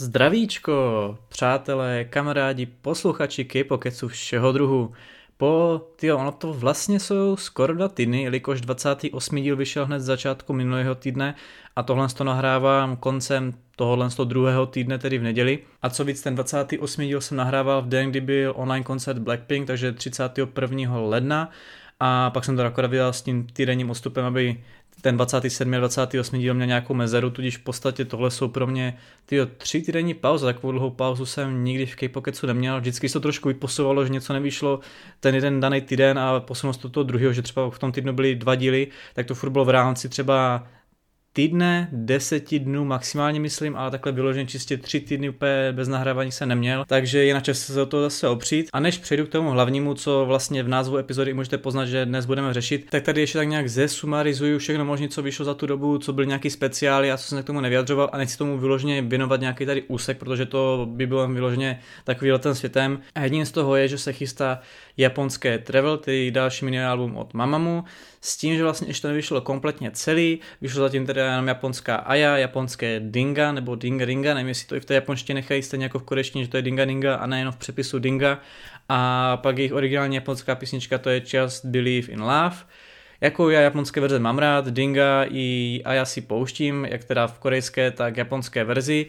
Zdravíčko, přátelé, kamarádi, posluchači K-Pokecu všeho druhu. Po, tyjo, ono to vlastně jsou skoro dva týdny, jelikož 28. díl vyšel hned začátku minulého týdne a tohle to nahrávám koncem tohohle z druhého týdne, tedy v neděli. A co víc, ten 28. díl jsem nahrával v den, kdy byl online koncert Blackpink, takže 31. ledna a pak jsem to akorát vydal s tím týdenním odstupem, aby ten 27. a 28. díl měl nějakou mezeru, tudíž v podstatě tohle jsou pro mě tyjo, tři týdenní pauza, takovou dlouhou pauzu jsem nikdy v K-Pocketu neměl, vždycky se to trošku vyposovalo, že něco nevyšlo ten jeden daný týden a posunulo se to toho druhého, že třeba v tom týdnu byly dva díly, tak to furt bylo v rámci třeba týdne, deseti dnů maximálně myslím, ale takhle vyloženě čistě tři týdny úplně bez nahrávání se neměl, takže je na čas se o to zase opřít. A než přejdu k tomu hlavnímu, co vlastně v názvu epizody můžete poznat, že dnes budeme řešit, tak tady ještě tak nějak zesumarizuju všechno možné, co vyšlo za tu dobu, co byl nějaký speciály a co jsem k tomu nevyjadřoval a nechci tomu vyloženě věnovat nějaký tady úsek, protože to by bylo vyloženě takový letem světem. A jedním z toho je, že se chystá japonské Travel, tedy další mini album od Mamamu, s tím, že vlastně ještě to nevyšlo kompletně celý, vyšlo zatím teda jenom japonská Aya, japonské Dinga nebo Dinga Dinga, nevím jestli to i v té japonštině nechají stejně jako v korečtině, že to je Dinga Dinga a nejen v přepisu Dinga. A pak jejich originální japonská písnička to je Just Believe in Love, jako já japonské verze mám rád, Dinga i Aya si pouštím, jak teda v korejské, tak japonské verzi.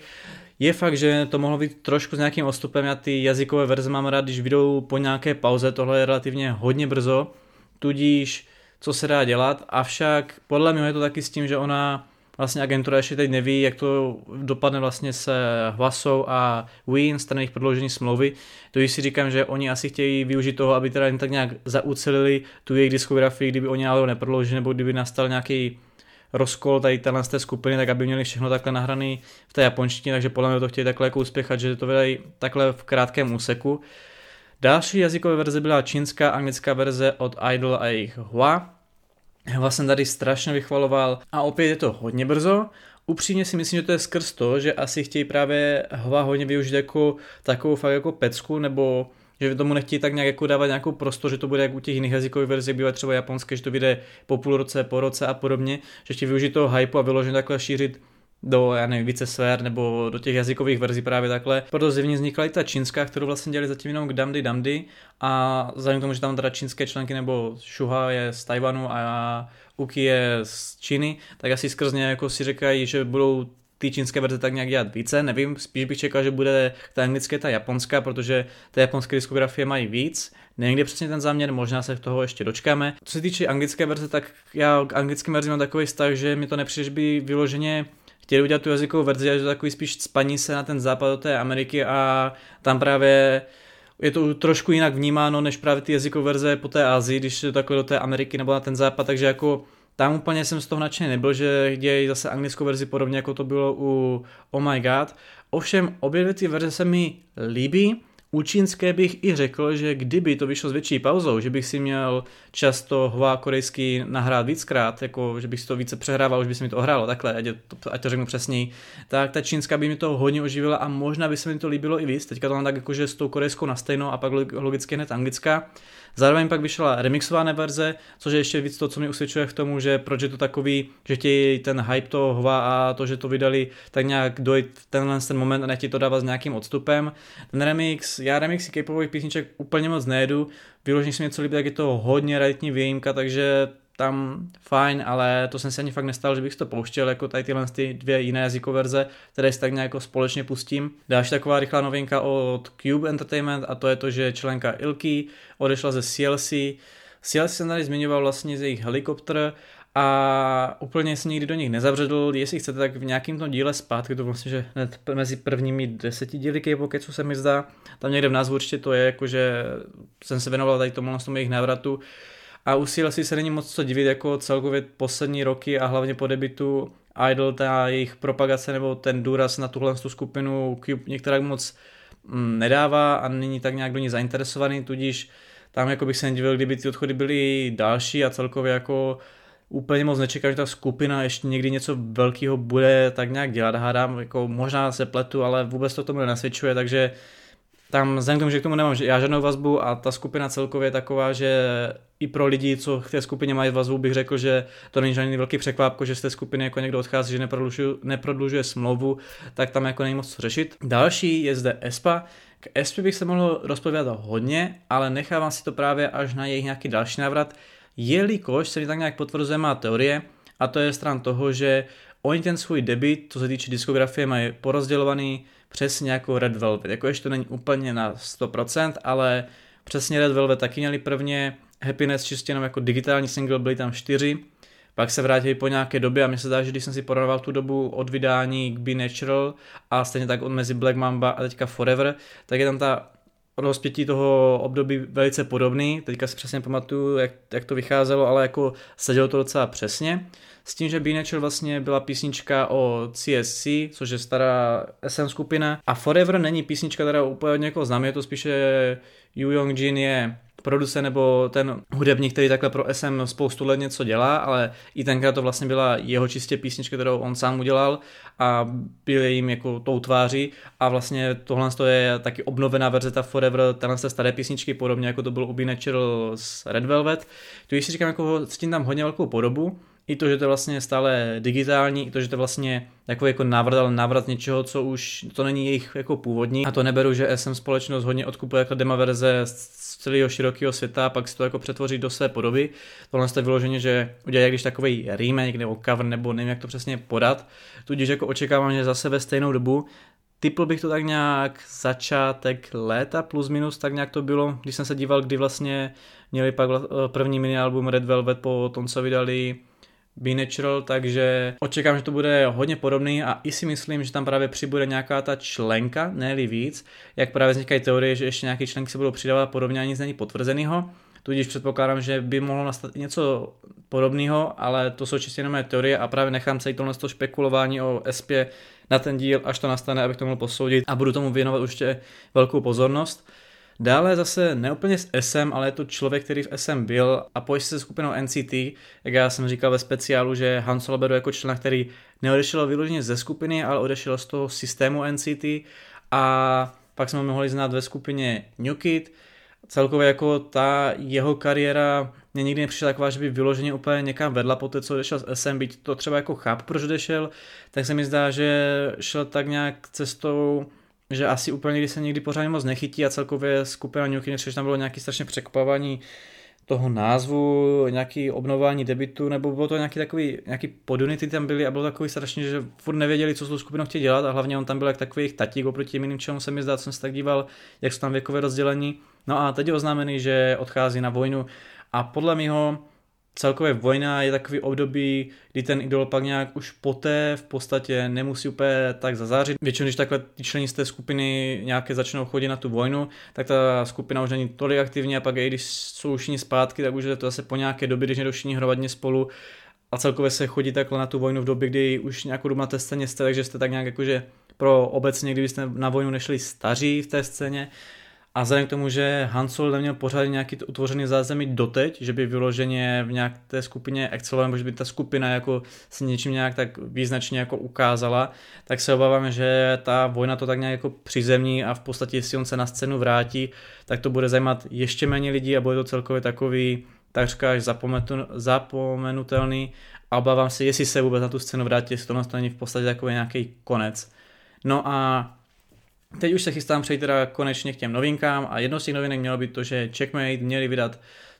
Je fakt, že to mohlo být trošku s nějakým odstupem, já ty jazykové verze mám rád, když vyjdou po nějaké pauze, tohle je relativně hodně brzo, tudíž co se dá dělat, avšak podle mě je to taky s tím, že ona vlastně agentura ještě teď neví, jak to dopadne vlastně se Hlasou a Win, strany jejich prodloužení smlouvy. To si říkám, že oni asi chtějí využít toho, aby teda jen tak nějak zaucelili tu jejich diskografii, kdyby oni ale neprodloužili, nebo kdyby nastal nějaký rozkol tady z té skupiny, tak aby měli všechno takhle nahraný v té japonštině, takže podle mě to chtějí takhle jako uspěchat, že to vydají takhle v krátkém úseku. Další jazykové verze byla čínská anglická verze od Idol a jejich Hua. Hua jsem tady strašně vychvaloval a opět je to hodně brzo. Upřímně si myslím, že to je skrz to, že asi chtějí právě Hua hodně využít jako takovou fakt jako pecku, nebo že tomu nechtějí tak nějak jako dávat nějakou prostor, že to bude jak u těch jiných jazykových verzí, bývá třeba japonské, že to vyjde po půl roce, po roce a podobně, že chtějí využít toho hypu a vyloženě takhle šířit do, já nevím, více sfér nebo do těch jazykových verzí právě takhle. Proto zjevně vznikla i ta čínská, kterou vlastně dělali zatím jenom k Damdy Damdy a vzhledem k tomu, že tam teda čínské členky nebo Shuha je z Tajvanu a Uki je z Číny, tak asi skrz ně jako si říkají, že budou ty čínské verze tak nějak dělat více, nevím, spíš bych čekal, že bude ta anglická, ta japonská, protože ty japonské diskografie mají víc, kde přesně ten záměr, možná se toho ještě dočkáme. Co se týče anglické verze, tak já k anglickým verzi mám takový vztah, že mi to nepřijde, že by vyloženě chtěli udělat tu jazykovou verzi, že to takový spíš spaní se na ten západ do té Ameriky a tam právě je to trošku jinak vnímáno, než právě ty jazykové verze po té Azii, když to takové do té Ameriky nebo na ten západ, takže jako tam úplně jsem z toho nadšený nebyl, že dějí zase anglickou verzi podobně, jako to bylo u Oh My God. Ovšem, obě dvě ty verze se mi líbí, u čínské bych i řekl, že kdyby to vyšlo s větší pauzou, že bych si měl často hva korejský nahrát víckrát, jako že bych si to více přehrával, už by se mi to hrálo takhle, ať to, ať to řeknu přesněji, tak ta čínská by mi to hodně oživila a možná by se mi to líbilo i víc. Teďka to mám tak jakože s tou korejskou na stejno a pak logicky hned anglická. Zároveň pak vyšla remixovaná verze, což je ještě víc to, co mi usvědčuje v tomu, že proč je to takový, že chtějí ten hype toho hva a to, že to vydali, tak nějak dojít tenhle ten moment a nechtějí to dávat s nějakým odstupem. Ten remix, já remixy k písniček úplně moc nejedu, vyloženě si něco líbí, tak je to hodně raditní výjimka, takže tam fajn, ale to jsem si ani fakt nestal, že bych to pouštěl, jako tady tyhle ty dvě jiné jazykové verze, které si tak nějak jako společně pustím. Další taková rychlá novinka od Cube Entertainment a to je to, že členka Ilky odešla ze CLC. CLC jsem tady zmiňoval vlastně z jejich helikopter a úplně jsem nikdy do nich nezavředl, jestli chcete, tak v nějakém tom díle zpátky, to vlastně, že hned mezi prvními deseti díly K-Pokecu se mi zdá, tam někde v názvu určitě to je, jakože jsem se věnoval tady tomu, tomu jejich návratu, a u CLC se není moc co divit jako celkově poslední roky a hlavně po debitu Idol, ta jejich propagace nebo ten důraz na tuhle tu skupinu Cube některá moc mm, nedává a není tak nějak do ní zainteresovaný, tudíž tam jako bych se nedivil, kdyby ty odchody byly další a celkově jako úplně moc nečekám, že ta skupina ještě někdy něco velkého bude tak nějak dělat, hádám, jako možná se pletu, ale vůbec to tomu nenasvědčuje, takže tam vzhledem k tomu, že k tomu nemám já žádnou vazbu a ta skupina celkově je taková, že i pro lidi, co v té skupině mají vazbu, bych řekl, že to není žádný velký překvápko, že z té skupiny jako někdo odchází, že neprodlužuje, neprodlužuje smlouvu, tak tam jako není moc co řešit. Další je zde ESPA. K ESPA bych se mohl rozpovědat hodně, ale nechávám si to právě až na jejich nějaký další návrat, jelikož se mi tak nějak potvrzuje má teorie, a to je stran toho, že oni ten svůj debit, co se týče diskografie, mají porozdělovaný přesně jako Red Velvet. Jako ještě to není úplně na 100%, ale přesně Red Velvet taky měli prvně Happiness čistě jenom jako digitální single, byly tam čtyři, pak se vrátili po nějaké době a mi se zdá, že když jsem si porovnal tu dobu od vydání k Be Natural a stejně tak od mezi Black Mamba a teďka Forever, tak je tam ta rozpětí toho období velice podobný, teďka si přesně pamatuju, jak, jak to vycházelo, ale jako sedělo to docela přesně. S tím, že Natural vlastně byla písnička o CSC, což je stará SM skupina a Forever není písnička, která úplně od někoho znám, je to spíše Yu Young Jin je producent nebo ten hudebník, který takhle pro SM spoustu let něco dělá, ale i tenkrát to vlastně byla jeho čistě písnička, kterou on sám udělal a byl jim jako tou tváří a vlastně tohle je taky obnovená verze ta Forever, tenhle se staré písničky, podobně jako to bylo u Natural z Red Velvet. Tu si říkám, jako cítím tam hodně velkou podobu, i to, že to je vlastně stále digitální, i to, že to je vlastně takový jako návrat, ale návrat něčeho, co už to není jejich jako původní. A to neberu, že SM společnost hodně odkupuje jako demo verze z celého širokého světa a pak si to jako přetvoří do své podoby. Tohle je vyloženě, že udělají když takový remake nebo cover, nebo nevím, jak to přesně podat. Tudíž jako očekávám, že zase ve stejnou dobu Typl bych to tak nějak začátek léta plus minus, tak nějak to bylo, když jsem se díval, kdy vlastně měli pak první mini album Red Velvet po tom, co vydali Be Natural, takže očekám, že to bude hodně podobný a i si myslím, že tam právě přibude nějaká ta členka, ne víc, jak právě vznikají teorie, že ještě nějaký členky se budou přidávat podobně a nic není potvrzenýho. Tudíž předpokládám, že by mohlo nastat něco podobného, ale to jsou čistě jenom teorie a právě nechám celý tohle špekulování o SP na ten díl, až to nastane, abych to mohl posoudit a budu tomu věnovat určitě velkou pozornost. Dále zase neúplně s SM, ale je to člověk, který v SM byl a pojí se skupinou NCT, jak já jsem říkal ve speciálu, že Han Solo beru jako člena, který neodešel vyloženě ze skupiny, ale odešel z toho systému NCT a pak jsme mohli znát ve skupině New Kid. Celkově jako ta jeho kariéra mě nikdy nepřišla taková, že by vyloženě úplně někam vedla po té, co odešel z SM, byť to třeba jako cháp, proč odešel, tak se mi zdá, že šel tak nějak cestou že asi úplně když se nikdy pořádně moc nechytí a celkově skupina New King tam bylo nějaký strašně překvapování toho názvu, nějaký obnovování debitu, nebo bylo to nějaký takový, nějaký podunity tam byly a bylo takový strašně, že furt nevěděli, co s tou skupinou chtějí dělat a hlavně on tam byl jak takový jejich tatík oproti jiným, čemu se mi zdá, co jsem se tak díval, jak jsou tam věkové rozdělení. No a teď je oznámený, že odchází na vojnu a podle mého celkově vojna je takový období, kdy ten idol pak nějak už poté v podstatě nemusí úplně tak zazářit. Většinou, když takhle ty členi z té skupiny nějaké začnou chodit na tu vojnu, tak ta skupina už není tolik aktivní a pak i když jsou už zpátky, tak už je to zase po nějaké době, když nejdou všichni hromadně spolu a celkově se chodí takhle na tu vojnu v době, kdy už nějakou dobu na té scéně jste, takže jste tak nějak jakože pro obecně, kdybyste na vojnu nešli staří v té scéně, a vzhledem k tomu, že Hansol neměl pořád nějaký utvořený zázemí doteď, že by vyloženě v nějaké té skupině exceloval, nebo že by ta skupina jako se něčím nějak tak význačně jako ukázala, tak se obávám, že ta vojna to tak nějak jako přizemní a v podstatě, jestli on se na scénu vrátí, tak to bude zajímat ještě méně lidí a bude to celkově takový takřka až zapomenutelný a obávám se, jestli se vůbec na tu scénu vrátí, jestli to není v podstatě takový nějaký konec. No a Teď už se chystám přejít teda konečně k těm novinkám a jedno z těch novinek mělo být to, že Checkmate měli vydat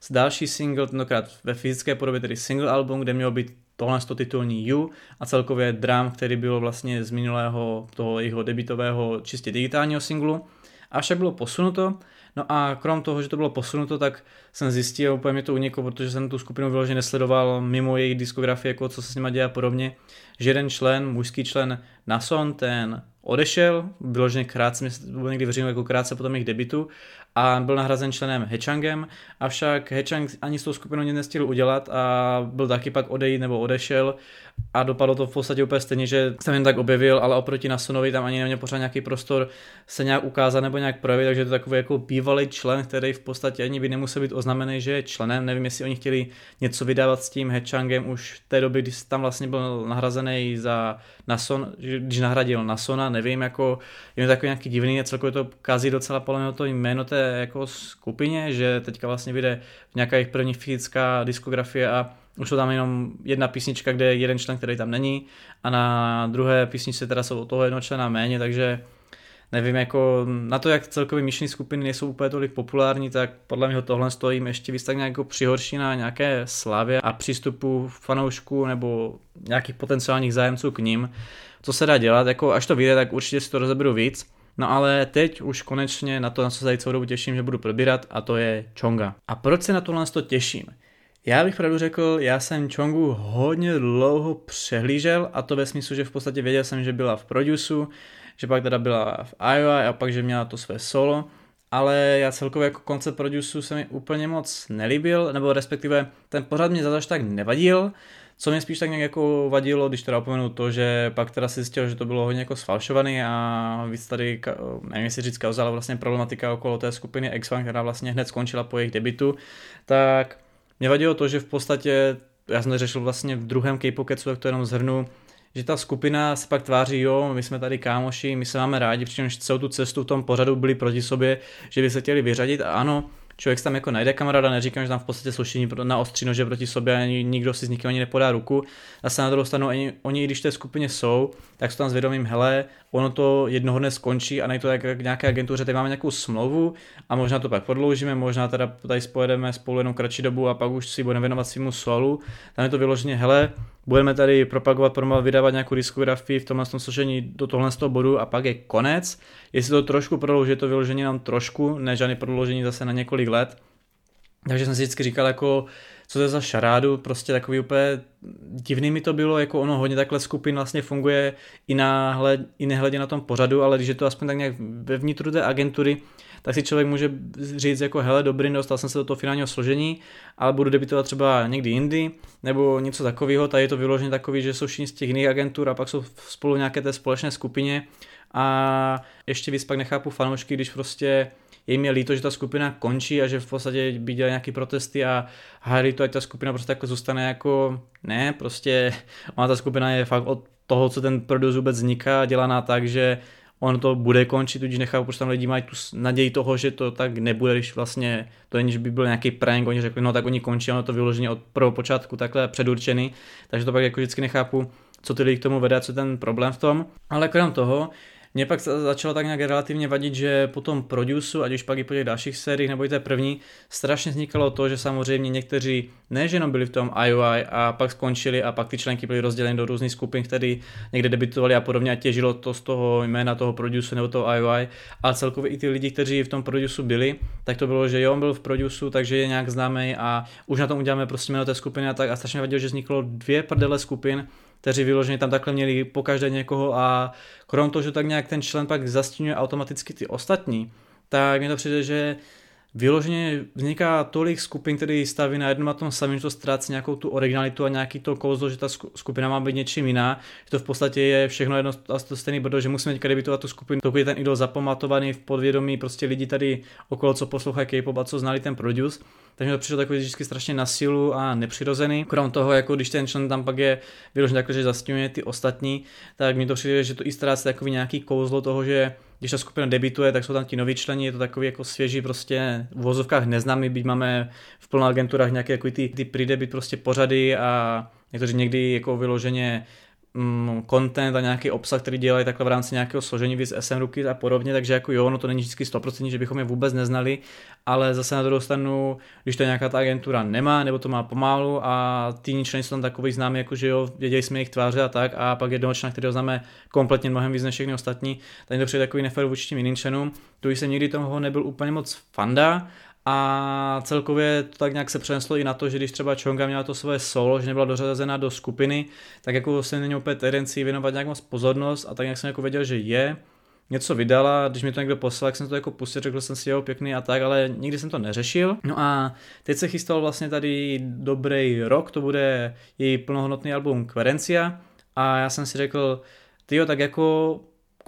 další single, tentokrát ve fyzické podobě, tedy single album, kde mělo být tohle to titulní You a celkově Drum, který bylo vlastně z minulého toho jeho debitového čistě digitálního singlu. Avšak bylo posunuto, no a krom toho, že to bylo posunuto, tak jsem zjistil, úplně mě to uniklo, protože jsem tu skupinu vyloženě nesledoval mimo její diskografie, jako co se s nima děje a podobně, že jeden člen, mužský člen Nason, ten odešel, vyloženě krátce, byl někdy veřejnou jako krátce potom jejich debitu a byl nahrazen členem Hechangem, avšak Hechang ani s tou skupinou nic nestihl udělat a byl taky pak odejít nebo odešel a dopadlo to v podstatě úplně stejně, že jsem jen tak objevil, ale oproti Nasonovi tam ani neměl pořád nějaký prostor se nějak ukázat nebo nějak projevit, takže to je takový jako bývalý člen, který v podstatě ani by nemusel být oznamený, že je členem. Nevím, jestli oni chtěli něco vydávat s tím Hechangem už v té doby, kdy tam vlastně byl nahrazený za Nason, když nahradil Nasona, nevím, jako je to takový nějaký divný a celkově to kazí docela podle to jméno té jako skupině, že teďka vlastně vyjde nějaká jejich první fyzická diskografie a už jsou tam jenom jedna písnička, kde je jeden člen, který tam není a na druhé písničce teda jsou toho jednoho člena méně, takže nevím, jako na to, jak celkově míšené skupiny nejsou úplně tolik populární, tak podle mě tohle stojí ještě víc tak nějak jako přihorší na nějaké slavě a přístupu fanoušků nebo nějakých potenciálních zájemců k ním. Co se dá dělat, jako až to vyjde, tak určitě si to rozeberu víc. No ale teď už konečně na to, na co se celou dobu těším, že budu probírat a to je Chonga. A proč se na tohle to těším? Já bych pravdu řekl, já jsem Chongu hodně dlouho přehlížel a to ve smyslu, že v podstatě věděl jsem, že byla v produsu, že pak teda byla v IOI a pak, že měla to své solo, ale já celkově jako koncept produsu se mi úplně moc nelíbil, nebo respektive ten pořád mě zase tak nevadil, co mě spíš tak nějak jako vadilo, když teda opomenu to, že pak teda si zjistil, že to bylo hodně jako sfalšovaný a víc tady, nevím jestli říct kauza, ale vlastně problematika okolo té skupiny X1, která vlastně hned skončila po jejich debitu, tak mě vadilo to, že v podstatě, já jsem to řešil vlastně v druhém K-Pocketsu, tak to jenom zhrnu, že ta skupina se pak tváří, jo, my jsme tady kámoši, my se máme rádi, přičemž celou tu cestu v tom pořadu byli proti sobě, že by se chtěli vyřadit a ano, člověk tam jako najde kamaráda, neříkám, že tam v podstatě všichni na ostří nože proti sobě a nikdo si s nikým ani nepodá ruku. Zase na druhou stranu, oni, oni, když v té skupině jsou, tak jsou tam s vědomím, hele, ono to jednoho dne skončí a nejde to jak nějaké agentuře, tady máme nějakou smlouvu a možná to pak prodloužíme, možná teda tady spojedeme spolu jenom kratší dobu a pak už si budeme věnovat svýmu solu. Tam je to vyloženě, hele, budeme tady propagovat, promovat, vydávat nějakou diskografii v tomhle složení do tohle z toho bodu a pak je konec. Jestli to trošku prodlouží, to vyložení nám trošku, ne žádné prodloužení zase na několik let. Takže jsem si vždycky říkal jako, co to je za šarádu, prostě takový úplně divný mi to bylo, jako ono hodně takhle skupin vlastně funguje i, na, i nehledě na tom pořadu, ale když je to aspoň tak nějak ve vnitru té agentury, tak si člověk může říct jako hele dobrý, dostal jsem se do toho finálního složení, ale budu debitovat třeba někdy jindy, nebo něco takového, tady je to vyloženě takový, že jsou všichni z těch jiných agentur a pak jsou spolu nějaké té společné skupině. A ještě víc pak nechápu fanoušky, když prostě je mi líto, že ta skupina končí a že v podstatě by dělali nějaké protesty a hájí to, ať ta skupina prostě jako zůstane jako, ne, prostě ona ta skupina je fakt od toho, co ten produkt vůbec vzniká, dělaná tak, že on to bude končit, tudíž nechápu, proč tam lidi mají tu naději toho, že to tak nebude, když vlastně to není, že by byl nějaký prank, oni řekli, no tak oni končí, ono to vyloženě od prvého počátku takhle předurčený, takže to pak jako vždycky nechápu, co ty lidi k tomu vede, co je ten problém v tom. Ale krom toho, mě pak začalo tak nějak relativně vadit, že po tom produsu, ať už pak i po těch dalších sériích nebo i té první, strašně vznikalo to, že samozřejmě někteří ne, že jenom byli v tom IOI a pak skončili a pak ty členky byly rozděleny do různých skupin, které někde debitovali a podobně a těžilo to z toho jména toho produsu nebo toho IOI, ale celkově i ty lidi, kteří v tom produsu byli, tak to bylo, že jo, on byl v produsu, takže je nějak známý a už na tom uděláme prostě jméno té skupiny a tak. A strašně vadilo, že vzniklo dvě prdele skupin, kteří vyloženě tam takhle měli po každé někoho a krom toho, že tak nějak ten člen pak zastínuje automaticky ty ostatní, tak mi to přijde, že vyloženě vzniká tolik skupin, které staví na jednom a tom samém, že to ztrácí nějakou tu originalitu a nějaký to kouzlo, že ta skupina má být něčím jiná, že to v podstatě je všechno jedno a to stejný brdo, že musíme teďka debitovat tu skupinu, pokud je ten idol zapamatovaný v podvědomí prostě lidi tady okolo, co poslouchají K-pop a co znali ten produce, takže mi to přišlo takový vždycky strašně na silu a nepřirozený. Krom toho, jako když ten člen tam pak je vyložený takhle, že zastínuje ty ostatní, tak mi to přijde, že to i ztrácí takový nějaký kouzlo toho, že když ta skupina debituje, tak jsou tam ti noví členi, je to takový jako svěží, prostě v vozovkách neznámý, byť máme v plných agenturách nějaké jako ty, ty pre-debit prostě pořady a někteří někdy jako vyloženě mm, content a nějaký obsah, který dělají takhle v rámci nějakého složení víc SM ruky a podobně, takže jako jo, no to není vždycky 100%, že bychom je vůbec neznali, ale zase na druhou stranu, když to nějaká ta agentura nemá, nebo to má pomalu a ty členy jsou tam takový známí, jako že jo, věděli jsme jejich tváře a tak a pak jednoho člena, kterého známe kompletně mnohem víc než všechny ostatní, tak to přijde takový nefér vůči těm jiným členům. Tu jsem nikdy toho nebyl úplně moc fanda, a celkově to tak nějak se přeneslo i na to, že když třeba Chonga měla to svoje solo, že nebyla dořazena do skupiny, tak jako se není úplně tendenci věnovat nějak moc pozornost a tak nějak jsem jako věděl, že je, něco vydala, když mi to někdo poslal, jak jsem to jako pustil, řekl jsem si, jo, pěkný a tak, ale nikdy jsem to neřešil. No a teď se chystal vlastně tady dobrý rok, to bude její plnohodnotný album Querencia a já jsem si řekl, tyjo, tak jako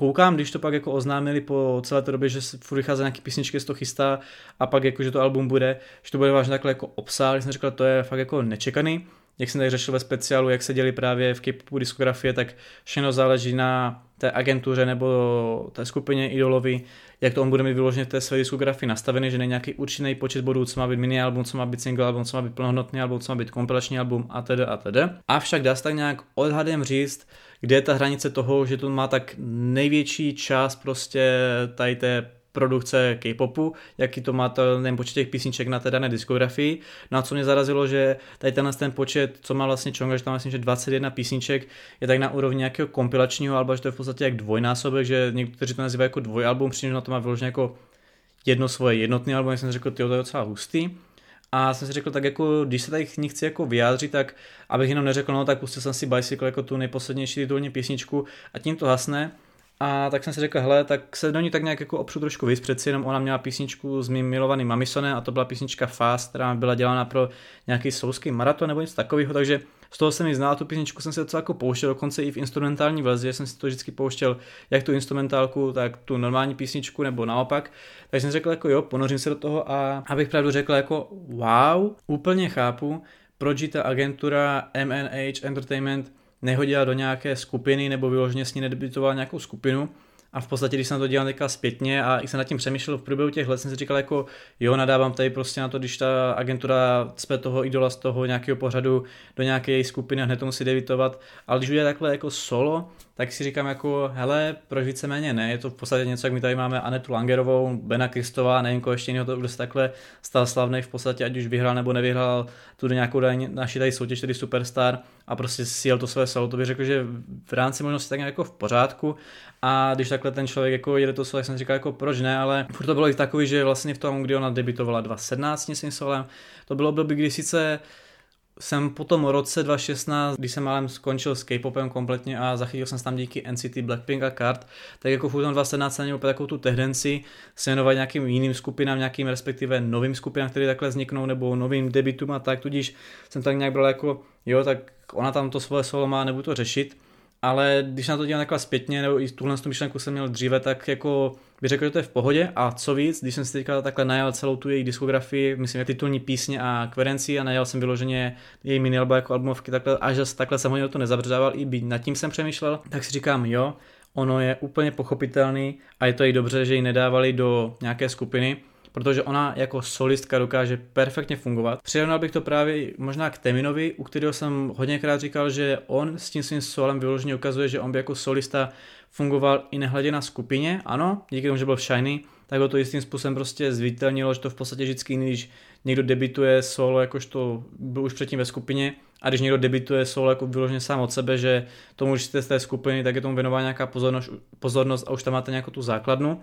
koukám, když to pak jako oznámili po celé té době, že furt vychází nějaký písničky, z toho chystá a pak jako, že to album bude, že to bude vážně takhle jako obsah, jsem říkal, to je fakt jako nečekaný. Jak jsem tady řešil ve speciálu, jak se děli právě v K-popu diskografie, tak všechno záleží na té agentuře nebo té skupině idolovi, jak to on bude mít vyloženě v té své diskografii nastavený, že není nějaký určený počet bodů, co má být mini album, co má být single album, co má být plnohodnotný album, co má být kompilační album a tedy a tedy. Avšak dá se tak nějak odhadem říct, kde je ta hranice toho, že to má tak největší část prostě tady té produkce K-popu, jaký to má ten počet těch písniček na té dané diskografii. No a co mě zarazilo, že tady tenhle ten počet, co má vlastně Chonga, že tam myslím, že 21 písniček je tak na úrovni nějakého kompilačního alba, že to je v podstatě jak dvojnásobek, že někteří to nazývají jako dvojalbum, přičemž na to má vyloženě jako jedno svoje jednotné album, jsem řekl, ty to je docela hustý. A jsem si řekl, tak jako, když se tady chci jako vyjádřit, tak abych jenom neřekl, no tak pustil jsem si Bicycle jako tu nejposlednější titulní písničku a tím to hasne, a tak jsem si řekl, hele, tak se do ní tak nějak jako opřu trošku víc, přeci jenom ona měla písničku s mým milovaným Mamisonem a to byla písnička Fast, která byla dělána pro nějaký souský maraton nebo něco takového, takže z toho jsem ji znal, tu písničku jsem si docela jako pouštěl, dokonce i v instrumentální verzi, jsem si to vždycky pouštěl, jak tu instrumentálku, tak tu normální písničku nebo naopak. Takže jsem řekl jako jo, ponořím se do toho a abych pravdu řekl jako wow, úplně chápu, proč ta agentura MNH Entertainment nehodila do nějaké skupiny nebo vyloženě s ní nějakou skupinu. A v podstatě, když jsem to dělal teďka zpětně a jsem nad tím přemýšlel v průběhu těch let, jsem si říkal jako, jo, nadávám tady prostě na to, když ta agentura cpe toho idola z toho nějakého pořadu do nějaké skupiny a hned to musí debitovat, ale když udělá takhle jako solo, tak si říkám jako, hele, proč víceméně ne, je to v podstatě něco, jak my tady máme Anetu Langerovou, Bena Kristová, nevím koho ještě jiného, to se takhle stal slavný v podstatě, ať už vyhrál nebo nevyhrál tu nějakou naši tady soutěž, tedy Superstar a prostě si jel to své solo, to bych řekl, že v rámci možnosti tak jako v pořádku. A když takhle ten člověk jako jede to solo, tak jsem říkal jako proč ne, ale furt to bylo i takový, že vlastně v tom, kdy ona debitovala 2017 s tím solem, to bylo období, kdy sice jsem po tom roce 2016, když jsem málem skončil s K-popem kompletně a zachytil jsem se tam díky NCT Blackpink a Card, tak jako furt 2017 jsem měl takovou tu tendenci se věnovat nějakým jiným skupinám, nějakým respektive novým skupinám, které takhle vzniknou, nebo novým debitům a tak, tudíž jsem tak nějak bral jako, jo, tak ona tam to svoje solo má, nebudu to řešit, ale když na to dělám takhle zpětně, nebo i tuhle myšlenku jsem měl dříve, tak jako bych řekl, že to je v pohodě a co víc, když jsem si teďka takhle najel celou tu její diskografii, myslím, titulní písně a kverenci a najel jsem vyloženě její mini alba jako albumovky, takhle, až takhle jsem ho to nezabředával, i být nad tím jsem přemýšlel, tak si říkám, jo, ono je úplně pochopitelný a je to i dobře, že ji nedávali do nějaké skupiny, protože ona jako solistka dokáže perfektně fungovat. Přirovnal bych to právě možná k Teminovi, u kterého jsem hodněkrát říkal, že on s tím svým solem vyloženě ukazuje, že on by jako solista fungoval i nehledě na skupině, ano, díky tomu, že byl v Shiny, tak ho to jistým způsobem prostě zviditelnilo, že to v podstatě vždycky, když někdo debituje solo, jakožto byl už předtím ve skupině, a když někdo debituje solo jako vyloženě sám od sebe, že tomu, že jste z té skupiny, tak je tomu věnová nějaká pozornost, pozornost a už tam máte nějakou tu základnu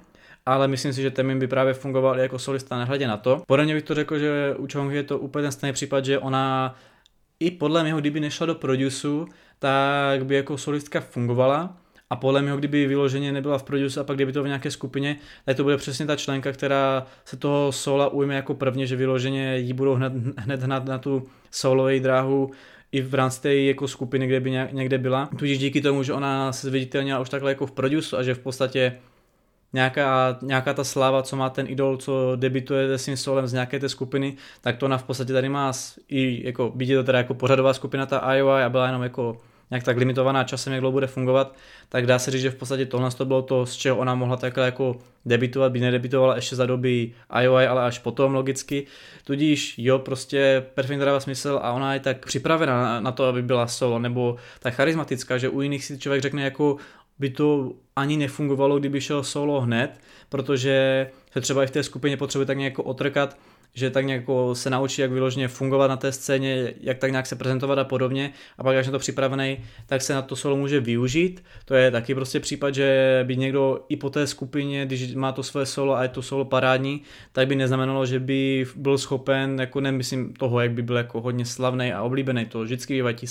ale myslím si, že Temin by právě fungoval i jako solista nehledě na to. Podle mě bych to řekl, že u Chong je to úplně ten stejný případ, že ona i podle mě, kdyby nešla do produsu, tak by jako solistka fungovala, a podle mě, kdyby vyloženě nebyla v produce a pak kdyby to v nějaké skupině, tak to bude přesně ta členka, která se toho sola ujme jako prvně, že vyloženě jí budou hned, hned hnat na tu solovou dráhu i v rámci té jako skupiny, kde by někde byla. Tudíž díky tomu, že ona se zviditelnila už takhle jako v produce a že v podstatě nějaká, nějaká ta sláva, co má ten idol, co debituje svým solem z nějaké té skupiny, tak to ona v podstatě tady má i jako, být to teda jako pořadová skupina ta IOI a byla jenom jako nějak tak limitovaná časem, jak dlouho bude fungovat, tak dá se říct, že v podstatě tohle to bylo to, z čeho ona mohla takhle jako debitovat, by nedebitovala ještě za doby IOI, ale až potom logicky. Tudíž jo, prostě perfektně dává smysl a ona je tak připravena na, na to, aby byla solo, nebo tak charismatická, že u jiných si člověk řekne jako by to ani nefungovalo, kdyby šel solo hned, protože se třeba i v té skupině potřebuje tak nějak otrkat, že tak nějak se naučí, jak vyloženě fungovat na té scéně, jak tak nějak se prezentovat a podobně. A pak, až na to připravený, tak se na to solo může využít. To je taky prostě případ, že by někdo i po té skupině, když má to své solo a je to solo parádní, tak by neznamenalo, že by byl schopen, jako nemyslím toho, jak by byl jako hodně slavný a oblíbený. To vždycky bývají ti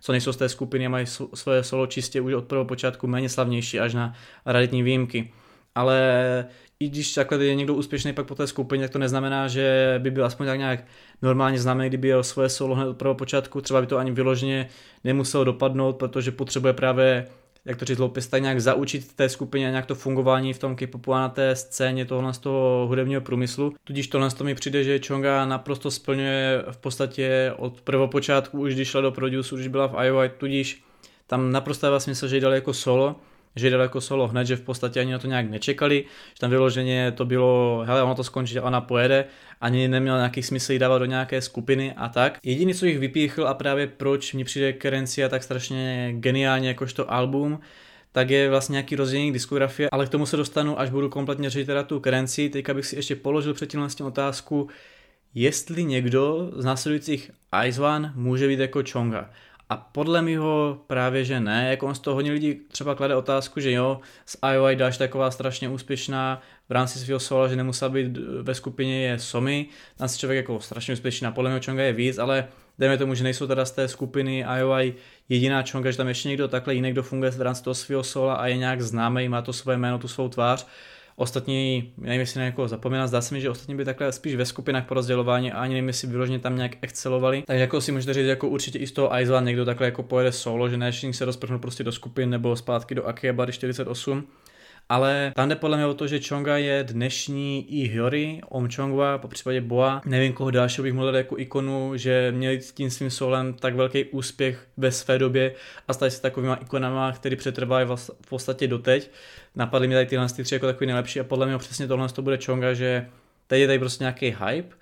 co nejsou z té skupiny a mají své solo čistě už od prvého počátku méně slavnější až na raditní výjimky ale i když takhle je někdo úspěšný pak po té skupině, tak to neznamená, že by byl aspoň tak nějak normálně známý, kdyby jel svoje solo hned od prvého počátku, třeba by to ani vyloženě nemuselo dopadnout, protože potřebuje právě jak to říct, Lopez, tak nějak zaučit té skupině a nějak to fungování v tom K-popu a na té scéně tohle z toho hudebního průmyslu. Tudíž tohle to mi přijde, že Chonga naprosto splňuje v podstatě od prvopočátku, už když šla do produce, už byla v IOI, tudíž tam naprosto dává smysl, že ji dali jako solo, že jde jako solo hned, že v podstatě ani na to nějak nečekali, že tam vyloženě to bylo, hele, ono to skončí, ona pojede, ani neměl nějaký smysl jí dávat do nějaké skupiny a tak. Jediný, co jich vypíchl a právě proč mi přijde Kerencia tak strašně geniálně jakožto album, tak je vlastně nějaký rozdělení diskografie, ale k tomu se dostanu, až budu kompletně řešit teda tu Kerenci. Teďka bych si ještě položil předtím vlastně otázku, jestli někdo z následujících Ice One může být jako Chonga. A podle mého právě, že ne, jako on z toho hodně lidí třeba klade otázku, že jo, z IOI Dash taková strašně úspěšná v rámci svého sola, že nemusela být ve skupině je Somi, tam se člověk jako strašně úspěšná, podle mého Chonga je víc, ale dejme tomu, že nejsou teda z té skupiny IOI jediná Chonga, že tam ještě někdo takhle jiný, kdo funguje v rámci toho svého sola a je nějak známý, má to svoje jméno, tu svou tvář, Ostatní, nevím, jestli jako zapomínám, zdá se mi, že ostatní by takhle spíš ve skupinách po rozdělování a ani nevím, jestli vyloženě tam nějak excelovali. Tak jako si můžete říct, jako určitě i z toho Island někdo takhle jako pojede solo, že ne se rozprchnu prostě do skupin nebo zpátky do Akihabary 48, ale tam jde podle mě o to, že Chonga je dnešní i Hyori, Om Chongwa, po případě Boa. Nevím, koho dalšího bych mohl jako ikonu, že měli s tím svým solem tak velký úspěch ve své době a stali se takovýma ikonama, který přetrvají v podstatě doteď. Napadly mi tady tyhle tři jako takový nejlepší a podle mě přesně tohle to bude Chonga, že teď je tady prostě nějaký hype,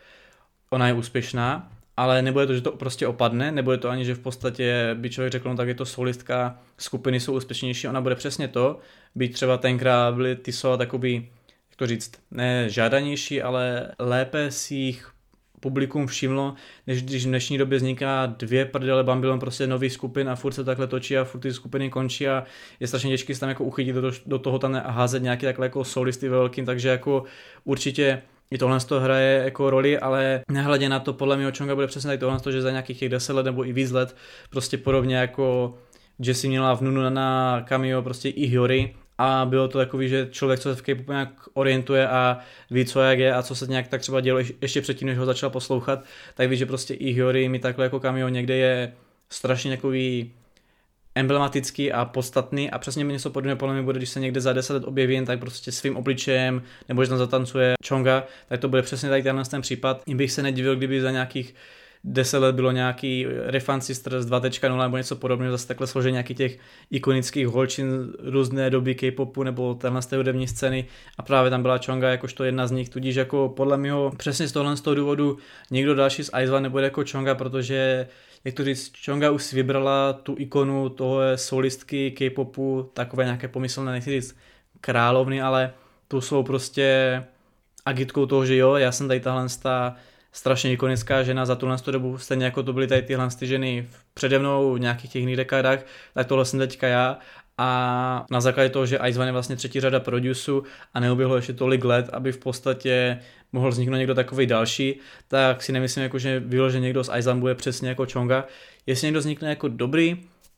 ona je úspěšná, ale nebude to, že to prostě opadne, nebude to ani, že v podstatě by člověk řekl, no tak je to solistka, skupiny jsou úspěšnější, ona bude přesně to, být třeba tenkrát byly ty sola takový, jak to říct, ne žádanější, ale lépe si jich publikum všimlo, než když v dnešní době vzniká dvě prdele Bambilon, prostě nový skupin a furt se takhle točí a furt ty skupiny končí a je strašně těžké se tam jako uchytit do, do toho tam a házet nějaký takhle jako solisty velkým, takže jako určitě i tohle to hraje jako roli, ale nehledě na to, podle mě Chonga bude přesně tohle, to, že za nějakých těch 10 let nebo i víc let, prostě podobně jako Jesse měla v Nunu na cameo prostě i Hyory, a bylo to takový, že člověk, co se v K-popu nějak orientuje a ví, co jak je a co se nějak tak třeba dělo ještě předtím, než ho začal poslouchat, tak ví, že prostě i Hyory mi takhle jako cameo někde je strašně takový emblematický a podstatný a přesně mi něco podobného podle mě bude, když se někde za 10 let objevím, tak prostě svým obličejem, nebo že tam zatancuje Chonga, tak to bude přesně tady ten případ. I bych se nedivil, kdyby za nějakých 10 let bylo nějaký Refan Sisters 2.0 nebo něco podobného, zase takhle složení nějakých těch ikonických holčin různé doby K-popu nebo téhle z té hudební scény. A právě tam byla Chonga jakožto jedna z nich, tudíž jako podle mě přesně z tohle z toho důvodu někdo další z Ice nebude jako Chonga, protože jak to říct, Chonga už si vybrala tu ikonu toho solistky K-popu, takové nějaké pomyslné, nechci říct královny, ale tu jsou prostě agitkou toho, že jo, já jsem tady tahle ta strašně ikonická žena za tuhle dobu, stejně jako to byly tady tyhle ty ženy přede mnou v nějakých těch jiných dekádách, tak tohle jsem teďka já a na základě toho, že Ice One je vlastně třetí řada produsu a neuběhlo ještě tolik let, aby v podstatě mohl vzniknout někdo takový další, tak si nemyslím, jako, že vyloženě někdo z Ice One bude přesně jako Chonga. Jestli někdo vznikne jako dobrý,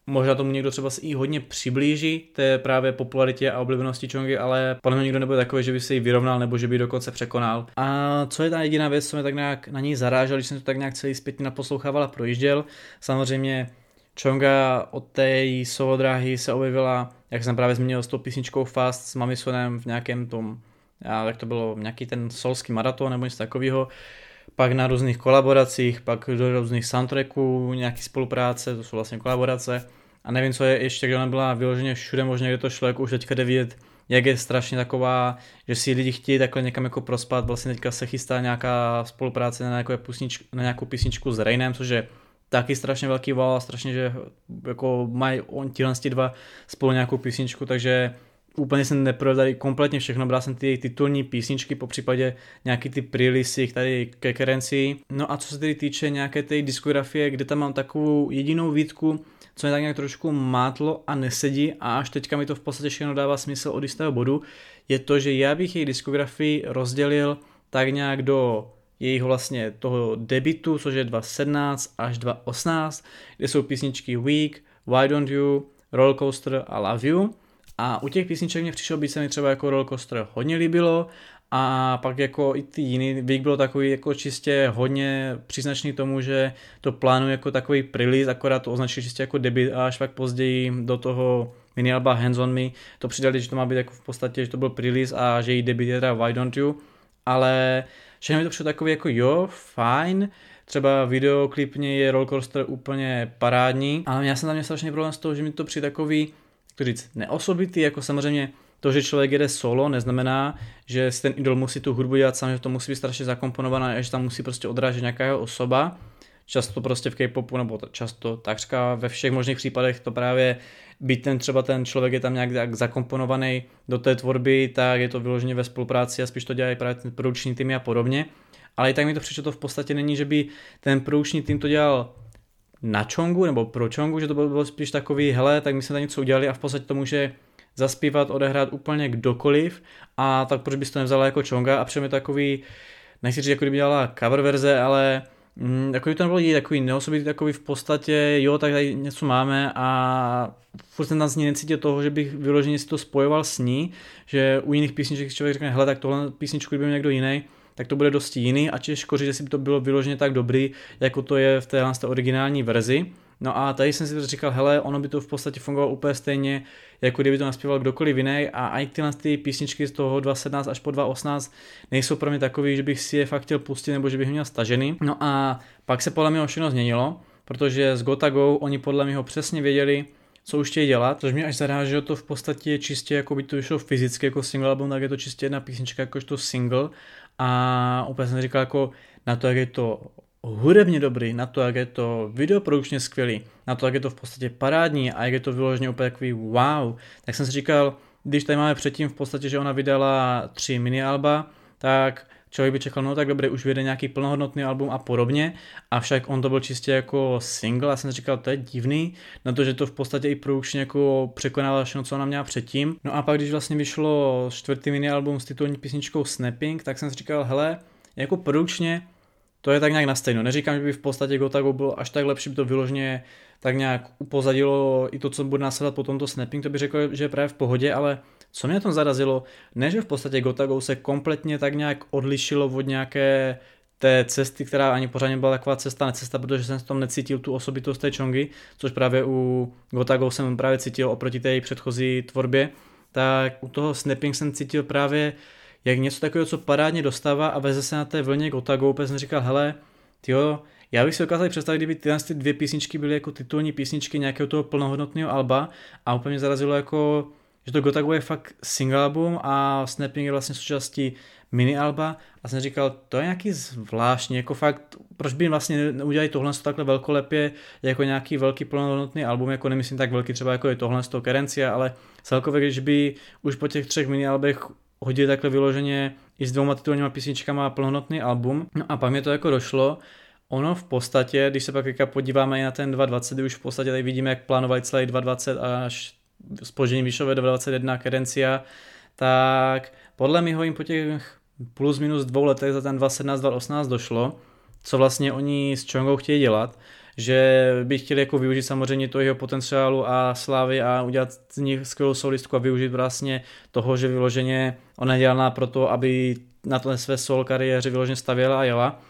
Možná tomu někdo třeba i hodně přiblíží té právě popularitě a oblíbenosti Chongy, ale podle mě nikdo nebude takový, že by se ji vyrovnal nebo že by dokonce překonal. A co je ta jediná věc, co mě tak nějak na ní zarážel, když jsem to tak nějak celý zpětně naposlouchával a projížděl. Samozřejmě Chonga od té solo dráhy se objevila, jak jsem právě zmínil, s tou písničkou Fast s Mamisonem v nějakém tom, jak to bylo, nějaký ten solský maraton nebo něco takového pak na různých kolaboracích, pak do různých soundtracků, nějaký spolupráce, to jsou vlastně kolaborace. A nevím, co je ještě, kde ona byla vyloženě všude možně, kde to šlo, jako už teďka jde vidět, jak je strašně taková, že si lidi chtějí takhle někam jako prospat, vlastně teďka se chystá nějaká spolupráce na nějakou, písničku, na nějakou písničku s Rainem, což je taky strašně velký val a strašně, že jako mají on tihle dva spolu nějakou písničku, takže úplně jsem neprodali kompletně všechno, bral jsem ty titulní písničky, po případě nějaký ty prelisy tady ke kerenci. No a co se tedy týče nějaké té diskografie, kde tam mám takovou jedinou výtku, co mě tak nějak trošku mátlo a nesedí a až teďka mi to v podstatě všechno dává smysl od jistého bodu, je to, že já bych její diskografii rozdělil tak nějak do jejich vlastně toho debitu, což je 2017 až 2018, kde jsou písničky Week, Why Don't You, Rollercoaster a Love You. A u těch písniček mě přišel být se mi třeba jako Rollercoaster hodně líbilo a pak jako i ty jiný Week bylo takový jako čistě hodně příznačný tomu, že to plánuje jako takový release, akorát to označil čistě jako debit a až pak později do toho mini alba Hands on Me to přidali, že to má být jako v podstatě, že to byl release a že jí debit je teda Why Don't You, ale všechno mi to přišlo takový jako jo, fajn, třeba videoklipně je Rollcoaster úplně parádní, ale já jsem tam měl strašný problém s toho, že mi to přijde takový, to říct, neosobitý, jako samozřejmě to, že člověk jede solo, neznamená, že si ten idol musí tu hudbu dělat sám, že to musí být strašně zakomponované a že tam musí prostě odrážet nějaká jeho osoba. Často prostě v K-popu, nebo často takřka ve všech možných případech to právě být ten třeba ten člověk je tam nějak, nějak zakomponovaný do té tvorby, tak je to vyloženě ve spolupráci a spíš to dělají právě ten produkční týmy a podobně. Ale i tak mi to přišlo, to v podstatě není, že by ten produkční tým to dělal na čongu nebo pro čongu, že to bylo spíš takový, hele, tak my jsme tam něco udělali a v podstatě to může zaspívat, odehrát úplně kdokoliv a tak proč bys to nevzala jako čonga a přijeme takový, nechci říct, jako kdyby dělala cover verze, ale mm, takový to nebylo takový neosobitý, takový v podstatě, jo, tak tady něco máme a furt jsem tam z ní necítil toho, že bych vyloženě si to spojoval s ní, že u jiných písniček člověk řekne, hele, tak tohle písničku kdyby někdo jiný, tak to bude dosti jiný a těžko říct, jestli by to bylo vyloženě tak dobrý, jako to je v téhle originální verzi. No a tady jsem si říkal, hele, ono by to v podstatě fungovalo úplně stejně, jako kdyby to naspíval kdokoliv jiný a i tyhle ty písničky z toho 2.17 až po 2.18 nejsou pro mě takový, že bych si je fakt chtěl pustit nebo že bych měl stažený. No a pak se podle mě všechno změnilo, protože z Gotago oni podle mě přesně věděli, co už chtějí dělat, což mě až zaráželo to v podstatě čistě jako by to vyšlo fyzicky jako single album, tak je to čistě jedna písnička jakožto single a úplně jsem říkal jako na to, jak je to hudebně dobrý, na to, jak je to videoprodukčně skvělý, na to, jak je to v podstatě parádní a jak je to vyloženě úplně takový wow, tak jsem si říkal, když tady máme předtím v podstatě, že ona vydala tři mini alba, tak člověk by čekal, no tak dobré, už vyjde nějaký plnohodnotný album a podobně, avšak on to byl čistě jako single a jsem si říkal, to je divný, na to, že to v podstatě i produkčně jako překonávalo všechno, co ona měla předtím. No a pak, když vlastně vyšlo čtvrtý mini album s titulní písničkou Snapping, tak jsem si říkal, hele, jako produkčně to je tak nějak na stejno. Neříkám, že by v podstatě Gotago bylo až tak lepší, by to vyloženě tak nějak upozadilo i to, co bude následovat po tomto snapping, to by řekl, že je právě v pohodě, ale co mě tom zarazilo, ne, že v podstatě Gotago se kompletně tak nějak odlišilo od nějaké té cesty, která ani pořádně byla taková cesta, necesta, protože jsem v tom necítil tu osobitost té čongy, což právě u Gotago jsem právě cítil oproti té předchozí tvorbě, tak u toho snapping jsem cítil právě jak něco takového, co parádně dostává a veze se na té vlně Gotago, úplně jsem říkal, hele, tyjo, já bych si dokázal představit, kdyby tyhle ty dvě písničky byly jako titulní písničky nějakého toho plnohodnotného alba a úplně mě zarazilo jako, že to Gotago je fakt single album a Snapping je vlastně součástí mini alba a jsem říkal, to je nějaký zvláštní, jako fakt, proč by vlastně neudělali tohle takhle velkolepě jako nějaký velký plnohodnotný album, jako nemyslím tak velký třeba jako je tohle z toho Kerencia, ale celkově, když by už po těch třech mini albech hodili takhle vyloženě i s dvouma titulníma písničkama plnohodnotný album. No a pak mi to jako došlo, ono v podstatě, když se pak podíváme i na ten 2.20, kdy už v podstatě tady vidíme, jak plánovali celý 2.20 až spoždění vyšové 2.21 Kerencia, tak podle mého jim po těch plus minus dvou letech za ten 2.17, 2.18 došlo, co vlastně oni s Chongou chtějí dělat že by chtěli jako využít samozřejmě toho jeho potenciálu a slávy a udělat z nich skvělou solistku a využít vlastně toho, že vyloženě ona je dělaná pro to, aby na to své sol kariéře vyloženě stavěla a jela,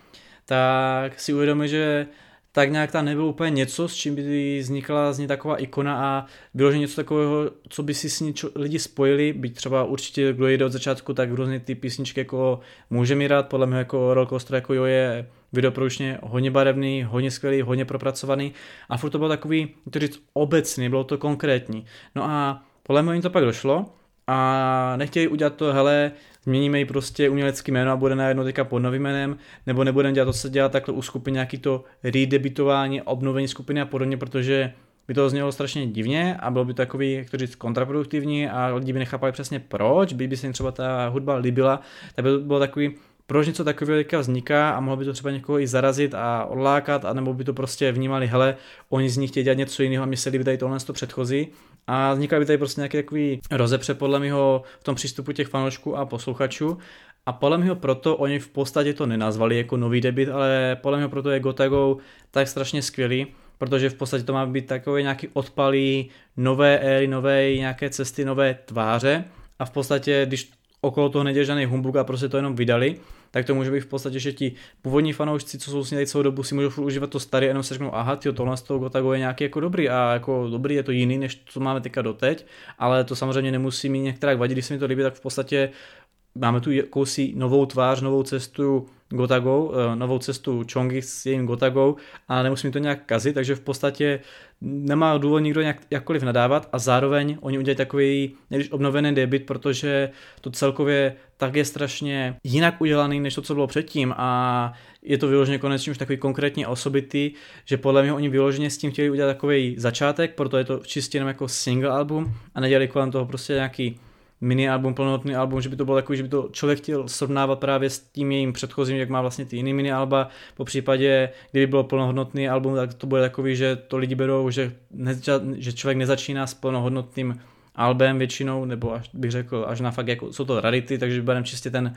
tak si uvědomí, že tak nějak tam nebylo úplně něco, s čím by vznikla z ní taková ikona a vyloženě něco takového, co by si s ní lidi spojili, byť třeba určitě, kdo jde od začátku, tak různé ty písničky jako může mi rád, podle mě jako Rollcoaster jako jo je videoproučně hodně barevný, hodně skvělý, hodně propracovaný a furt to bylo takový, to říct obecný, bylo to konkrétní. No a podle mě jim to pak došlo a nechtěli udělat to, hele, změníme ji prostě umělecký jméno a bude najednou teďka pod novým jménem, nebo nebudeme dělat to, co se dělá takhle u skupiny, nějaký to redebitování, obnovení skupiny a podobně, protože by to znělo strašně divně a bylo by takový, jak to říct, kontraproduktivní a lidi by nechápali přesně proč, by, by se jim třeba ta hudba líbila, tak by to bylo takový, proč něco takového teďka vzniká a mohlo by to třeba někoho i zarazit a odlákat, anebo by to prostě vnímali, hele, oni z nich chtějí dělat něco jiného a my se líbí tady tohle to předchozí. A vznikaly by tady prostě nějaký takový rozepře podle mého v tom přístupu těch fanoušků a posluchačů. A podle mého proto oni v podstatě to nenazvali jako nový debit, ale podle mého proto je Gotago tak strašně skvělý, protože v podstatě to má být takový nějaký odpalý nové éry, nové nějaké cesty, nové tváře a v podstatě, když okolo toho neděl žádný a prostě to jenom vydali, tak to může být v podstatě, že ti původní fanoušci, co jsou s ní celou dobu, si můžou užívat to staré, jenom se řeknou, aha, tyjo, tohle z toho Gotago je nějaký jako dobrý a jako dobrý je to jiný, než co máme teďka doteď, ale to samozřejmě nemusí mít některá vadit, když se mi to líbí, tak v podstatě máme tu jakousi novou tvář, novou cestu Gotago, eh, novou cestu Chongi s jejím Gotago a nemusím to nějak kazit, takže v podstatě nemá důvod nikdo nějak, jakkoliv nadávat a zároveň oni udělají takový než obnovený debit, protože to celkově tak je strašně jinak udělaný, než to, co bylo předtím. A je to vyloženě konečně už takový konkrétní osobitý, že podle mě oni vyloženě s tím chtěli udělat takový začátek, proto je to čistě jenom jako single album a nedělali kolem toho prostě nějaký mini album, plnohodnotný album, že by to bylo takový, že by to člověk chtěl srovnávat právě s tím jejím předchozím, jak má vlastně ty jiný mini alba. Po případě, kdyby bylo plnohodnotný album, tak to bude takový, že to lidi berou, že, ne, že člověk nezačíná s plnohodnotným albem většinou, nebo až bych řekl, až na fakt jako jsou to rarity, takže bereme čistě ten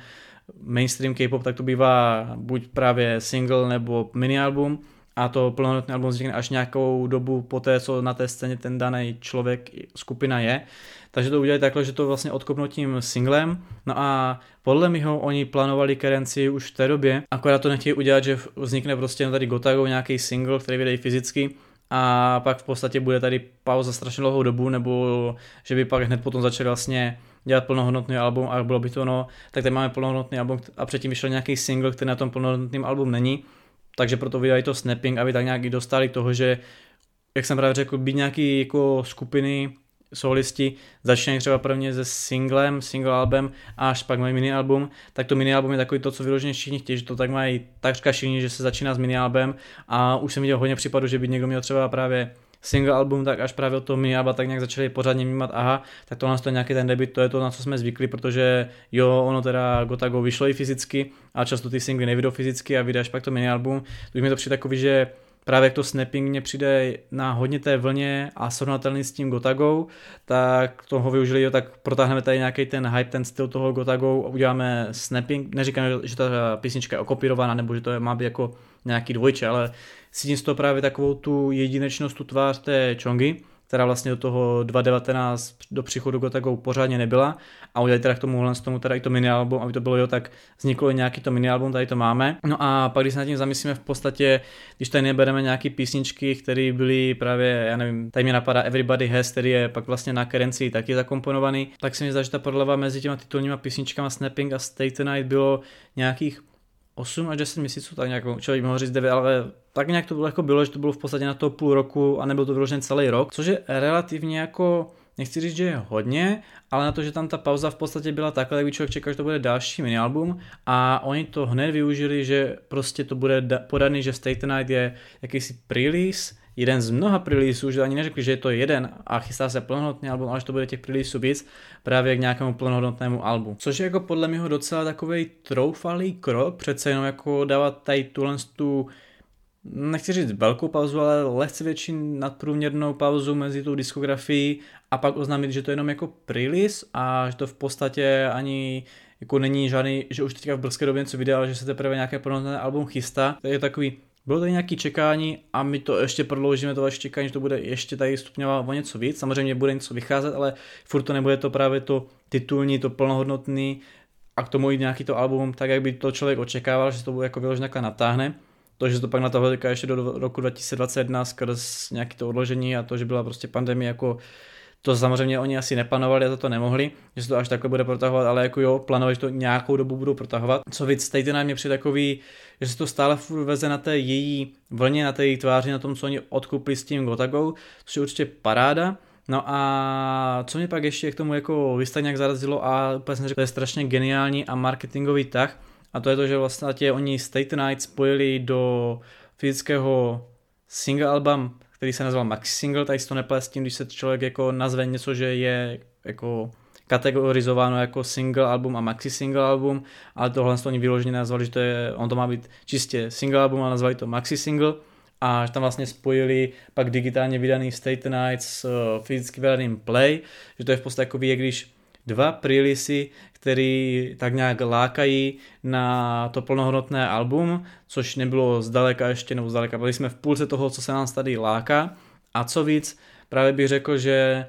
mainstream K-pop, tak to bývá buď právě single nebo mini album a to plnohodnotné album vznikne až nějakou dobu po té, co na té scéně ten daný člověk, skupina je. Takže to udělali takhle, že to vlastně odkopnou tím singlem. No a podle mého oni plánovali kerenci už v té době, akorát to nechtějí udělat, že vznikne prostě tady Gotago nějaký single, který vydají fyzicky, a pak v podstatě bude tady pauza strašně dlouhou dobu, nebo že by pak hned potom začali vlastně dělat plnohodnotný album a bylo by to ono, tak tady máme plnohodnotný album a předtím vyšel nějaký single, který na tom plnohodnotným album není, takže proto vydají to snapping, aby tak nějak dostali toho, že jak jsem právě řekl, být nějaký jako skupiny solisti začínají třeba prvně se singlem, single album a až pak mají mini album, tak to mini album je takový to, co vyloženě všichni chtějí, že to tak mají takřka všichni, že se začíná s mini album a už jsem viděl hodně případů, že by někdo měl třeba právě single album, tak až právě toho mini alba tak nějak začali pořádně vnímat, aha, tak to nás to je nějaký ten debit, to je to, na co jsme zvykli, protože jo, ono teda Gotago vyšlo i fyzicky a často ty singly nevydou fyzicky a vydáš pak to mini album, už mi to přijde takový, že právě jak to snapping mě přijde na hodně té vlně a srovnatelný s tím Gotagou, tak toho využili, jo, tak protáhneme tady nějaký ten hype, ten styl toho Gotagou a uděláme snapping. Neříkám, že ta písnička je okopírovaná nebo že to je, má být jako nějaký dvojče, ale cítím z toho právě takovou tu jedinečnost, tu tvář té Chongy, která vlastně do toho 2019 do příchodu Gotago pořádně nebyla a udělali teda k tomu z tomu teda i to mini album, aby to bylo jo, tak vzniklo nějaký to mini album, tady to máme. No a pak když se nad tím zamyslíme v podstatě, když tady nebereme nějaký písničky, které byly právě, já nevím, tady mě napadá Everybody Has, který je pak vlastně na Kerenci taky zakomponovaný, tak si mi zdá, že ta prodleva mezi těma titulníma písničkama Snapping a Stay Tonight bylo nějakých 8 až 10 měsíců, tak nějak člověk mohl říct 9, ale tak nějak to bylo, jako bylo, že to bylo v podstatě na to půl roku a nebyl to vyložen celý rok, což je relativně jako nechci říct, že je hodně, ale na to, že tam ta pauza v podstatě byla takhle, tak by člověk čekal, že to bude další mini album a oni to hned využili, že prostě to bude podaný, že State Night je jakýsi release, jeden z mnoha releaseů, že ani neřekli, že je to jeden a chystá se plnohodnotný album, ale že to bude těch releaseů víc právě k nějakému plnohodnotnému albu. Což je jako podle mě docela takový troufalý krok, přece jenom jako dávat tady tuhle tu nechci říct velkou pauzu, ale lehce větší nadprůměrnou pauzu mezi tou diskografií a pak oznámit, že to je jenom jako release a že to v podstatě ani jako není žádný, že už teďka v brzké době něco vydal, že se teprve nějaké plnohodnotné album chystá. To je takový bylo tady nějaké čekání a my to ještě prodloužíme to vaše čekání, že to bude ještě tady stupňovat o něco víc. Samozřejmě bude něco vycházet, ale furt to nebude to právě to titulní, to plnohodnotný a k tomu i nějaký to album, tak jak by to člověk očekával, že se to bude jako vyloženě natáhne. To, že to pak na toho ještě do roku 2021 skrz nějaký to odložení a to, že byla prostě pandemie jako to samozřejmě oni asi neplánovali a za to nemohli, že se to až takhle bude protahovat, ale jako jo, plánovali, že to nějakou dobu budou protahovat. Co víc, tady na mě přijde takový, že se to stále veze na té její vlně, na té její tváři, na tom, co oni odkupli s tím Gotagou, což je určitě paráda. No a co mě pak ještě k tomu jako vystaň nějak zarazilo a úplně jsem řekl, to je strašně geniální a marketingový tah, a to je to, že vlastně oni State Night spojili do fyzického single album který se nazval Maxi Single, tady si to neplést s tím, když se člověk jako nazve něco, že je jako kategorizováno jako single album a maxi single album, ale tohle to oni vyloženě nazvali, že to je, on to má být čistě single album a nazvali to maxi single. A že tam vlastně spojili pak digitálně vydaný State Night s uh, fyzicky vydaným Play, že to je v podstatě jako jak když dva prilisy, který tak nějak lákají na to plnohodnotné album, což nebylo zdaleka ještě, nebo zdaleka, byli jsme v půlce toho, co se nás tady láká. A co víc, právě bych řekl, že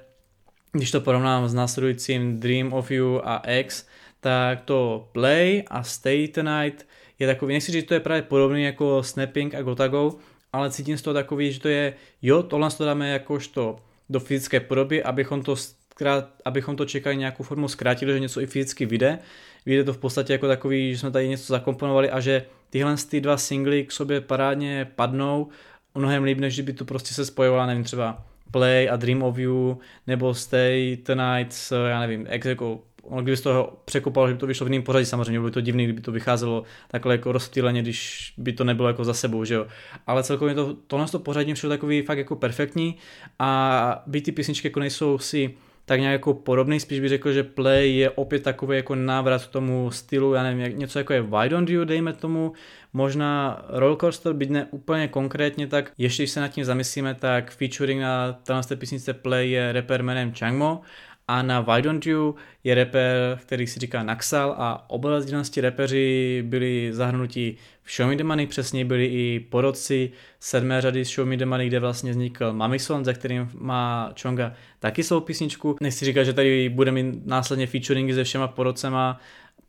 když to porovnám s následujícím Dream of You a X, tak to Play a Stay Tonight je takový, nechci říct, že to je právě podobný jako Snapping a Gotago, ale cítím z toho takový, že to je, jo, tohle to dáme jakožto do fyzické podoby, abychom to, zkrát, abychom to čekali nějakou formu zkrátili, že něco i fyzicky vyjde. Vyjde to v podstatě jako takový, že jsme tady něco zakomponovali a že tyhle ty dva singly k sobě parádně padnou mnohem líp, než kdyby to prostě se spojovala, nevím, třeba Play a Dream of You, nebo Stay Tonight s, já nevím, ex, jako kdyby z toho překopalo, že by to vyšlo v jiném pořadí, samozřejmě bylo by to divný, kdyby to vycházelo takhle jako rozptýleně, když by to nebylo jako za sebou, že jo. Ale celkově to, tohle to pořadí všude takový fakt jako perfektní a by ty písničky jako nejsou si tak nějak jako podobný, spíš bych řekl, že Play je opět takový jako návrat k tomu stylu, já nevím, něco jako je Why Don't You, dejme tomu, možná Rollercoaster, byť ne úplně konkrétně, tak ještě když se nad tím zamyslíme, tak featuring na téhle písnice Play je rapper jménem Changmo a na Why Don't You je rapper, který si říká Naxal a oba z repeři byli zahrnuti v Show Me The Money, přesně byli i porodci sedmé řady z Show Me The Money, kde vlastně vznikl Mamison, za kterým má Chonga taky svou písničku. Nechci říkat, že tady bude mít následně featuringy se všema porodcema,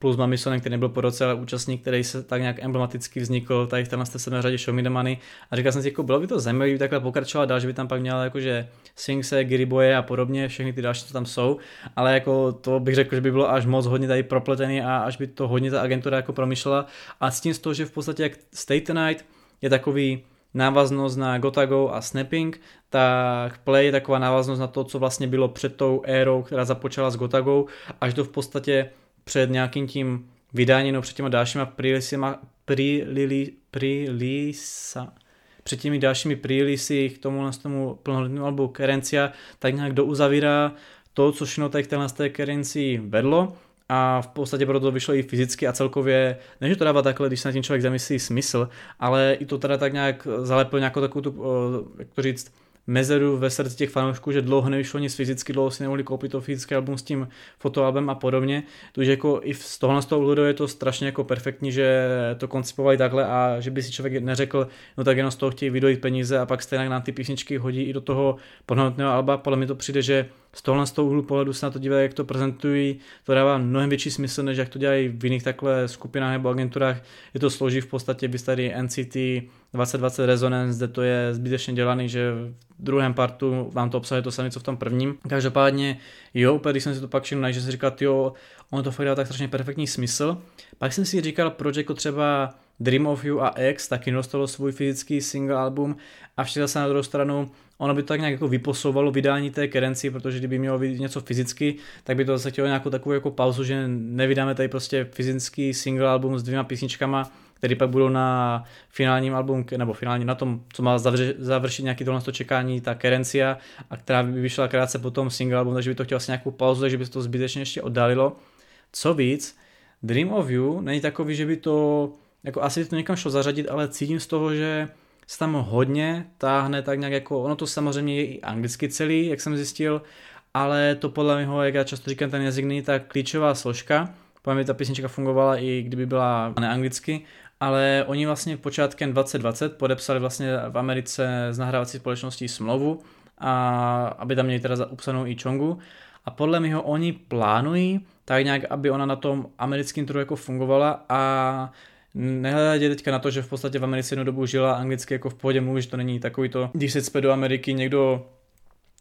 plus Mamisonem, který nebyl po roce, ale účastník, který se tak nějak emblematicky vznikl tady v téhle sedmé řadě Show Me The Money. A říkal jsem si, jako bylo by to zajímavé, kdyby takhle pokračoval dál, že by tam pak měla jakože Singse, Giriboje a podobně, všechny ty další, co tam jsou, ale jako to bych řekl, že by bylo až moc hodně tady propletený a až by to hodně ta agentura jako promýšlela. A s tím z toho, že v podstatě jak Stay Tonight je takový návaznost na Gotago a Snapping, tak Play je taková návaznost na to, co vlastně bylo před tou érou, která započala s Gotago, až do v podstatě před nějakým tím vydáním, no před těma dalšíma prilisima, prilili, prilisa, před těmi dalšími prílisy k tomu, tomu plnohodnotnému albu Kerencia, tak nějak do uzavírá to, co všechno tady k téhle té Kerenci vedlo. A v podstatě proto vyšlo i fyzicky a celkově, ne že to dává takhle, když se na tím člověk zamyslí smysl, ale i to teda tak nějak zalepil nějakou takovou tu, jak to říct, mezeru ve srdci těch fanoušků, že dlouho nevyšlo nic fyzicky, dlouho si nemohli koupit to fyzické album s tím fotoalbem a podobně. Takže jako i z tohohle z toho je to strašně jako perfektní, že to koncipovali takhle a že by si člověk neřekl, no tak jenom z toho chtějí vydojit peníze a pak stejně nám ty písničky hodí i do toho plnohodnotného alba. Podle mě to přijde, že z tohohle z toho úhlu pohledu se na to dívají, jak to prezentují, to dává mnohem větší smysl, než jak to dělají v jiných takhle skupinách nebo agenturách. Je to složí v podstatě, by tady NCT 2020 Resonance, kde to je zbytečně dělaný, že v druhém partu vám to obsahuje to samé, co v tom prvním. Každopádně, jo, úplně když jsem si to pak všiml, že si říkal, jo, ono to fakt dá tak strašně perfektní smysl. Pak jsem si říkal, proč jako třeba Dream of You a X taky dostalo svůj fyzický single album a všichni zase na druhou stranu ono by to tak nějak jako vyposouvalo vydání té kerenci, protože kdyby mělo být něco fyzicky, tak by to zase chtělo nějakou takovou jako pauzu, že nevydáme tady prostě fyzický single album s dvěma písničkama, které pak budou na finálním album, nebo finálním na tom, co má završit nějaký tohle čekání, ta Kerencia, a která by vyšla krátce potom single album, takže by to chtělo asi nějakou pauzu, takže by se to zbytečně ještě oddalilo. Co víc, Dream of You není takový, že by to, jako asi by to někam šlo zařadit, ale cítím z toho, že se tam hodně táhne tak nějak jako, ono to samozřejmě je i anglicky celý, jak jsem zjistil, ale to podle mě, jak já často říkám, ten jazyk není ta klíčová složka, podle mě ta písnička fungovala i kdyby byla neanglicky, ale oni vlastně počátkem 2020 podepsali vlastně v Americe s nahrávací společností smlouvu, a aby tam měli teda upsanou i Chongu. A podle mě oni plánují tak nějak, aby ona na tom americkém trhu jako fungovala a nehledajte teďka na to, že v podstatě v Americe jednu dobu žila anglicky jako v pohodě mluví, že to není takový to, když se do Ameriky někdo,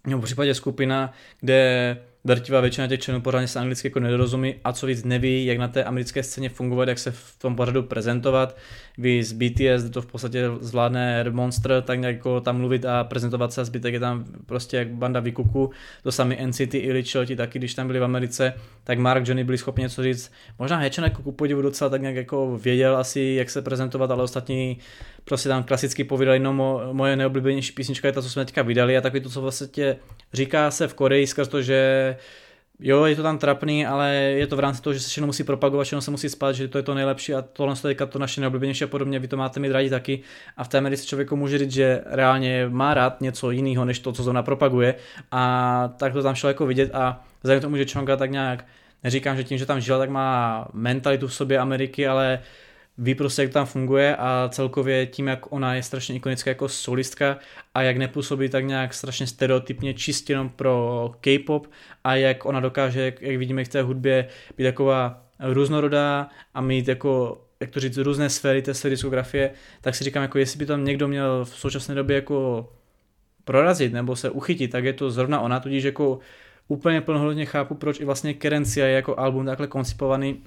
nebo v případě skupina, kde drtivá většina těch členů pořádně se anglicky jako nedorozumí a co víc neví, jak na té americké scéně fungovat, jak se v tom pořadu prezentovat. Vy z BTS, to v podstatě zvládne Monster, tak nějak jako tam mluvit a prezentovat se a zbytek je tam prostě jak banda vykuku. To sami NCT i Lichilti taky, když tam byli v Americe, tak Mark Johnny byli schopni něco říct. Možná Hečen jako ku podivu docela tak nějak jako věděl asi, jak se prezentovat, ale ostatní prostě tam klasicky povídali, no moje neoblíbenější písnička je ta, co jsme teďka vydali a taky to, co vlastně říká se v Koreji skrz to, že jo, je to tam trapný, ale je to v rámci toho, že se všechno musí propagovat, všechno se musí spát, že to je to nejlepší a tohle je to naše neoblíbenější a podobně, vy to máte mít rádi taky. A v té Americe člověku může říct, že reálně má rád něco jiného, než to, co zrovna propaguje a tak to tam šlo jako vidět a vzhledem tomu, že Chonga tak nějak neříkám, že tím, že tam žil, tak má mentalitu v sobě Ameriky, ale ví prostě, jak tam funguje a celkově tím, jak ona je strašně ikonická jako solistka a jak nepůsobí tak nějak strašně stereotypně čistě jenom pro K-pop a jak ona dokáže, jak, vidíme v té hudbě, být taková různorodá a mít jako jak to říct, různé sféry té své diskografie, tak si říkám, jako jestli by tam někdo měl v současné době jako prorazit nebo se uchytit, tak je to zrovna ona, tudíž jako úplně plnohodnotně chápu, proč i vlastně Kerencia je jako album takhle koncipovaný,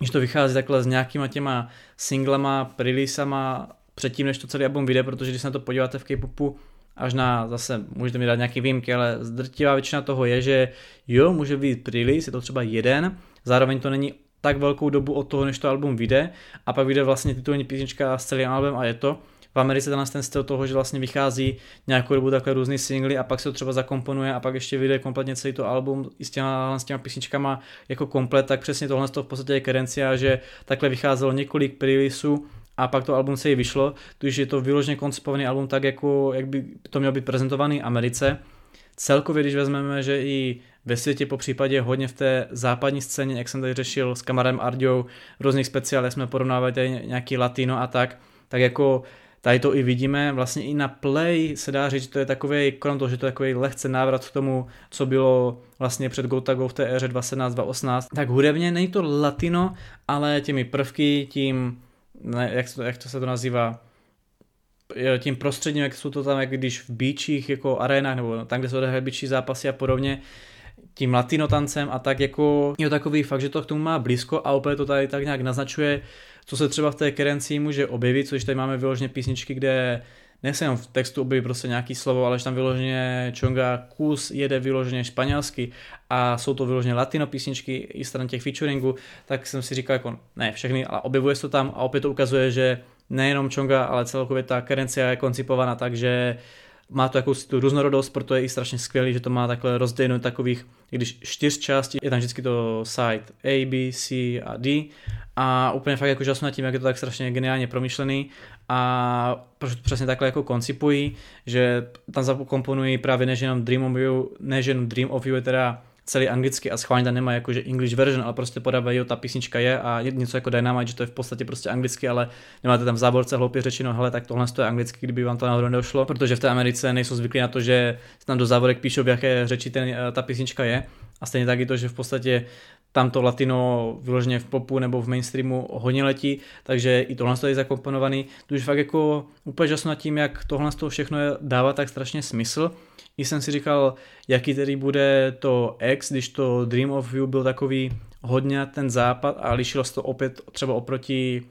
když to vychází takhle s nějakýma těma singlema, releasama předtím, než to celý album vyjde, protože když se na to podíváte v K-popu, až na, zase můžete mi dát nějaké výjimky, ale zdrtivá většina toho je, že jo, může být release, je to třeba jeden, zároveň to není tak velkou dobu od toho, než to album vyjde a pak vyjde vlastně titulní písnička s celým albumem a je to. V Americe tenhle ten styl toho, že vlastně vychází nějakou dobu takhle různý singly a pak se to třeba zakomponuje a pak ještě vyjde kompletně celý to album i s těma, s těma písničkama jako komplet, tak přesně tohle to v podstatě je Kerencia, že takhle vycházelo několik prelísů a pak to album se jí vyšlo, takže je to vyloženě koncipovaný album tak, jako, jak by to mělo být prezentovaný Americe. Celkově, když vezmeme, že i ve světě, po případě hodně v té západní scéně, jak jsem tady řešil s kamarem Ardiou, různých speciálech jsme porovnávali tady nějaký latino a tak, tak jako tady to i vidíme, vlastně i na Play se dá říct, že to je takový, krom toho, že to je takový lehce návrat k tomu, co bylo vlastně před Gotago v té éře 2017-2018, tak hudebně není to latino, ale těmi prvky, tím, ne, jak, to, jak to se to nazývá, tím prostředím, jak jsou to tam, jak když v beachích, jako arénách, nebo tam, kde jsou beachy zápasy a podobně, tím latinotancem a tak jako je takový fakt, že to k tomu má blízko a opět to tady tak nějak naznačuje, co se třeba v té kerenci může objevit, což tady máme vyloženě písničky, kde ne se jenom v textu objeví prostě nějaký slovo, ale že tam vyloženě Chonga kus jede vyloženě španělsky a jsou to vyloženě latino písničky i stran těch featuringů, tak jsem si říkal jako ne všechny, ale objevuje se to tam a opět to ukazuje, že nejenom Chonga, ale celkově ta kerencia je koncipovaná tak, že má to jakousi tu různorodost, proto je i strašně skvělý, že to má takhle rozděleno takových, když čtyř částí, je tam vždycky to site A, B, C a D. A úplně fakt jako žasnu nad tím, jak je to tak strašně geniálně promyšlený a proč to přesně takhle jako koncipují, že tam zakomponují právě než jenom Dream of You, než jenom Dream of You je teda celý anglicky a schválně tam nemá jakože English version, ale prostě podávají, jo, ta písnička je a něco jako Dynamite, že to je v podstatě prostě anglicky, ale nemáte tam v záborce hloupě řečeno, hele, tak tohle je anglicky, kdyby vám to náhodou nedošlo, protože v té Americe nejsou zvyklí na to, že tam do závorek píšou, v jaké řeči ten, eh, ta písnička je. A stejně tak i to, že v podstatě tam to latino vyloženě v popu nebo v mainstreamu hodně letí, takže i tohle je zakomponovaný. To už fakt jako úplně žasno nad tím, jak tohle všechno dává tak strašně smysl i jsem si říkal, jaký tedy bude to X, když to Dream of You byl takový hodně ten západ a lišilo se to opět třeba oproti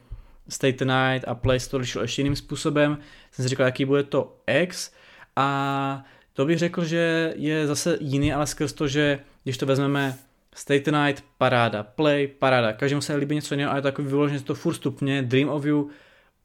State Night a Place to lišilo ještě jiným způsobem. Jsem si říkal, jaký bude to X a to bych řekl, že je zase jiný, ale skrz to, že když to vezmeme State Night, paráda, Play, paráda, každému se líbí něco jiného a je takový vyloženě to furt stupně, Dream of You,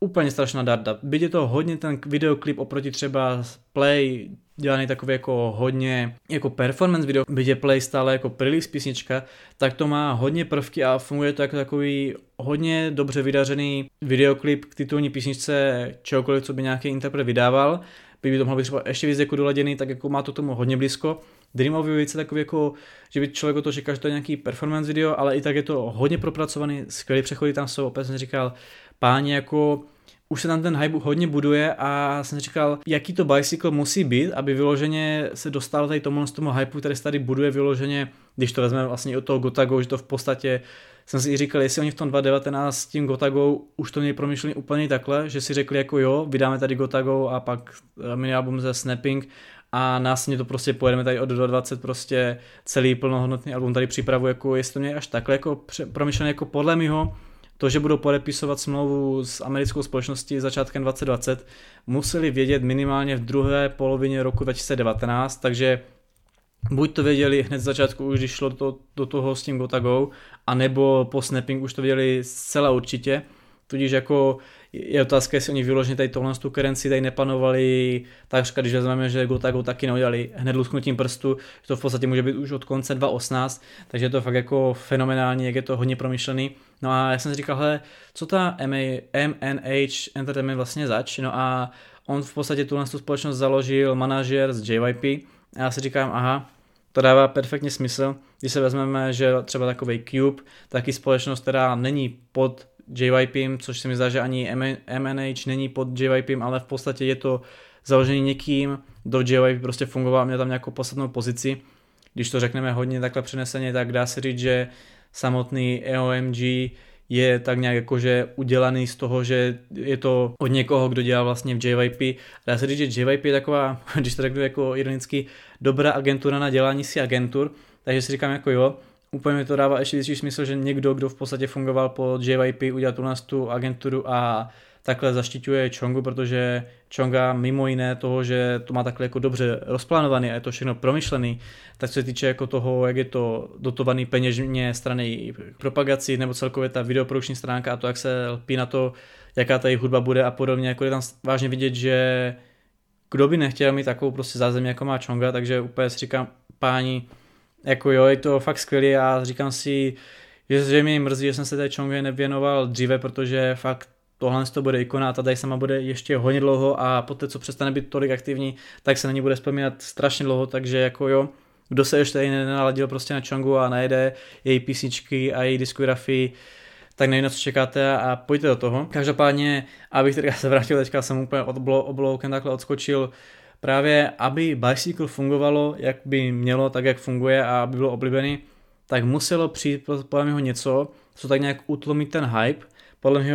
úplně strašná darda. Byť je to hodně ten videoklip oproti třeba Play, dělaný takový jako hodně jako performance video, byť je Play stále jako release písnička, tak to má hodně prvky a funguje to jako takový hodně dobře vydařený videoklip k titulní písničce čehokoliv, co by nějaký interpret vydával. By, by to mohlo být třeba ještě víc jako doladěný, tak jako má to tomu hodně blízko. Dream of You je takový jako, že by člověk o to čekal, že to je nějaký performance video, ale i tak je to hodně propracovaný, skvělý přechody tam jsou, opět jsem říkal, páni jako už se tam ten hype hodně buduje a jsem říkal, jaký to bicycle musí být, aby vyloženě se dostal tady tomu, tomu hypeu, který se tady buduje vyloženě, když to vezmeme vlastně od toho Gotago, že to v podstatě jsem si říkal, jestli oni v tom 2019 s tím Gotago už to měli promyšlený úplně takhle, že si řekli jako jo, vydáme tady Gotago a pak eh, mini album ze Snapping a následně to prostě pojedeme tady od 2020 prostě celý plnohodnotný album tady připravu, jako jestli to mě až takhle jako promyšlené jako podle mého to, že budou podepisovat smlouvu s americkou společností začátkem 2020, museli vědět minimálně v druhé polovině roku 2019, takže buď to věděli hned z začátku, už když šlo do, do toho s tím Gotago, anebo po snapping už to věděli zcela určitě, tudíž jako je otázka, jestli oni vyloženě tady tohle tu kerenci tady nepanovali takřka, když vezmeme, že Gotago taky neudělali hned lusknutím prstu, že to v podstatě může být už od konce 2018, takže je to fakt jako fenomenální, jak je to hodně promyšlený. No a já jsem si říkal, hele, co ta MNH Entertainment vlastně zač, no a on v podstatě tuhle tu společnost založil manažer z JYP a já si říkám, aha, to dává perfektně smysl, když se vezmeme, že třeba takový Cube, taky společnost, která není pod JYP, což se mi zdá, že ani MNH není pod JYP, ale v podstatě je to založený někým, do JYP prostě fungoval, měl tam nějakou podstatnou pozici. Když to řekneme hodně takhle přeneseně, tak dá se říct, že samotný EOMG je tak nějak jakože udělaný z toho, že je to od někoho, kdo dělá vlastně v JYP. Dá se říct, že JYP je taková, když to řeknu jako ironicky, dobrá agentura na dělání si agentur, takže si říkám jako jo, úplně mi to dává ještě větší smysl, že někdo, kdo v podstatě fungoval pod JYP, udělal tu nás tu agenturu a takhle zaštiťuje Chongu, protože Chonga mimo jiné toho, že to má takhle jako dobře rozplánovaný a je to všechno promyšlený, tak co se týče jako toho, jak je to dotovaný peněžně strany propagací nebo celkově ta videoprodukční stránka a to, jak se lpí na to, jaká ta jejich hudba bude a podobně, jako je tam vážně vidět, že kdo by nechtěl mít takovou prostě zázemí, jako má Chonga, takže úplně si říkám, páni, jako jo, je to fakt skvělý a říkám si, že, že mě mrzí, že jsem se té Chongue nevěnoval dříve, protože fakt tohle to bude ikona a ta tady sama bude ještě hodně dlouho a poté, co přestane být tolik aktivní, tak se na ní bude vzpomínat strašně dlouho, takže jako jo, kdo se ještě tady nenaladil prostě na Chongu a najde její písničky a její diskografii, tak nevím, na co čekáte a pojďte do toho. Každopádně, abych teda se vrátil, teďka jsem úplně od obloukem takhle odskočil, právě aby Bicycle fungovalo, jak by mělo, tak jak funguje a aby bylo oblíbený, tak muselo přijít podle mě něco, co tak nějak utlomí ten hype. Podle mě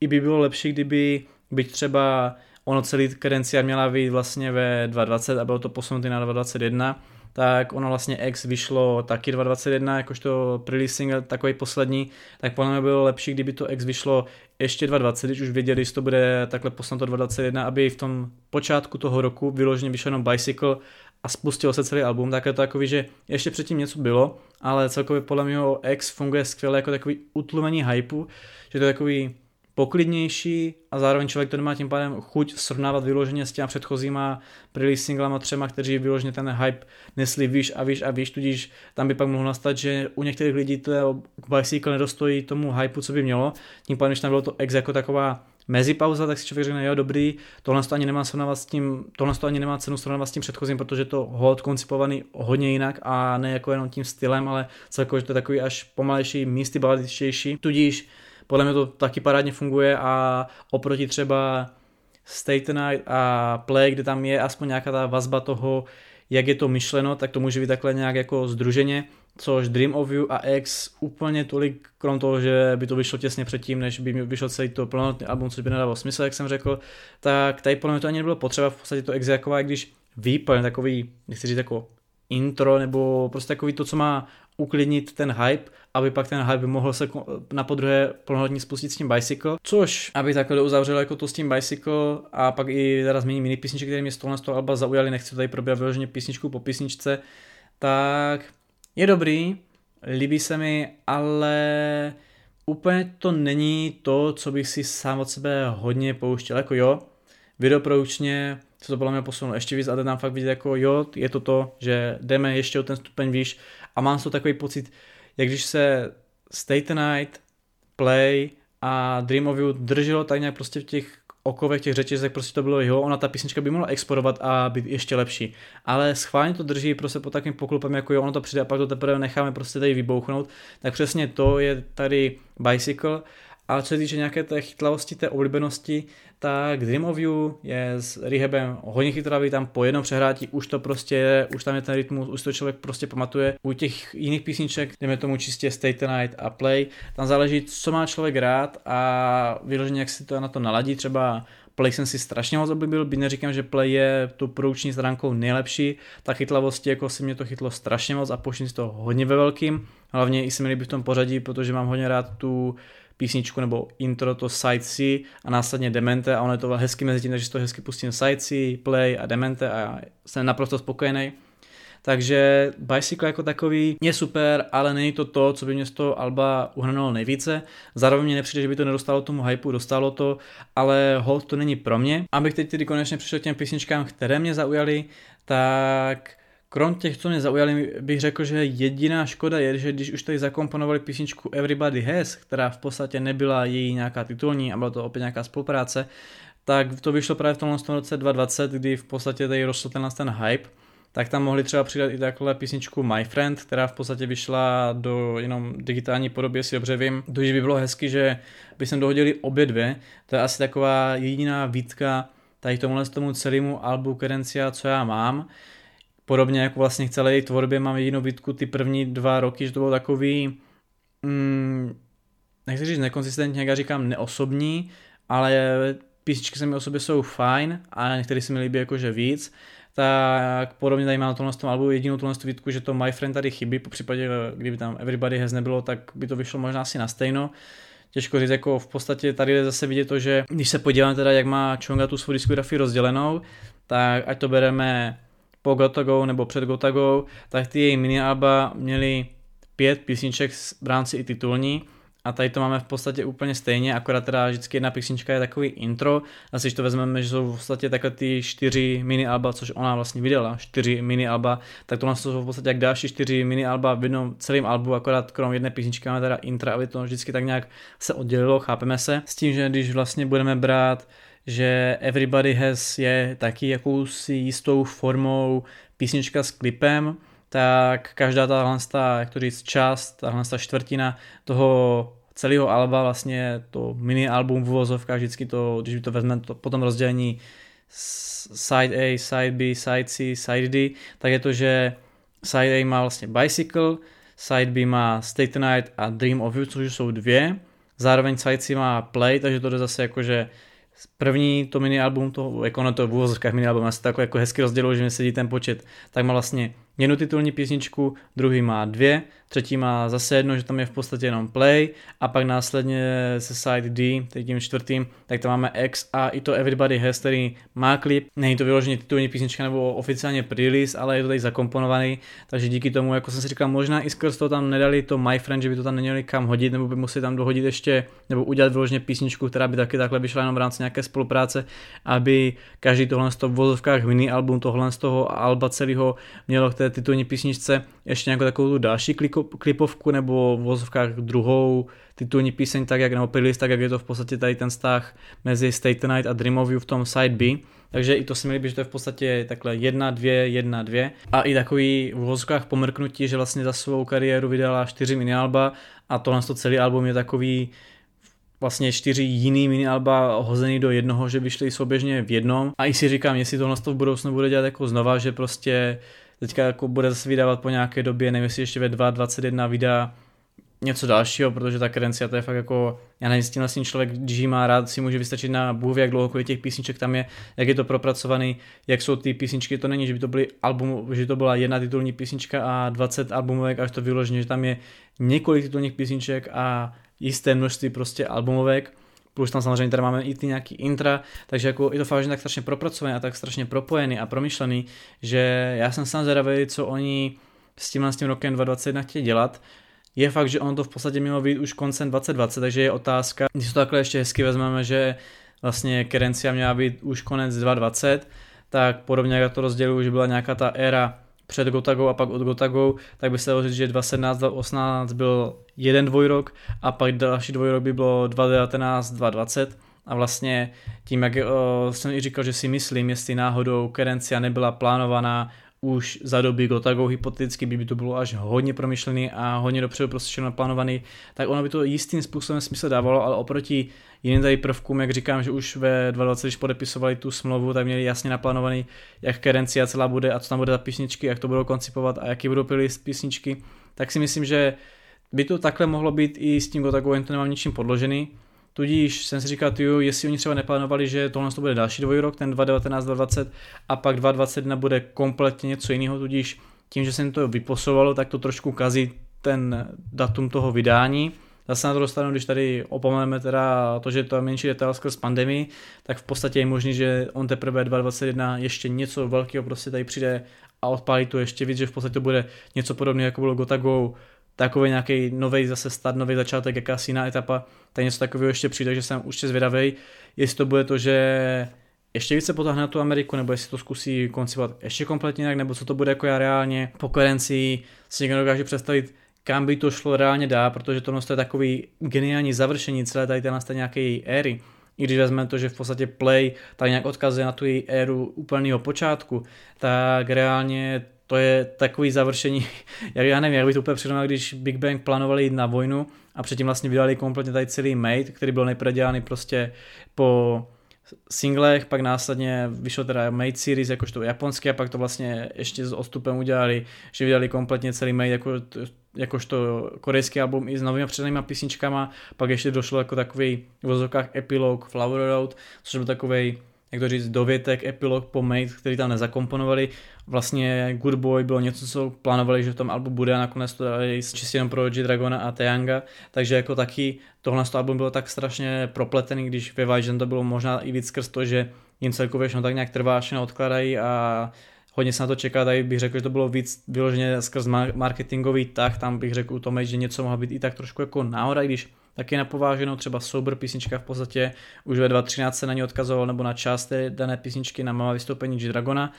i by bylo lepší, kdyby byť třeba ono celý kadencia měla být vlastně ve 2.20 a bylo to posunuté na 2.21, tak ono vlastně X vyšlo taky 2.21, jakožto pre-releasing takový poslední, tak podle mě bylo lepší, kdyby to X vyšlo ještě 2.20, když už věděli, že to bude takhle posunuto 2.21, aby v tom počátku toho roku vyloženě vyšel jenom Bicycle a spustil se celý album, tak je to takový, že ještě předtím něco bylo, ale celkově podle mě X funguje skvěle jako takový utlumení hypeu, že to je takový poklidnější a zároveň člověk to nemá tím pádem chuť srovnávat vyloženě s těma předchozíma release singlama třema, kteří vyloženě ten hype nesli výš a výš a výš, tudíž tam by pak mohlo nastat, že u některých lidí to Bicycle nedostojí tomu hypeu, co by mělo, tím pádem, když tam bylo to ex jako taková mezipauza, tak si člověk řekne, jo, dobrý, tohle to ani nemá srovnávat s tím, tohle to ani nemá cenu srovnávat s tím předchozím, protože to hod koncipovaný hodně jinak a ne jako jenom tím stylem, ale celkově, že to je takový až pomalejší, místy baladičtější, tudíž podle mě to taky parádně funguje a oproti třeba State Night a Play, kde tam je aspoň nějaká ta vazba toho, jak je to myšleno, tak to může být takhle nějak jako združeně, což Dream of You a X úplně tolik, krom toho, že by to vyšlo těsně předtím, než by mi vyšlo celý to plnohodnotný album, což by nedávalo smysl, jak jsem řekl, tak tady podle mě to ani nebylo potřeba, v podstatě to X jako, když výplň, takový, nechci říct jako intro, nebo prostě takový to, co má uklidnit ten hype, aby pak ten hype mohl se na podruhé plnohodně spustit s tím Bicycle, což, aby takhle uzavřel jako to s tím Bicycle a pak i teda změní mini písničky, které mě z toho, alba zaujali, nechci tady probíhat vyloženě písničku po písničce, tak je dobrý, líbí se mi, ale úplně to není to, co bych si sám od sebe hodně pouštěl, jako jo, videoproučně se to podle mě posunulo ještě víc a nám fakt vidět jako jo, je to to, že jdeme ještě o ten stupeň výš a mám to takový pocit, jak když se Stay Tonight, Play a Dream of You drželo tak nějak prostě v těch okovech těch řečí, prostě to bylo jo, ona ta písnička by mohla exporovat a být ještě lepší. Ale schválně to drží prostě pod takovým poklupem, jako jo, ono to přijde a pak to teprve necháme prostě tady vybouchnout. Tak přesně to je tady Bicycle ale co se týče nějaké té chytlavosti, té oblíbenosti, tak Dream of You je s rehabem hodně chytravý, tam po jednom přehrátí už to prostě je, už tam je ten rytmus, už to člověk prostě pamatuje. U těch jiných písniček, jdeme tomu čistě Stay Tonight a Play, tam záleží, co má člověk rád a vyloženě, jak si to na to naladí, třeba Play jsem si strašně moc oblíbil, byť neříkám, že Play je tu produkční stránkou nejlepší, ta chytlavosti jako si mě to chytlo strašně moc a pouštím si to hodně ve velkým, hlavně i se mi líbí v tom pořadí, protože mám hodně rád tu písničku nebo intro to Side C a následně Demente a ono je to hezky mezi tím, takže to hezky pustím Side C, Play a Demente a jsem naprosto spokojený. Takže Bicycle jako takový je super, ale není to to, co by mě z toho Alba uhrnulo nejvíce. Zároveň mě nepřijde, že by to nedostalo tomu hypeu, dostalo to, ale hold to není pro mě. Abych teď tedy konečně přišel k těm písničkám, které mě zaujaly, tak Krom těch, co mě zaujali, bych řekl, že jediná škoda je, že když už tady zakomponovali písničku Everybody Has, která v podstatě nebyla její nějaká titulní a byla to opět nějaká spolupráce, tak to vyšlo právě v tomhle roce 2020, kdy v podstatě tady rostl ten, ten hype, tak tam mohli třeba přidat i takhle písničku My Friend, která v podstatě vyšla do jenom digitální podoby, si dobře vím. Když by bylo hezky, že by sem dohodili obě dvě, to je asi taková jediná výtka tady tomuhle tomu celému albu Kerencia, co já mám. Podobně jako vlastně k celé tvorbě mám jedinou výtku ty první dva roky, že to bylo takový mm, nechci říct nekonzistentní, jak já říkám, neosobní, ale písničky se mi o sobě jsou fajn a některé se mi líbí jakože víc, tak podobně tady mám na tomhle tom albu jedinou tuhle výtku, že to My Friend tady chybí, po případě, kdyby tam Everybody Has nebylo, tak by to vyšlo možná asi na stejno. Těžko říct, jako v podstatě tady je zase vidět to, že když se podíváme teda, jak má Chonga tu svou diskografii rozdělenou, tak ať to bereme po Gotago nebo před Gotago, tak ty její mini alba měly pět písniček v rámci i titulní. A tady to máme v podstatě úplně stejně, akorát teda vždycky jedna písnička je takový intro, a když to vezmeme, že jsou v podstatě takhle ty čtyři mini alba, což ona vlastně vydala, čtyři mini alba, tak to jsou v podstatě jak další čtyři mini alba v jednom celém albu, akorát krom jedné písničky máme teda intro, aby to vždycky tak nějak se oddělilo, chápeme se, s tím, že když vlastně budeme brát že Everybody Has je taky jakousi jistou formou písnička s klipem, tak každá tahle, jak to říct, část, tahle čtvrtina toho celého alba, vlastně to mini album v uvozovkách, vždycky to, když to vezmeme to, potom rozdělení side A, side B, side C, side D, tak je to, že side A má vlastně Bicycle, side B má Stay Tonight a Dream of You, což jsou dvě, zároveň side C má Play, takže to jde zase jako, že první to mini album, to, jako na to v úvozovkách mini album, se to jako, hezky rozděluji, že mi sedí ten počet, tak má vlastně jednu titulní písničku, druhý má dvě, třetí má zase jedno, že tam je v podstatě jenom play a pak následně se side D, tím čtvrtým, tak tam máme X a i to Everybody Has, který má klip, není to vyloženě titulní písnička nebo oficiálně pre-release, ale je to tady zakomponovaný, takže díky tomu, jako jsem si říkal, možná i skrz to tam nedali to My Friend, že by to tam neměli kam hodit, nebo by museli tam dohodit ještě, nebo udělat vyloženě písničku, která by taky takhle vyšla jenom v rámci nějaké spolupráce, aby každý tohle z toho v vozovkách mini album, tohle z toho alba celého mělo k té titulní písničce ještě nějakou takovou tu další klipovku nebo v vozovkách druhou titulní píseň, tak jak nebo playlist, tak jak je to v podstatě tady ten vztah mezi Stay Tonight a Dream of You v tom side B. Takže i to si mi líbí, že to je v podstatě takhle jedna, dvě, jedna, dvě. A i takový v vozovkách pomrknutí, že vlastně za svou kariéru vydala čtyři mini alba a tohle to celý album je takový vlastně čtyři jiný mini alba hozený do jednoho, že vyšly souběžně v jednom. A i si říkám, jestli tohle v budoucnu bude dělat jako znova, že prostě teďka jako bude zase vydávat po nějaké době, nevím jestli ještě ve 2021 vydá něco dalšího, protože ta kadencia to je fakt jako, já nevím, s tím vlastně člověk, když má rád, si může vystačit na bůh jak dlouho, těch písniček tam je, jak je to propracovaný, jak jsou ty písničky, to není, že by to byly album, že to byla jedna titulní písnička a 20 albumovek, až to vyloženě, že tam je několik titulních písniček a jisté množství prostě albumovek, plus tam samozřejmě tady máme i ty nějaký intra, takže jako je to fakt tak strašně propracovaný a tak strašně propojený a promyšlený, že já jsem sám zvědavý, co oni s tímhle s tím rokem 2021 chtějí dělat. Je fakt, že ono to v podstatě mělo být už koncem 2020, takže je otázka, když to takhle ještě hezky vezmeme, že vlastně Kerencia měla být už konec 2020, tak podobně jak to rozděluju, že byla nějaká ta éra před Gotagou a pak od Gotagou, tak by se dalo říct, že 2017, 2018 byl jeden dvojrok a pak další dvojrok by bylo 2019, 2020 a vlastně tím, jak o, jsem i říkal, že si myslím, jestli náhodou Kerencia nebyla plánovaná už za doby Gotago hypoteticky by, by to bylo až hodně promyšlený a hodně dopředu prostě naplánovaný, tak ono by to jistým způsobem smysl dávalo, ale oproti jiným tady prvkům, jak říkám, že už ve 2020, když podepisovali tu smlouvu, tak měli jasně naplánovaný, jak Kerencia celá bude a co tam bude za písničky, jak to budou koncipovat a jaký budou playlist písničky, tak si myslím, že by to takhle mohlo být i s tím Gotago, jen to nemám ničím podložený, Tudíž jsem si říkal, tyjo, jestli oni třeba neplánovali, že tohle to bude další dvojrok, ten 2019-2020 a pak 2021 bude kompletně něco jiného, tudíž tím, že se to vyposovalo, tak to trošku kazí ten datum toho vydání. Zase na to dostanu, když tady opomeneme teda to, že to je menší detail skrz pandemii, tak v podstatě je možný, že on teprve 2021 ještě něco velkého prostě tady přijde a odpálí to ještě víc, že v podstatě to bude něco podobného, jako bylo Gotago takový nějaký nový zase start, nový začátek, jakási jiná etapa, tak něco takového ještě přijde, že jsem určitě zvědavý, jestli to bude to, že ještě více potáhne tu Ameriku, nebo jestli to zkusí koncipovat ještě kompletně jinak, nebo co to bude jako já reálně po koherencii si někdo dokáže představit, kam by to šlo reálně dá, protože to je takový geniální završení celé tady téhle nějaké éry. I když vezmeme to, že v podstatě Play tady nějak odkazuje na tu její éru úplného počátku, tak reálně to je takový završení, jak já nevím, jak bych to úplně přirovnal, když Big Bang plánovali jít na vojnu a předtím vlastně vydali kompletně tady celý Mate, který byl nejprve dělaný prostě po singlech, pak následně vyšlo teda Mate series jakožto japonské a pak to vlastně ještě s odstupem udělali, že vydali kompletně celý Mate jako jakožto korejský album i s novými přednými písničkama, pak ještě došlo jako takový v vozovkách epilog Flower Road, což byl takový jak to říct, dovětek, epilog po Mate, který tam nezakomponovali. Vlastně Good Boy bylo něco, co plánovali, že v tom albu bude a nakonec to dali čistě jenom pro G Dragona a Teanga, takže jako taky tohle album bylo tak strašně propletený, když Vision to bylo možná i víc skrz to, že jim celkově všechno tak nějak trvá, všechno odkladají a hodně se na to čeká, tady bych řekl, že to bylo víc vyloženě skrz marketingový tak, tam bych řekl u tom, že něco mohlo být i tak trošku jako náhoda, když taky napováženou, třeba Sober písnička v podstatě už ve 2.13 se na ní odkazoval, nebo na část té dané písničky na mama vystoupení G Dragona,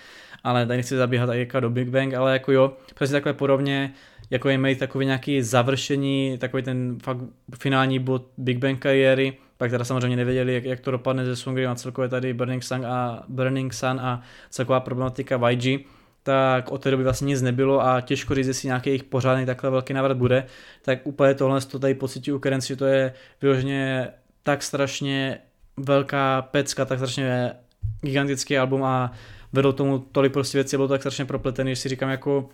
ale tady nechci zabíhat jako do Big Bang, ale jako jo, přesně takhle podobně, jako je mít takový nějaký završení, takový ten fakt finální bod Big Bang kariéry, pak teda samozřejmě nevěděli, jak, jak to dopadne se Songrim a celkově tady Burning Sun a, Burning Sun a celková problematika YG, tak od té doby vlastně nic nebylo a těžko říct, jestli nějaký jejich pořádný takhle velký návrat bude, tak úplně tohle to tady pocití u Kerenci, že to je vyloženě tak strašně velká pecka, tak strašně gigantický album a vedlo tomu tolik prostě věcí, bylo tak strašně propletený, že si říkám jako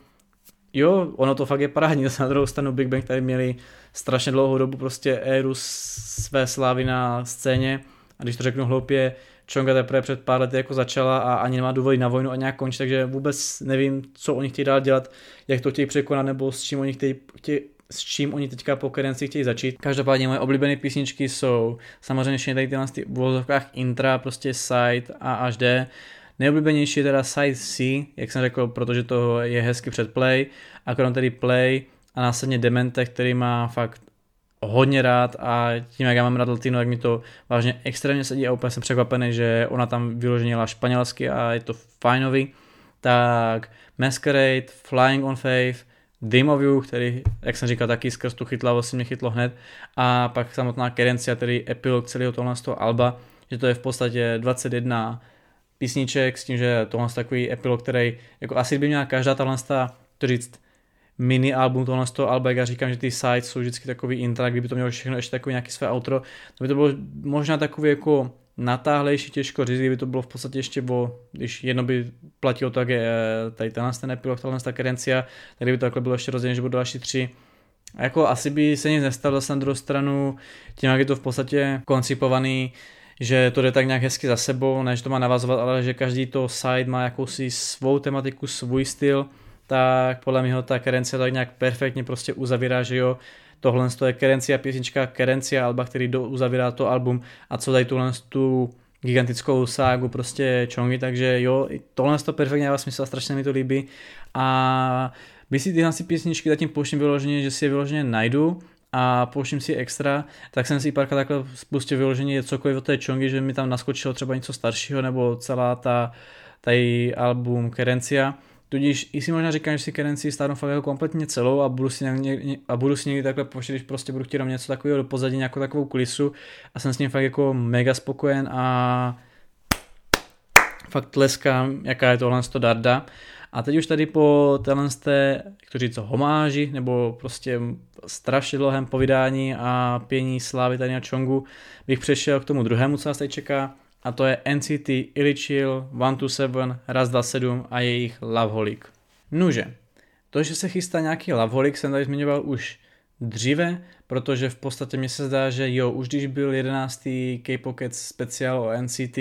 jo, ono to fakt je parádní, na druhou stranu Big Bang tady měli strašně dlouhou dobu prostě éru své slávy na scéně. A když to řeknu hloupě, Čonga teprve před pár lety jako začala a ani nemá důvody na vojnu a nějak končí, takže vůbec nevím, co oni chtějí dál dělat, jak to chtějí překonat nebo s čím oni chtějí, chtějí s čím oni teďka po kadenci chtějí začít. Každopádně moje oblíbené písničky jsou samozřejmě všechny tady tyhle ty v vozovkách intra, prostě side a až D. Nejoblíbenější je teda side C, jak jsem řekl, protože to je hezky před play, akorát tedy play a následně Demente, který má fakt hodně rád a tím, jak já mám rád latino, tak mi to vážně extrémně sedí a úplně jsem překvapený, že ona tam vyloženě španělsky a je to fajnový. Tak Masquerade, Flying on Faith, Dream of You, který, jak jsem říkal, taky skrz tu chytlavost si mě chytlo hned a pak samotná Kerencia, tedy epilog celého tohle z toho alba, že to je v podstatě 21 písniček s tím, že tohle je takový epilog, který jako asi by měla každá tahle to říct, mini album tohle z toho alba, jak já říkám, že ty sides jsou vždycky takový intra, kdyby to mělo všechno ještě takový nějaký své outro, to by to bylo možná takový jako natáhlejší, těžko říct, kdyby to bylo v podstatě ještě o, když jedno by platilo tak, je tady tenhle ten epilog, tahle ta kerencia, tak kdyby to takhle bylo ještě rozdělené, že budou další tři, a jako asi by se nic nestalo zase na druhou stranu, tím jak je to v podstatě koncipovaný, že to jde tak nějak hezky za sebou, ne že to má navazovat, ale že každý to side má jakousi svou tematiku, svůj styl, tak podle mě ta Kerencia tak nějak perfektně prostě uzavírá, že jo, tohle je Kerencia písnička, Kerencia Alba, který do, uzavírá to album a co dají tuhle tu gigantickou ságu prostě Chongi, takže jo, tohle to perfektně dává smysl a strašně mi to líbí. A my si tyhle si písničky zatím pouštím vyloženě, že si je vyloženě najdu a pouštím si extra, tak jsem si párkrát takhle spustil vyloženě cokoliv od té Chongi, že mi tam naskočilo třeba něco staršího nebo celá ta tady album Kerencia Tudíž i si možná říkám, že si Kerenci stáhnu fakt jako kompletně celou a budu si, někdy, a budu si někdy takhle pouštět, když prostě budu chtít něco takového do pozadí, nějakou takovou kulisu a jsem s ním fakt jako mega spokojen a fakt tleskám, jaká je tohle to darda. A teď už tady po téhle té, jak to říct, homáži, nebo prostě strašně dlouhém povídání a pění slávy tady na Čongu, bych přešel k tomu druhému, co nás tady čeká, a to je NCT Illichill, 127, Raz 7 a jejich Loveholik. Nuže, to, že se chystá nějaký Loveholik, jsem tady zmiňoval už dříve, protože v podstatě mi se zdá, že jo, už když byl 11. K-Pocket speciál o NCT,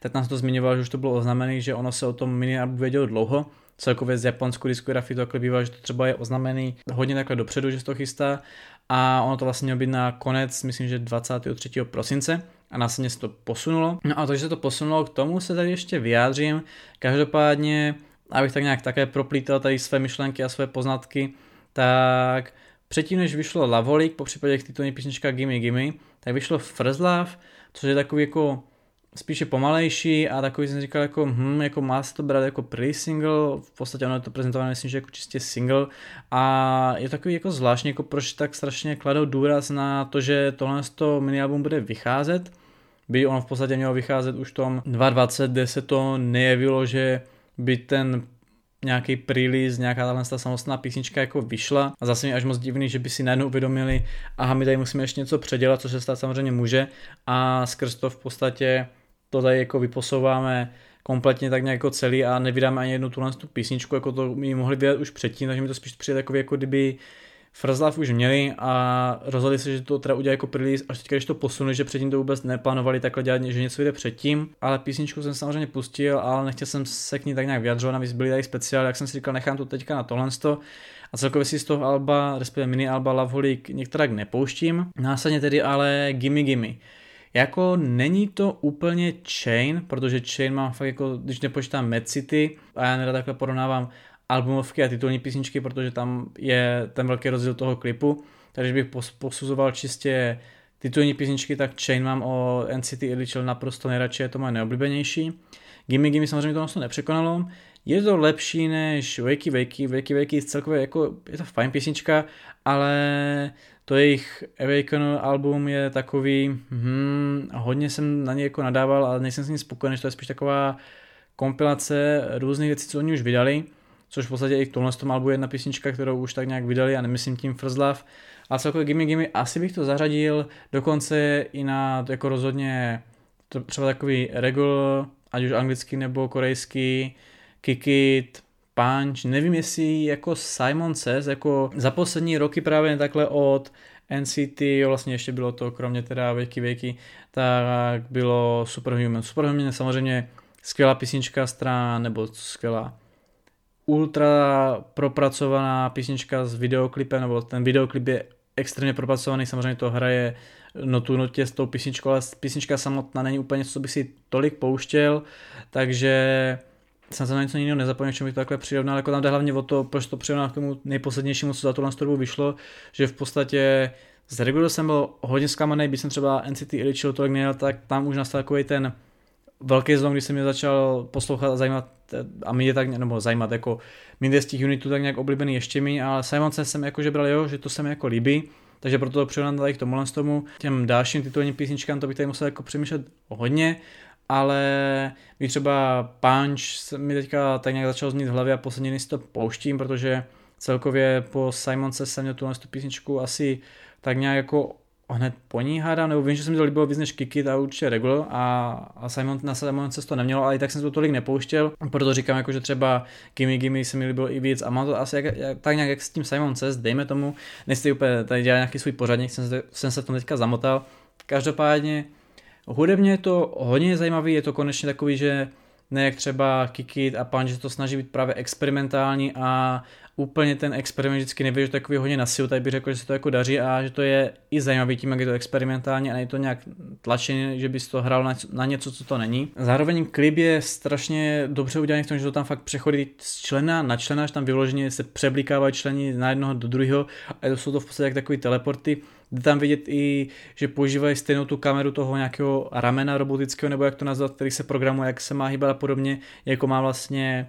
tak nám to zmiňoval, že už to bylo oznámené, že ono se o tom mini vědělo dlouho, celkově z japonskou diskografii to takhle bývá, že to třeba je oznámený hodně takhle dopředu, že se to chystá a ono to vlastně mělo být na konec, myslím, že 23. prosince, a následně se to posunulo. No a to, že se to posunulo, k tomu se tady ještě vyjádřím. Každopádně, abych tak nějak také proplítal tady své myšlenky a své poznatky, tak předtím, než vyšlo Lavolik, po případě titulní písnička Gimme Gimme, tak vyšlo First Love, což je takový jako spíše pomalejší a takový jsem říkal jako, hm, jako má se to brát jako pre-single, v podstatě ono je to prezentované myslím, že jako čistě single a je takový jako zvláštní, jako proč tak strašně kladou důraz na to, že tohle to mini album bude vycházet, by ono v podstatě mělo vycházet už v tom 2020, kde se to nejevilo, že by ten nějaký prelist, nějaká tahle samostatná písnička jako vyšla. A zase mi až moc divný, že by si najednou uvědomili, aha, my tady musíme ještě něco předělat, což se stát samozřejmě může. A skrz to v podstatě to tady jako vyposouváme kompletně tak nějak jako celý a nevydáme ani jednu tuhle tu písničku, jako to mi mohli vydat už předtím, takže mi to spíš přijde takový jako kdyby First už měli a rozhodli se, že to teda udělají jako release, až teďka, když to posunuli, že předtím to vůbec neplánovali takhle dělat, že něco jde předtím, ale písničku jsem samozřejmě pustil, ale nechtěl jsem se k ní tak nějak vyjadřovat, navíc byli tady speciál, jak jsem si říkal, nechám to teďka na tohle a celkově si z toho alba, respektive mini alba Love Holic některak nepouštím. Následně tedy ale Gimme Gimme. Jako není to úplně Chain, protože Chain má fakt jako, když nepočítám Mad City a já nerad takhle porovnávám albumovky a titulní písničky, protože tam je ten velký rozdíl toho klipu. Takže bych posuzoval čistě titulní písničky, tak Chain mám o NCT Edition naprosto nejradši, je to moje neoblíbenější. Gimme Gimme samozřejmě to vlastně nepřekonalo. Je to lepší než Wakey Wakey, Wakey Wakey celkově jako, je to fajn písnička, ale to jejich Awaken album je takový, hmm, hodně jsem na ně jako nadával, ale nejsem s ním spokojený, že to je spíš taková kompilace různých věcí, co oni už vydali, což v podstatě i v tomhle tom albu je jedna písnička, kterou už tak nějak vydali a nemyslím tím First Love. A celkově Gimme Gimme asi bych to zařadil dokonce i na jako rozhodně to třeba takový regular, ať už anglický nebo korejský, Kick It, Punch, nevím jestli jako Simon Says, jako za poslední roky právě takhle od NCT, vlastně ještě bylo to, kromě teda Věky Věky, tak bylo Superhuman. Superhuman je samozřejmě skvělá písnička strana, nebo skvělá ultra propracovaná písnička s videoklipem, nebo ten videoklip je extrémně propracovaný, samozřejmě to hraje notu notě s tou písničkou, ale písnička samotná není úplně co bych si tolik pouštěl, takže jsem se na něco jiného nezapomněl, čemu bych to takhle přirovnal, jako tam jde hlavně o to, proč to přirovnal k tomu nejposlednějšímu, co za tohle dobu vyšlo, že v podstatě z Regular jsem byl hodně zklamaný, když jsem třeba NCT Edition tolik měl, tak tam už nastal takový ten velký zlom, když jsem mě začal poslouchat a zajímat a mě tak, nebo zajímat, jako mě z těch unitů tak nějak oblíbený ještě mi, ale Simon jsem jako, že bral jo, že to se mi jako líbí, takže proto to přirovnám tady k tomu tomu. Těm dalším titulním písničkám to bych tady musel jako přemýšlet hodně, ale mi třeba Punch mi teďka tak nějak začal znít v hlavě a posledně si to pouštím, protože celkově po Simonce jsem měl tu písničku asi tak nějak jako hned po ní hádám, nebo vím, že se mi to líbilo víc než Kiki, a určitě Regular a, a Simon, na Simon se to nemělo, ale i tak jsem to tolik nepouštěl, proto říkám jako, že třeba Gimme Gimme se mi líbilo i víc a mám to asi jak, jak, tak nějak jak s tím Simon Cest, dejme tomu, nechci úplně tady dělat nějaký svůj pořadník, jsem, se, jsem se v tom teďka zamotal, každopádně Hudebně je to hodně zajímavý, je to konečně takový, že ne jak třeba Kikit a Punch, že to snaží být právě experimentální a úplně ten experiment vždycky neví, že takový hodně na silu, tak bych řekl, že se to jako daří a že to je i zajímavý tím, jak je to experimentální a není to nějak tlačený, že bys to hrál na, na něco, co to není. Zároveň klip je strašně dobře udělaný v tom, že to tam fakt přechodí z člena na člena, že tam vyloženě se přeblikávají členy na jednoho do druhého a to jsou to v podstatě jak takový teleporty. Jde tam vidět i, že používají stejnou tu kameru toho nějakého ramena robotického, nebo jak to nazvat, který se programuje, jak se má hýbat a podobně, jako má vlastně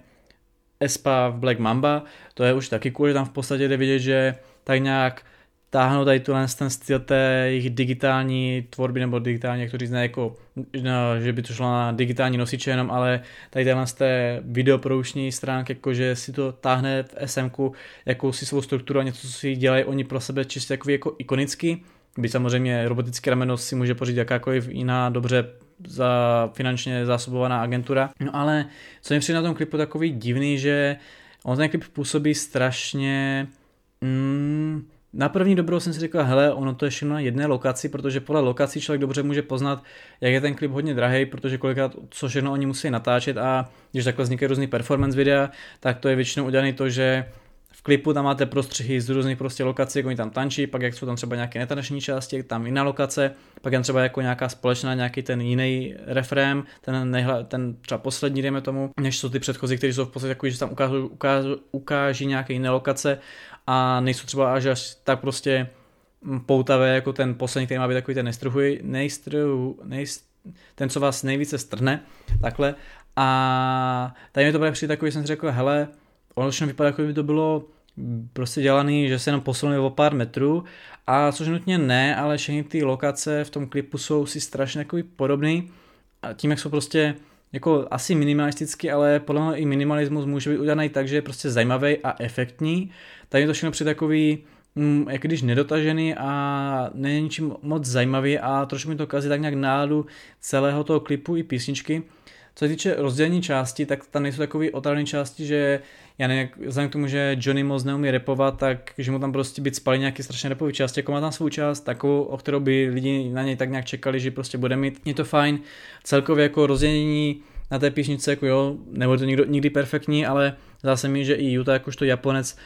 Espa v Black Mamba, to je už taky cool, že tam v podstatě jde vidět, že tak nějak táhnou tady tuhle ten styl té jejich digitální tvorby, nebo digitální, jak to říct, ne jako, no, že by to šlo na digitální nosiče jenom, ale tady tenhle z té videoproušní stránky, jakože si to táhne v SMku jakousi svou strukturu a něco, co si dělají oni pro sebe čistě jako, jako ikonicky, byť samozřejmě robotický rameno si může pořídit jakákoliv jiná dobře za finančně zásobovaná agentura. No ale co mi přijde na tom klipu takový divný, že on ten klip působí strašně... Mm, na první dobrou jsem si říkal, hele, ono to je všechno na jedné lokaci, protože podle lokací člověk dobře může poznat, jak je ten klip hodně drahý, protože kolikrát co všechno oni musí natáčet a když takhle vznikají různý performance videa, tak to je většinou udělané to, že v klipu tam máte prostřihy z různých prostě lokací, jako oni tam tančí, pak jak jsou tam třeba nějaké netanční části, tam jiná lokace, pak tam třeba jako nějaká společná, nějaký ten jiný refrém, ten, nejhla, ten třeba poslední, dejme tomu, než jsou ty předchozí, kteří jsou v podstatě jako, že tam ukážu, ukážu, ukáží nějaké jiné lokace a nejsou třeba až, až tak prostě poutavé jako ten poslední, který má být takový ten nestruhuj, nejstruhu, nejst, ten, co vás nejvíce strhne, takhle. A tady mi to bude přijít takový, jsem si řekl, hele, ono vypadá, jako by to bylo prostě dělaný, že se jenom posunuli o pár metrů a což nutně ne, ale všechny ty lokace v tom klipu jsou si strašně takový podobný a tím, jak jsou prostě jako asi minimalistický, ale podle mě i minimalismus může být udělaný tak, že je prostě zajímavý a efektní. Tady je to všechno při takový, mm, jak když nedotažený a není ničím moc zajímavý a trošku mi to kazí tak nějak náladu celého toho klipu i písničky. Co se týče rozdělení části, tak tam nejsou takový otravné části, že já nevím, vzhledem k tomu, že Johnny moc neumí repovat, tak že mu tam prostě být spali nějaký strašně repový část, jako má tam svou část, takovou, o kterou by lidi na něj tak nějak čekali, že prostě bude mít. Je to fajn. Celkově jako rozdělení na té písničce, jako jo, nebude to nikdo, nikdy perfektní, ale zase mi, že i Utah jakožto Japonec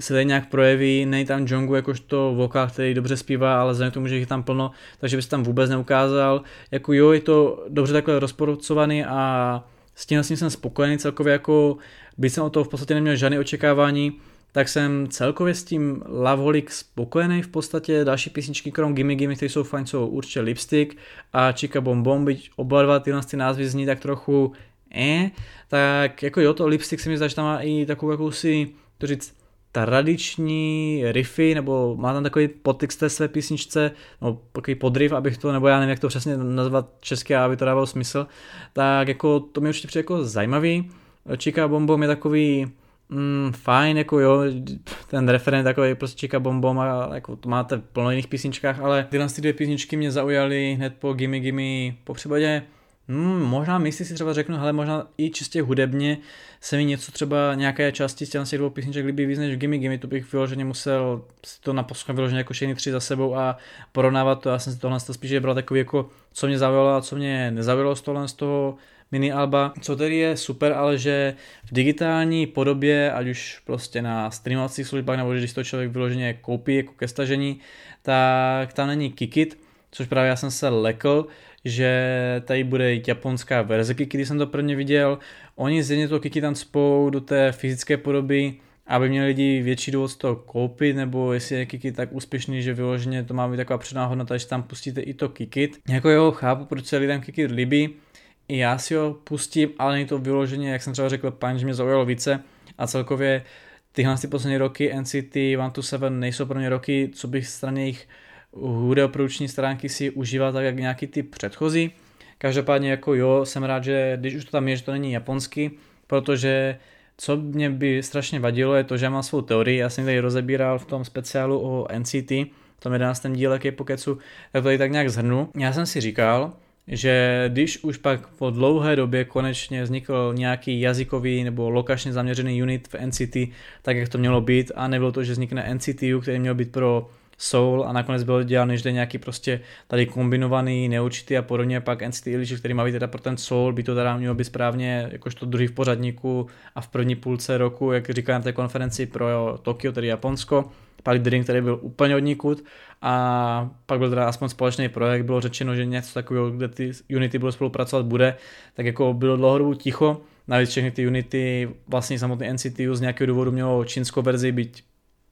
se tady nějak projeví, nej tam Jongu jakožto vokál, který dobře zpívá, ale vzhledem k tomu, že jich tam plno, takže by se tam vůbec neukázal. Jako jo, je to dobře takhle rozporcovaný a s tím, tím jsem spokojený celkově, jako byť jsem o toho v podstatě neměl žádné očekávání, tak jsem celkově s tím Loveholik spokojený v podstatě. Další písničky krom Gimme Gimme, které jsou fajn, jsou určitě Lipstick a Chica Bom Bom, byť oba dva tyhle ty názvy zní tak trochu eh, tak jako jo, to Lipstick se mi zdá, že tam má i takovou jakousi, to říct, tradiční riffy, nebo má tam takový podtext té své písničce, no takový podriv, abych to, nebo já nevím, jak to přesně nazvat česky, aby to dávalo smysl, tak jako to mi určitě přijde jako zajímavý. Chica Bom Bom je takový, mm, fajn, jako jo, ten referent takový prostě čika bom bom a jako to máte plno jiných písničkách, ale tyhle ty dvě písničky mě zaujaly hned po Gimme Gimme, po případě Hmm, možná myslí si třeba řeknu, ale možná i čistě hudebně se mi něco třeba nějaké části z těch dvou písniček líbí víc než Gimme Gimme, to bych vyloženě musel si to naposlouchat vyloženě jako všechny tři za sebou a porovnávat to. Já jsem si tohle spíš vybral takový jako, co mě zaujalo a co mě nezaujalo z tohle z toho mini alba, co tedy je super, ale že v digitální podobě, ať už prostě na streamovacích službách, nebo když to člověk vyloženě koupí jako ke stažení, tak tam není Kikit, což právě já jsem se lekl, že tady bude japonská verze Kiki, když jsem to prvně viděl. Oni zřejmě to Kiki tam spou do té fyzické podoby, aby měli lidi větší důvod to koupit, nebo jestli je Kiki tak úspěšný, že vyloženě to má být taková předná hodnota, že tam pustíte i to Kikit. Jako jo, chápu, proč se lidem Kikit líbí, i já si ho pustím, ale není to vyloženě, jak jsem třeba řekl, že mě zaujalo více a celkově tyhle ty poslední roky NCT 127 nejsou pro mě roky, co bych straně jich hudeboprodukční stránky si užívat tak jak nějaký ty předchozí. Každopádně jako jo, jsem rád, že když už to tam je, že to není japonsky, protože co mě by strašně vadilo je to, že já mám svou teorii, já jsem tady rozebíral v tom speciálu o NCT, v tom 11. díle K-Pokecu, tak to tak nějak zhrnu. Já jsem si říkal, že když už pak po dlouhé době konečně vznikl nějaký jazykový nebo lokačně zaměřený unit v NCT, tak jak to mělo být, a nebylo to, že vznikne NCTU, který měl být pro Soul a nakonec byl dělaný, že nějaký prostě tady kombinovaný, neurčitý a podobně, pak NCT Illich, který má být teda pro ten Soul, by to teda mělo být správně jakožto druhý v pořadníku a v první půlce roku, jak říká na té konferenci pro Tokio, tedy Japonsko, pak Drink, který byl úplně odnikud a pak byl teda aspoň společný projekt, bylo řečeno, že něco takového, kde ty Unity budou spolupracovat, bude, tak jako bylo dlouhodobu ticho, navíc všechny ty Unity, vlastně samotný NCTU z nějakého důvodu mělo čínskou verzi, byť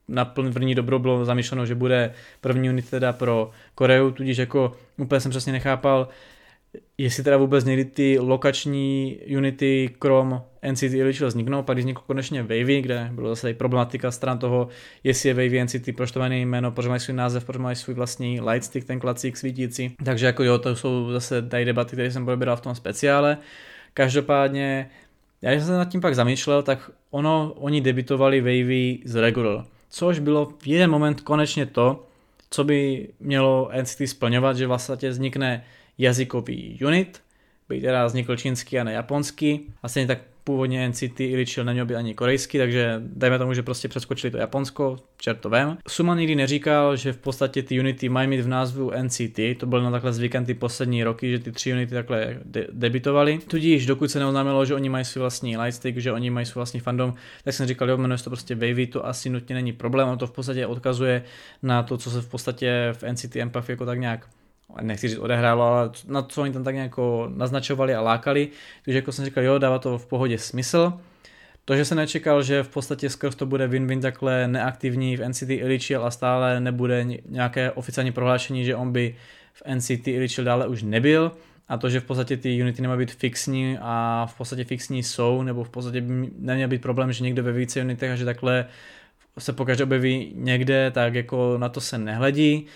na první dobro bylo zamýšleno, že bude první unit teda pro Koreu, tudíž jako úplně jsem přesně nechápal, jestli teda vůbec někdy ty lokační unity krom NCT Illichil vzniknou, pak vznikl konečně Wavy, kde bylo zase problematika stran toho, jestli je Wavy NCT, proč to mají jméno, proč mají svůj název, proč mají svůj vlastní lightstick, ten klacík svítící. Takže jako jo, to jsou zase tady debaty, které jsem probíral v tom speciále. Každopádně, já jsem se nad tím pak zamýšlel, tak ono, oni debitovali Wavy z Regular což bylo v jeden moment konečně to, co by mělo NCT splňovat, že vlastně vznikne jazykový unit, by teda vznikl čínský a ne japonský. A stejně tak původně NCT Ilichil neměl být ani korejský, takže dejme tomu, že prostě přeskočili to Japonsko, čert to. Suma nikdy neříkal, že v podstatě ty unity mají mít v názvu NCT, to byl na takhle zvykem ty poslední roky, že ty tři unity takhle de- debitovali. Tudíž dokud se neoznámilo, že oni mají svůj vlastní lightstick, že oni mají svůj vlastní fandom, tak jsem říkal, jo, jmenuje to prostě Wavy, to asi nutně není problém, ono to v podstatě odkazuje na to, co se v podstatě v NCT Empath jako tak nějak nechci říct odehrálo, ale na co oni tam tak nějak naznačovali a lákali, takže jako jsem říkal, jo, dává to v pohodě smysl. To, že se nečekal, že v podstatě skrz to bude win-win takhle neaktivní v NCT Ilichil a stále nebude nějaké oficiální prohlášení, že on by v NCT Ilichil dále už nebyl a to, že v podstatě ty unity nemají být fixní a v podstatě fixní jsou, nebo v podstatě by neměl být problém, že někdo ve více unitech a že takhle se pokaždé objeví někde, tak jako na to se nehledí.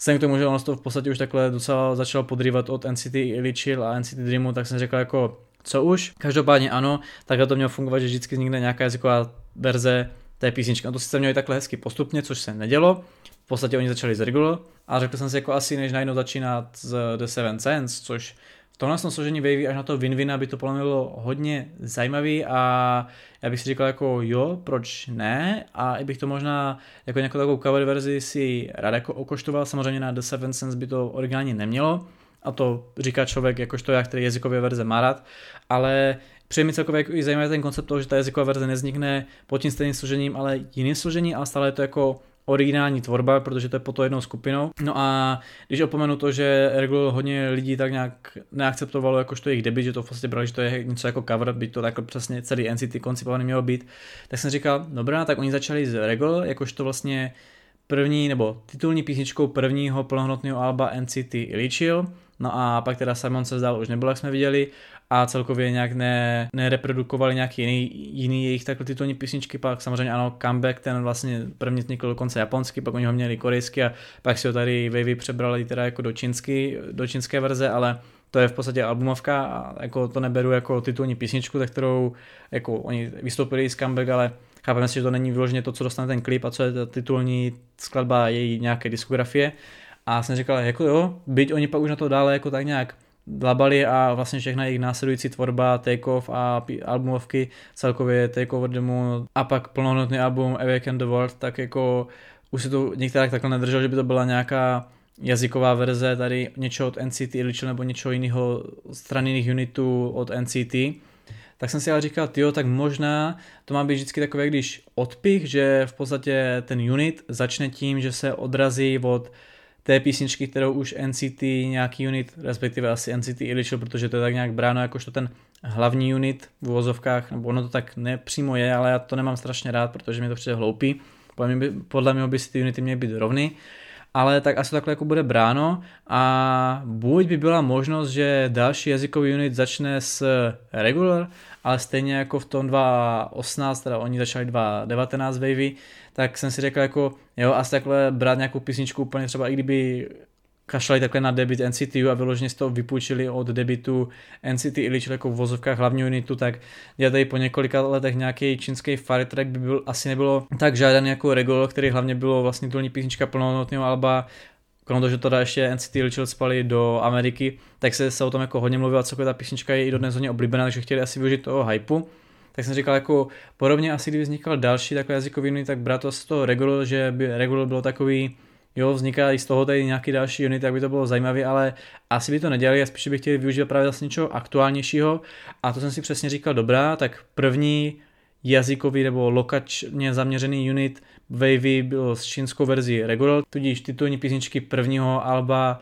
Jsem k tomu, že ono to v podstatě už takhle docela začalo podrývat od NCT Illichil a NCT Dreamu, tak jsem řekl jako co už. Každopádně ano, takhle to mělo fungovat, že vždycky vznikne nějaká jazyková verze té písničky. No to sice měli takhle hezky postupně, což se nedělo. V podstatě oni začali z regular a řekl jsem si jako asi než najednou začínat z The Seven Sense, což tohle složení Wavy až na to Winvina by to podle mě bylo hodně zajímavý a já bych si říkal jako jo, proč ne? A i bych to možná jako nějakou takovou cover verzi si rád jako okoštoval, samozřejmě na The Seven Sense by to originálně nemělo. A to říká člověk jakožto já, který jazykové verze má rád, ale Přijde mi celkově jako i zajímavý ten koncept toho, že ta jazyková verze neznikne pod tím stejným složením, ale jiným složením, ale stále je to jako originální tvorba, protože to je po to jednou skupinou. No a když opomenu to, že Regular hodně lidí tak nějak neakceptovalo jakožto jejich debit, že to v podstatě brali, že to je něco jako cover, by to takhle přesně celý NCT koncipovaný mělo být, tak jsem říkal, dobrá, tak oni začali z Regular, jakožto vlastně první nebo titulní písničkou prvního plnohodnotného alba NCT Ilichil, no a pak teda Simon se zdál už nebyl, jak jsme viděli, a celkově nějak ne, nereprodukovali nějaký jiný, jiný jejich takhle titulní písničky, pak samozřejmě ano, comeback, ten vlastně první vznikl dokonce japonsky, pak oni ho měli korejsky a pak si ho tady Wavy přebrali teda jako do, čínsky, do čínské verze, ale to je v podstatě albumovka a jako to neberu jako titulní písničku, tak kterou jako oni vystoupili z comeback, ale chápeme si, že to není vyloženě to, co dostane ten klip a co je ta titulní skladba její nějaké diskografie. A jsem říkal, jako jo, byť oni pak už na to dále jako tak nějak dlabali a vlastně všechna jejich následující tvorba, take-off a albumovky, celkově take-over demo a pak plnohodnotný album Awaken the World, tak jako už si to některá takhle nedržel, že by to byla nějaká jazyková verze tady něčeho od NCT Iličil nebo něčeho jiného strany jiných unitů od NCT. Tak jsem si ale říkal, jo, tak možná to má být vždycky takové, když odpich, že v podstatě ten unit začne tím, že se odrazí od té písničky, kterou už NCT nějaký unit, respektive asi NCT Iličil, protože to je tak nějak bráno jakožto ten hlavní unit v uvozovkách, nebo ono to tak nepřímo je, ale já to nemám strašně rád, protože mi to přijde hloupý. Podle mě, podle mě by si ty unity měly být rovny, ale tak asi takhle jako bude bráno a buď by byla možnost, že další jazykový unit začne s regular, ale stejně jako v tom 2.18, teda oni začali 2.19 wavy, tak jsem si řekl jako, jo, asi takhle brát nějakou písničku úplně třeba i kdyby kašlali takhle na debit NCTU a vyloženě z toho vypůjčili od debitu NCT čili jako v vozovkách hlavního unitu, tak já tady po několika letech nějaký čínský fire track by byl, asi nebylo tak žádný jako regular, který hlavně bylo vlastně titulní písnička plnohodnotného alba, krom toho, že teda ještě NCT Lichil spali do Ameriky, tak se, se o tom jako hodně mluvilo, co ta písnička je i dodnes hodně oblíbená, takže chtěli asi využít toho hypu tak jsem říkal jako podobně asi kdyby vznikal další takové jazykový unit, tak brát to z toho Regular, že by Regular bylo takový, jo, vzniká i z toho tady nějaký další unit, tak by to bylo zajímavé, ale asi by to nedělali a spíš by chtěli využít právě zase něčeho aktuálnějšího. A to jsem si přesně říkal, dobrá, tak první jazykový nebo lokačně zaměřený unit Wavy byl s čínskou verzí Regular, tudíž titulní písničky prvního alba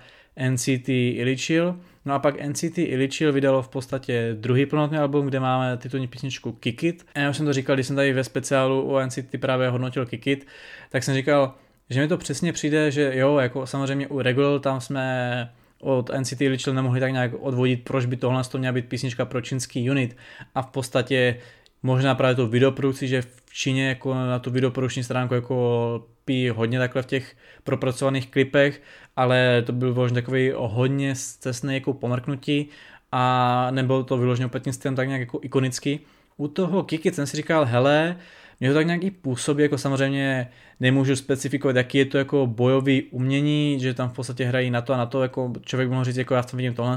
NCT Ilichil, No a pak NCT Ilichil vydalo v podstatě druhý plnotný album, kde máme titulní písničku Kick It. A já už jsem to říkal, když jsem tady ve speciálu o NCT právě hodnotil Kick It, tak jsem říkal, že mi to přesně přijde, že jo, jako samozřejmě u Regular tam jsme od NCT Ilichil nemohli tak nějak odvodit, proč by tohle to měla být písnička pro čínský unit a v podstatě možná právě to videoprodukci, že v Číně jako na tu videoprodukční stránku jako pí hodně takhle v těch propracovaných klipech, ale to byl vyložený takový hodně cestný jako pomrknutí a nebylo to vyloženě úplně tím tak nějak jako ikonický. U toho Kiki jsem si říkal, hele, mě to tak nějak i působí, jako samozřejmě nemůžu specifikovat, jaký je to jako bojový umění, že tam v podstatě hrají na to a na to, jako člověk mohl říct, jako já tam vidím tohle,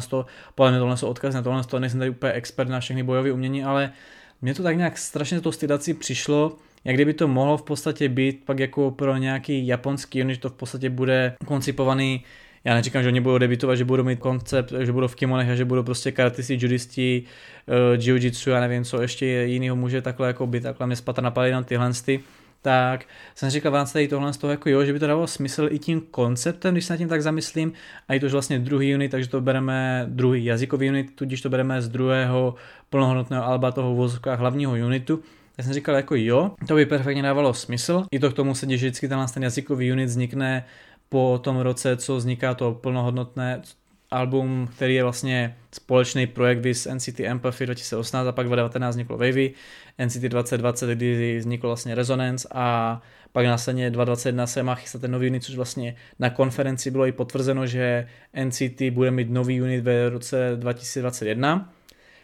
podle mě tohle odkaz na tohle, nejsem tady úplně expert na všechny bojové umění, ale mně to tak nějak strašně to stylací přišlo, jak kdyby to mohlo v podstatě být pak jako pro nějaký japonský unit, to v podstatě bude koncipovaný já neříkám, že oni budou debitovat, že budou mít koncept, že budou v kimonech a že budou prostě karatisti, judisti, uh, jiu-jitsu, já nevím, co ještě jiného může takhle jako být, takhle mě spadá napadají na tyhle ty tak jsem říkal vám tady tohle z toho jako jo, že by to dávalo smysl i tím konceptem, když se nad tím tak zamyslím, a je to už vlastně druhý unit, takže to bereme druhý jazykový unit, tudíž to bereme z druhého plnohodnotného alba toho vozovka hlavního unitu, já jsem říkal jako jo, to by perfektně dávalo smysl. I to k tomu se že vždycky ten, ten jazykový unit vznikne po tom roce, co vzniká to plnohodnotné album, který je vlastně společný projekt vys NCT Empathy 2018 a pak 2019 vzniklo Wavy, NCT 2020, kdy vzniklo vlastně Resonance a pak následně 2021 se má chystat ten nový unit, což vlastně na konferenci bylo i potvrzeno, že NCT bude mít nový unit ve roce 2021.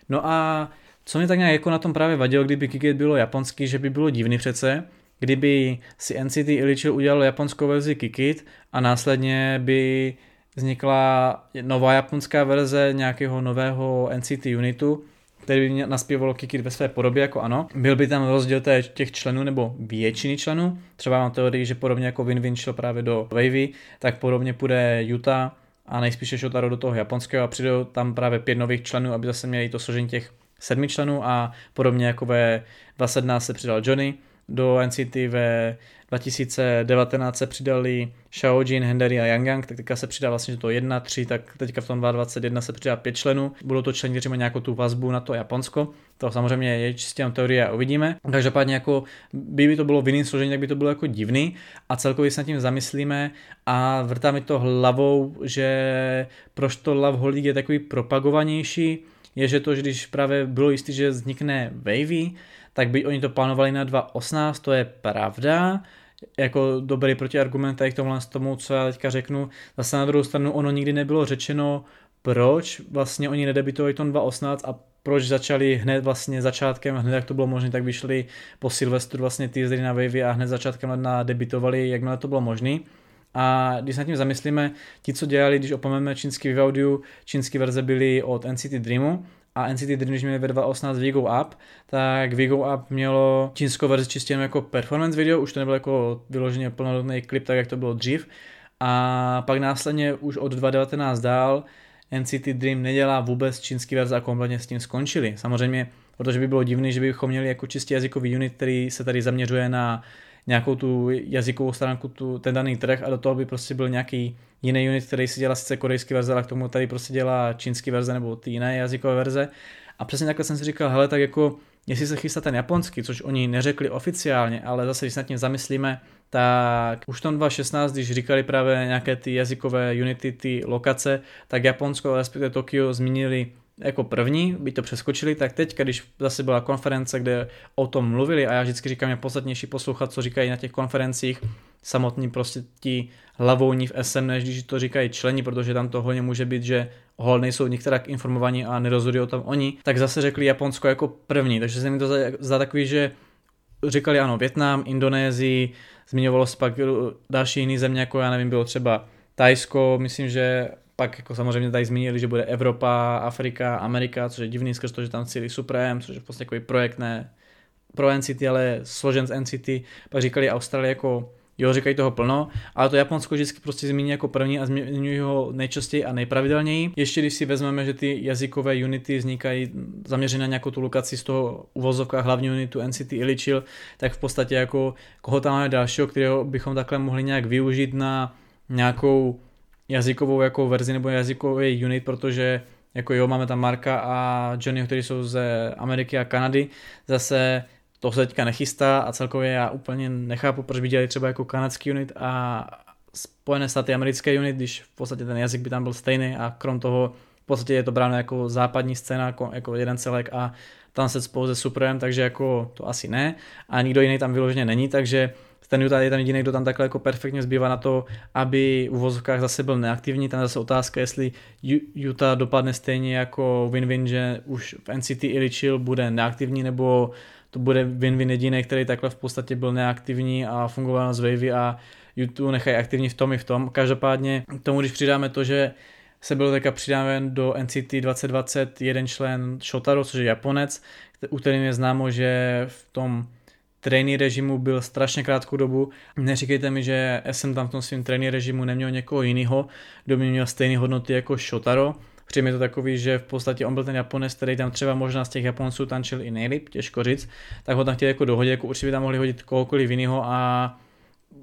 No a co mě tak nějak jako na tom právě vadilo, kdyby Kikit bylo japonský, že by bylo divný přece, kdyby si NCT Ilichil udělal japonskou verzi Kikit a následně by vznikla nová japonská verze nějakého nového NCT unitu, který by naspěvalo Kikit ve své podobě, jako ano. Byl by tam rozdíl těch členů nebo většiny členů. Třeba mám teorii, že podobně jako Win-Win šel právě do Wavy, tak podobně půjde Utah a nejspíše Shotaro do toho japonského a přijdou tam právě pět nových členů, aby zase měli to složení těch sedmi členů a podobně jako ve 2017 se přidal Johnny do NCT ve 2019 se přidali Xiaojin, Hendery a Yang Yang, tak teďka se přidá vlastně to 1, 3, tak teďka v tom 2021 se přidá 5 členů. Budou to členi, kteří mají nějakou tu vazbu na to Japonsko. To samozřejmě je čistě teorie a uvidíme. Každopádně jako by, by to bylo v jiném složení, tak by to bylo jako divný a celkově se nad tím zamyslíme a vrtá mi to hlavou, že proč to Love Holy je takový propagovanější, je, že to, že když právě bylo jistý, že vznikne Wavy, tak by oni to plánovali na 2.18, to je pravda, jako dobrý protiargument tady k tomu, tomu, co já teďka řeknu. Zase na druhou stranu ono nikdy nebylo řečeno, proč vlastně oni nedebitovali tom 2.18 a proč začali hned vlastně začátkem, hned jak to bylo možné, tak vyšli po Silvestru vlastně teasery na Wavy a hned začátkem ledna debitovali, jakmile to bylo možné. A když se nad tím zamyslíme, ti, co dělali, když opomeneme čínský v čínský verze byly od NCT Dreamu, a NCT Dream, když měli ve 2.18 Vigo Up, tak Vigo Up mělo čínskou verzi čistě jako performance video, už to nebylo jako vyloženě plnohodnotný klip, tak jak to bylo dřív. A pak následně už od 2.19 dál NCT Dream nedělá vůbec čínský verze a kompletně s tím skončili. Samozřejmě, protože by bylo divné, že bychom měli jako čistě jazykový unit, který se tady zaměřuje na nějakou tu jazykovou stránku, tu, ten daný trh a do toho by prostě byl nějaký jiný unit, který si dělá sice korejský verze, ale k tomu tady prostě dělá čínský verze nebo ty jiné jazykové verze. A přesně takhle jsem si říkal, hele, tak jako jestli se chystá ten japonský, což oni neřekli oficiálně, ale zase, když nad tím zamyslíme, tak už v tom 2016, když říkali právě nějaké ty jazykové unity, ty lokace, tak Japonsko, respektive Tokio, zmínili jako první, by to přeskočili, tak teď, když zase byla konference, kde o tom mluvili a já vždycky říkám, je podstatnější poslouchat, co říkají na těch konferencích, samotní prostě ti hlavouní v SM, než když to říkají členi, protože tam to hodně může být, že hol nejsou některak informovaní a nerozhodují o tom oni, tak zase řekli Japonsko jako první, takže se mi to za takový, že říkali ano, Větnam, Indonésii, zmiňovalo se pak další jiný země, jako já nevím, bylo třeba Tajsko, myslím, že pak jako samozřejmě tady zmínili, že bude Evropa, Afrika, Amerika, což je divný skrz to, že tam cílí Supreme, což je prostě takový projekt ne pro NCT, ale složen z NCT. Pak říkali Austrálie jako Jo, říkají toho plno, ale to Japonsko vždycky prostě zmíní jako první a zmiňují ho nejčastěji a nejpravidelněji. Ještě když si vezmeme, že ty jazykové unity vznikají zaměřené na nějakou tu lokaci z toho uvozovka hlavní unitu NCT Ilichil, tak v podstatě jako koho tam máme dalšího, kterého bychom takhle mohli nějak využít na nějakou jazykovou jako verzi nebo jazykový unit, protože jako jo, máme tam Marka a Johnny, kteří jsou ze Ameriky a Kanady. Zase to se teďka nechystá a celkově já úplně nechápu, proč by dělali třeba jako kanadský unit a Spojené státy americké unit, když v podstatě ten jazyk by tam byl stejný a krom toho v podstatě je to bráno jako západní scéna, jako, jako jeden celek a tam se spolu se Suprem, takže jako to asi ne a nikdo jiný tam vyloženě není, takže ten Utah je ten jediný, kdo tam takhle jako perfektně zbývá na to, aby v uvozovkách zase byl neaktivní. Tam zase otázka, jestli Utah dopadne stejně jako Win-Win, že už v NCT Ilichil bude neaktivní, nebo to bude Win-Win jediný, který takhle v podstatě byl neaktivní a fungoval z Wavy a YouTube nechají aktivní v tom i v tom. Každopádně k tomu, když přidáme to, že se byl teďka přidáven do NCT 2020 jeden člen Shotaro, což je Japonec, u kterým je známo, že v tom trainee režimu byl strašně krátkou dobu. Neříkejte mi, že jsem tam v tom svém trainee režimu neměl někoho jiného, kdo by měl stejné hodnoty jako Shotaro. Přijde to takový, že v podstatě on byl ten Japonec, který tam třeba možná z těch Japonců tančil i nejlíp, těžko říct, tak ho tam chtěli jako dohodit, jako určitě by tam mohli hodit kohokoliv jiného a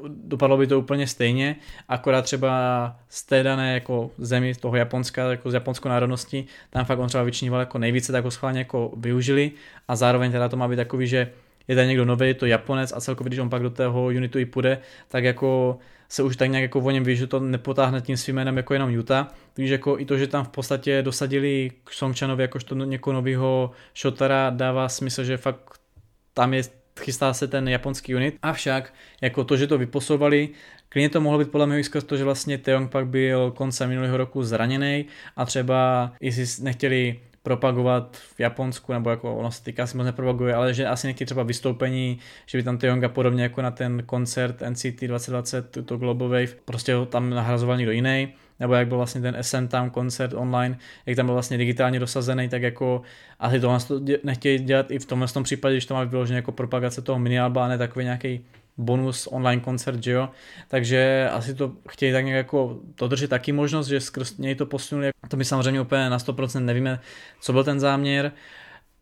dopadlo by to úplně stejně, akorát třeba z té dané jako zemi, z toho Japonska, jako z japonskou národnosti, tam fakt on třeba vyčníval jako nejvíce, tak ho schválně jako využili a zároveň teda to má být takový, že je tady někdo nový, je to Japonec a celkově, když on pak do toho unitu i půjde, tak jako se už tak nějak jako o něm ví, že to nepotáhne tím svým jménem jako jenom Utah. Víš, jako i to, že tam v podstatě dosadili k Songchanovi jakožto někoho nového shotara dává smysl, že fakt tam je chystá se ten japonský unit. Avšak, jako to, že to vyposovali, klidně to mohlo být podle mě skrz to, že vlastně Teong pak byl koncem minulého roku zraněný a třeba jestli nechtěli propagovat v Japonsku, nebo jako ono se týká asi moc nepropaguje, ale že asi někdy třeba vystoupení, že by tam ty Jonga podobně jako na ten koncert NCT 2020, to Global Wave, prostě ho tam nahrazoval někdo jiný, nebo jak byl vlastně ten SM tam koncert online, jak tam byl vlastně digitálně dosazený, tak jako asi tohle to nechtějí dělat i v tomhle tom případě, když to má vyloženě jako propagace toho minialba a ne takový nějaký bonus online koncert, že jo, takže asi to chtějí tak nějak jako dodržet taky možnost, že skrz něj to posunuli, to my samozřejmě úplně na 100% nevíme, co byl ten záměr,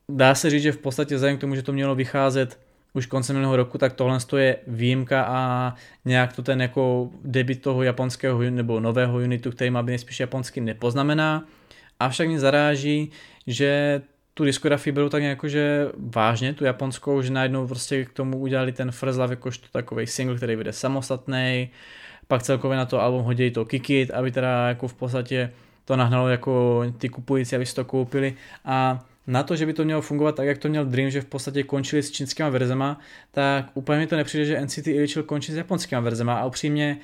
dá se říct, že v podstatě vzhledem k tomu, že to mělo vycházet už koncem minulého roku, tak tohle je výjimka a nějak to ten jako debit toho japonského nebo nového unitu, který má být nejspíš japonský, nepoznamená. Avšak mě zaráží, že tu diskografii berou tak jako, že vážně, tu japonskou, že najednou prostě k tomu udělali ten Love jakožto takový single, který vyjde samostatný, pak celkově na to album hodí to Kikit, aby teda jako v podstatě to nahnalo jako ty kupující, aby si to koupili. A na to, že by to mělo fungovat tak, jak to měl Dream, že v podstatě končili s čínskými verzema, tak úplně mi to nepřijde, že NCT Ilichil končí s japonskými verzema. A upřímně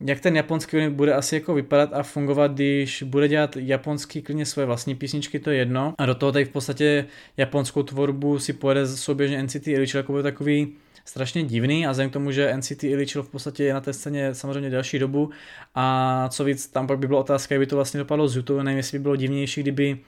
jak ten japonský unit bude asi jako vypadat a fungovat, když bude dělat japonský klidně své vlastní písničky, to je jedno. A do toho tady v podstatě japonskou tvorbu si pojede souběžně NCT Ilichil jako takový strašně divný. A vzhledem k tomu, že NCT Ilichil v podstatě je na té scéně samozřejmě další dobu. A co víc, tam pak by byla otázka, jak by to vlastně dopadlo z YouTube, nevím, jestli by bylo divnější, kdyby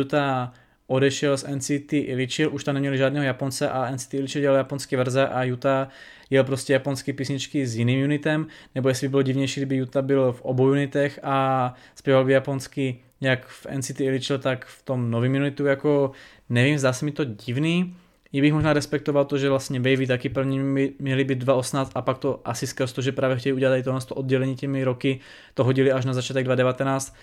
Utah odešel z NCT Ilichil, už tam neměli žádného Japonce a NCT Ilichil dělal japonské verze a Utah jel prostě japonské písničky s jiným unitem, nebo jestli by bylo divnější, kdyby Utah byl v obou unitech a zpěval by japonsky jak v NCT Ilichil, tak v tom novém unitu, jako nevím, zdá se mi to divný, i bych možná respektoval to, že vlastně Wavy taky první měli být 2.18 a pak to asi skrz to, že právě chtějí udělat i tohle to oddělení těmi roky, to hodili až na začátek 2019,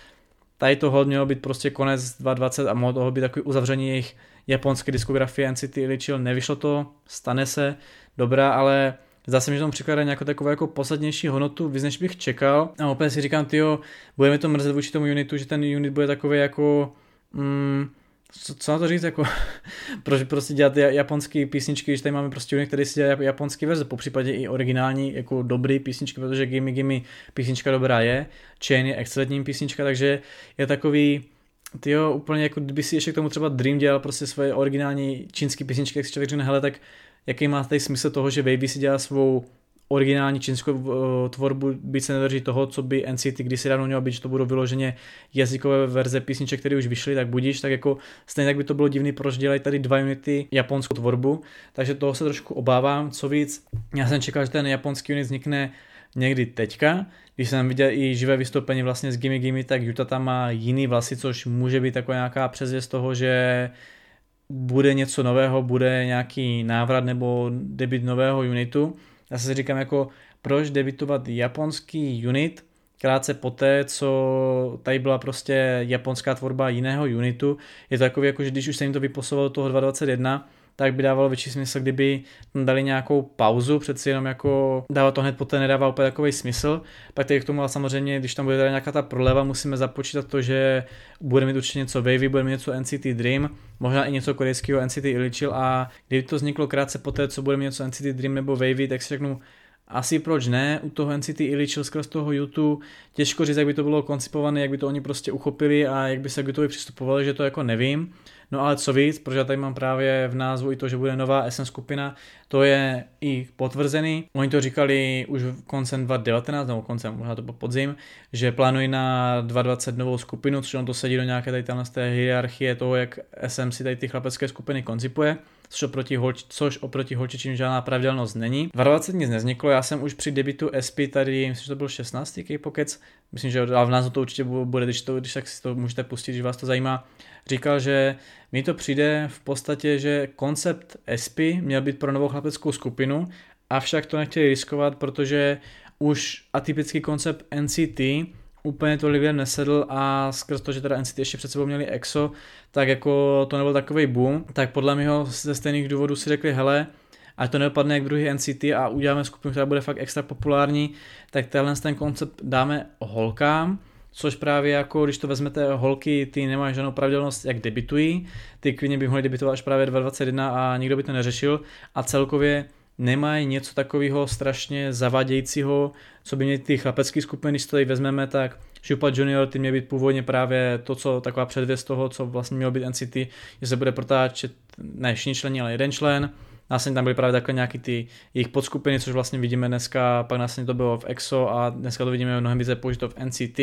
Tady toho mělo být prostě konec 2020 a mohlo být takový uzavření jejich japonské diskografie NCT Ilichil. Nevyšlo to, stane se, dobrá, ale Zase mi to přikládá nějakou takovou jako posadnější hodnotu, víc než bych čekal. A opět si říkám, tyjo, bude mi to mrzet vůči tomu unitu, že ten unit bude takový jako, mm, co, co na to říct, jako, proč prostě dělat japonské písničky, když tady máme prostě unit, který si dělá japonský verze, po případě i originální, jako dobrý písničky, protože Gimme Gimme písnička dobrá je, Chain je excelentní písnička, takže je takový, ty jo, úplně jako kdyby si ještě k tomu třeba Dream dělal prostě svoje originální čínské písničky, jak si člověk řekne, hele, tak jaký má tady smysl toho, že Baby si dělá svou originální čínskou eh, tvorbu, byť se nedrží toho, co by NCT kdysi dávno mělo být, že to budou vyloženě jazykové verze písniček, které už vyšly, tak budíš, tak jako stejně tak by to bylo divný, proč dělají tady dva unity japonskou tvorbu, takže toho se trošku obávám, co víc, já jsem čekal, že ten japonský unit vznikne někdy teďka, když jsem viděl i živé vystoupení vlastně z Gimme Gimme, tak Yuta tam má jiný vlasy, což může být taková nějaká přezvěst toho, že bude něco nového, bude nějaký návrat nebo debit nového unitu. Já si říkám jako, proč debitovat japonský unit, krátce poté, co tady byla prostě japonská tvorba jiného unitu. Je to jako, že když už se jim to vyposovalo toho 2021, tak by dávalo větší smysl, kdyby dali nějakou pauzu, přeci jenom jako dávat to hned poté nedává úplně takový smysl. Pak tady k tomu ale samozřejmě, když tam bude teda nějaká ta proleva, musíme započítat to, že bude mít určitě něco Wavy, bude mít něco NCT Dream, možná i něco korejského NCT Ilichil a kdyby to vzniklo krátce poté, co bude mít něco NCT Dream nebo Wavy, tak si řeknu, asi proč ne, u toho NCT Ilichil skrz toho YouTube, těžko říct, jak by to bylo koncipované, jak by to oni prostě uchopili a jak by se k YouTube přistupovali, že to jako nevím. No ale co víc, protože já tady mám právě v názvu i to, že bude nová SM skupina, to je i potvrzený. Oni to říkali už koncem 2019, nebo koncem, možná to po podzim, že plánují na 2020 novou skupinu, což on to sedí do nějaké tady té hierarchie toho, jak SM si tady ty chlapecké skupiny koncipuje což oproti, holč, což oproti holčičím žádná pravidelnost není. 20 nic nezniklo, já jsem už při debitu SP tady, myslím, že to byl 16. K-Pockets, myslím, že v názvu to určitě bude, když, to, když tak si to můžete pustit, když vás to zajímá, říkal, že mi to přijde v podstatě, že koncept SP měl být pro novou chlapeckou skupinu, avšak to nechtěli riskovat, protože už atypický koncept NCT úplně to lidem nesedl a skrz to, že teda NCT ještě před sebou měli EXO, tak jako to nebyl takový boom, tak podle mého ze stejných důvodů si řekli, hele, ať to nedopadne jak druhý NCT a uděláme skupinu, která bude fakt extra populární, tak tenhle ten koncept dáme holkám, což právě jako, když to vezmete holky, ty nemají žádnou pravidelnost, jak debitují, ty klidně by mohly debitovat až právě 2021 a nikdo by to neřešil. A celkově nemají něco takového strašně zavadějícího, co by měly ty chlapecké skupiny, když to tady vezmeme, tak Šupa Junior ty měl být původně právě to, co taková předvěst toho, co vlastně mělo být NCT, že se bude protáčet ne všichni členi, ale jeden člen. Následně tam byly právě takhle nějaký ty jejich podskupiny, což vlastně vidíme dneska, pak následně to bylo v EXO a dneska to vidíme mnohem více použito v NCT.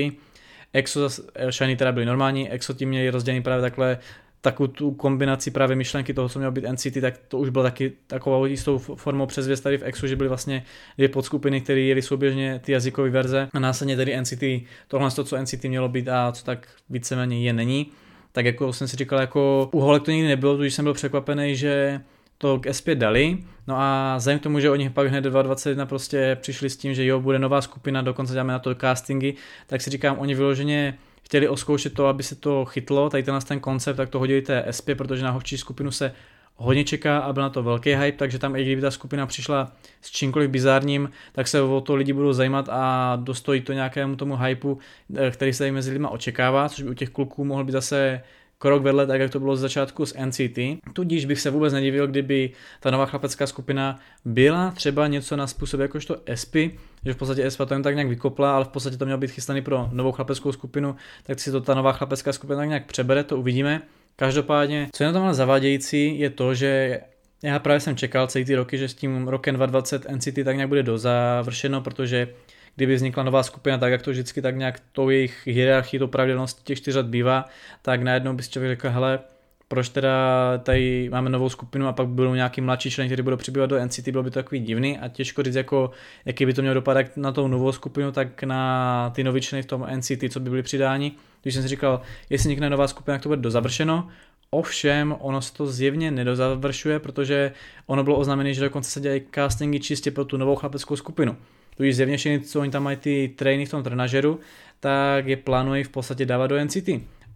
EXO Shiny teda byly normální, EXO tím měli rozdělený právě takhle takovou tu kombinaci právě myšlenky toho, co mělo být NCT, tak to už bylo taky takovou jistou formou přezvěst tady v EXu, že byly vlastně dvě podskupiny, které jeli souběžně ty jazykové verze a následně tady NCT, tohle to, co NCT mělo být a co tak víceméně je není. Tak jako jsem si říkal, jako u holek to nikdy nebylo, tudíž jsem byl překvapený, že to k S5 dali, no a k tomu, že oni pak hned 2021 prostě přišli s tím, že jo, bude nová skupina, dokonce děláme na to castingy, tak si říkám, oni vyloženě chtěli oskoušet to, aby se to chytlo, tady tenhle ten koncept, tak to hodili té SP, protože na hočí skupinu se hodně čeká a byl na to velký hype, takže tam i kdyby ta skupina přišla s čímkoliv bizárním, tak se o to lidi budou zajímat a dostojí to nějakému tomu hypeu, eh, který se tady mezi lidmi očekává, což by u těch kluků mohl být zase krok vedle, tak jak to bylo z začátku s NCT. Tudíž bych se vůbec nedivil, kdyby ta nová chlapecká skupina byla třeba něco na způsob jakožto SP, že v podstatě SP to jen tak nějak vykopla, ale v podstatě to mělo být chystaný pro novou chlapeckou skupinu, tak si to ta nová chlapecká skupina tak nějak přebere, to uvidíme. Každopádně, co je na tom ale zavádějící, je to, že já právě jsem čekal celý ty roky, že s tím rokem 2020 NCT tak nějak bude dozavršeno, protože kdyby vznikla nová skupina, tak jak to vždycky tak nějak tou jejich hierarchii, to pravidelnost těch čtyř let bývá, tak najednou by si člověk řekl, hele, proč teda tady máme novou skupinu a pak budou nějaký mladší člen, který budou přibývat do NCT, bylo by to takový divný a těžko říct, jako, jaký by to mělo dopad na tou novou skupinu, tak na ty nový členy v tom NCT, co by byly přidáni. Když jsem si říkal, jestli vznikne nová skupina, tak to bude dozavršeno, Ovšem, ono se to zjevně nedozavršuje, protože ono bylo oznámené, že dokonce se dělají castingy čistě pro tu novou chlapeckou skupinu tudíž zjevně všechny, co oni tam mají ty trény v tom trenažeru, tak je plánují v podstatě dávat do NCT.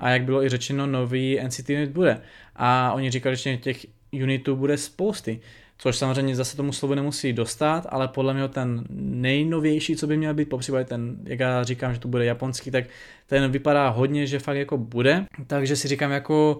A jak bylo i řečeno, nový NCT unit bude. A oni říkali, že těch unitů bude spousty. Což samozřejmě zase tomu slovu nemusí dostat, ale podle mě ten nejnovější, co by měl být, popřípadě ten, jak já říkám, že to bude japonský, tak ten vypadá hodně, že fakt jako bude. Takže si říkám jako,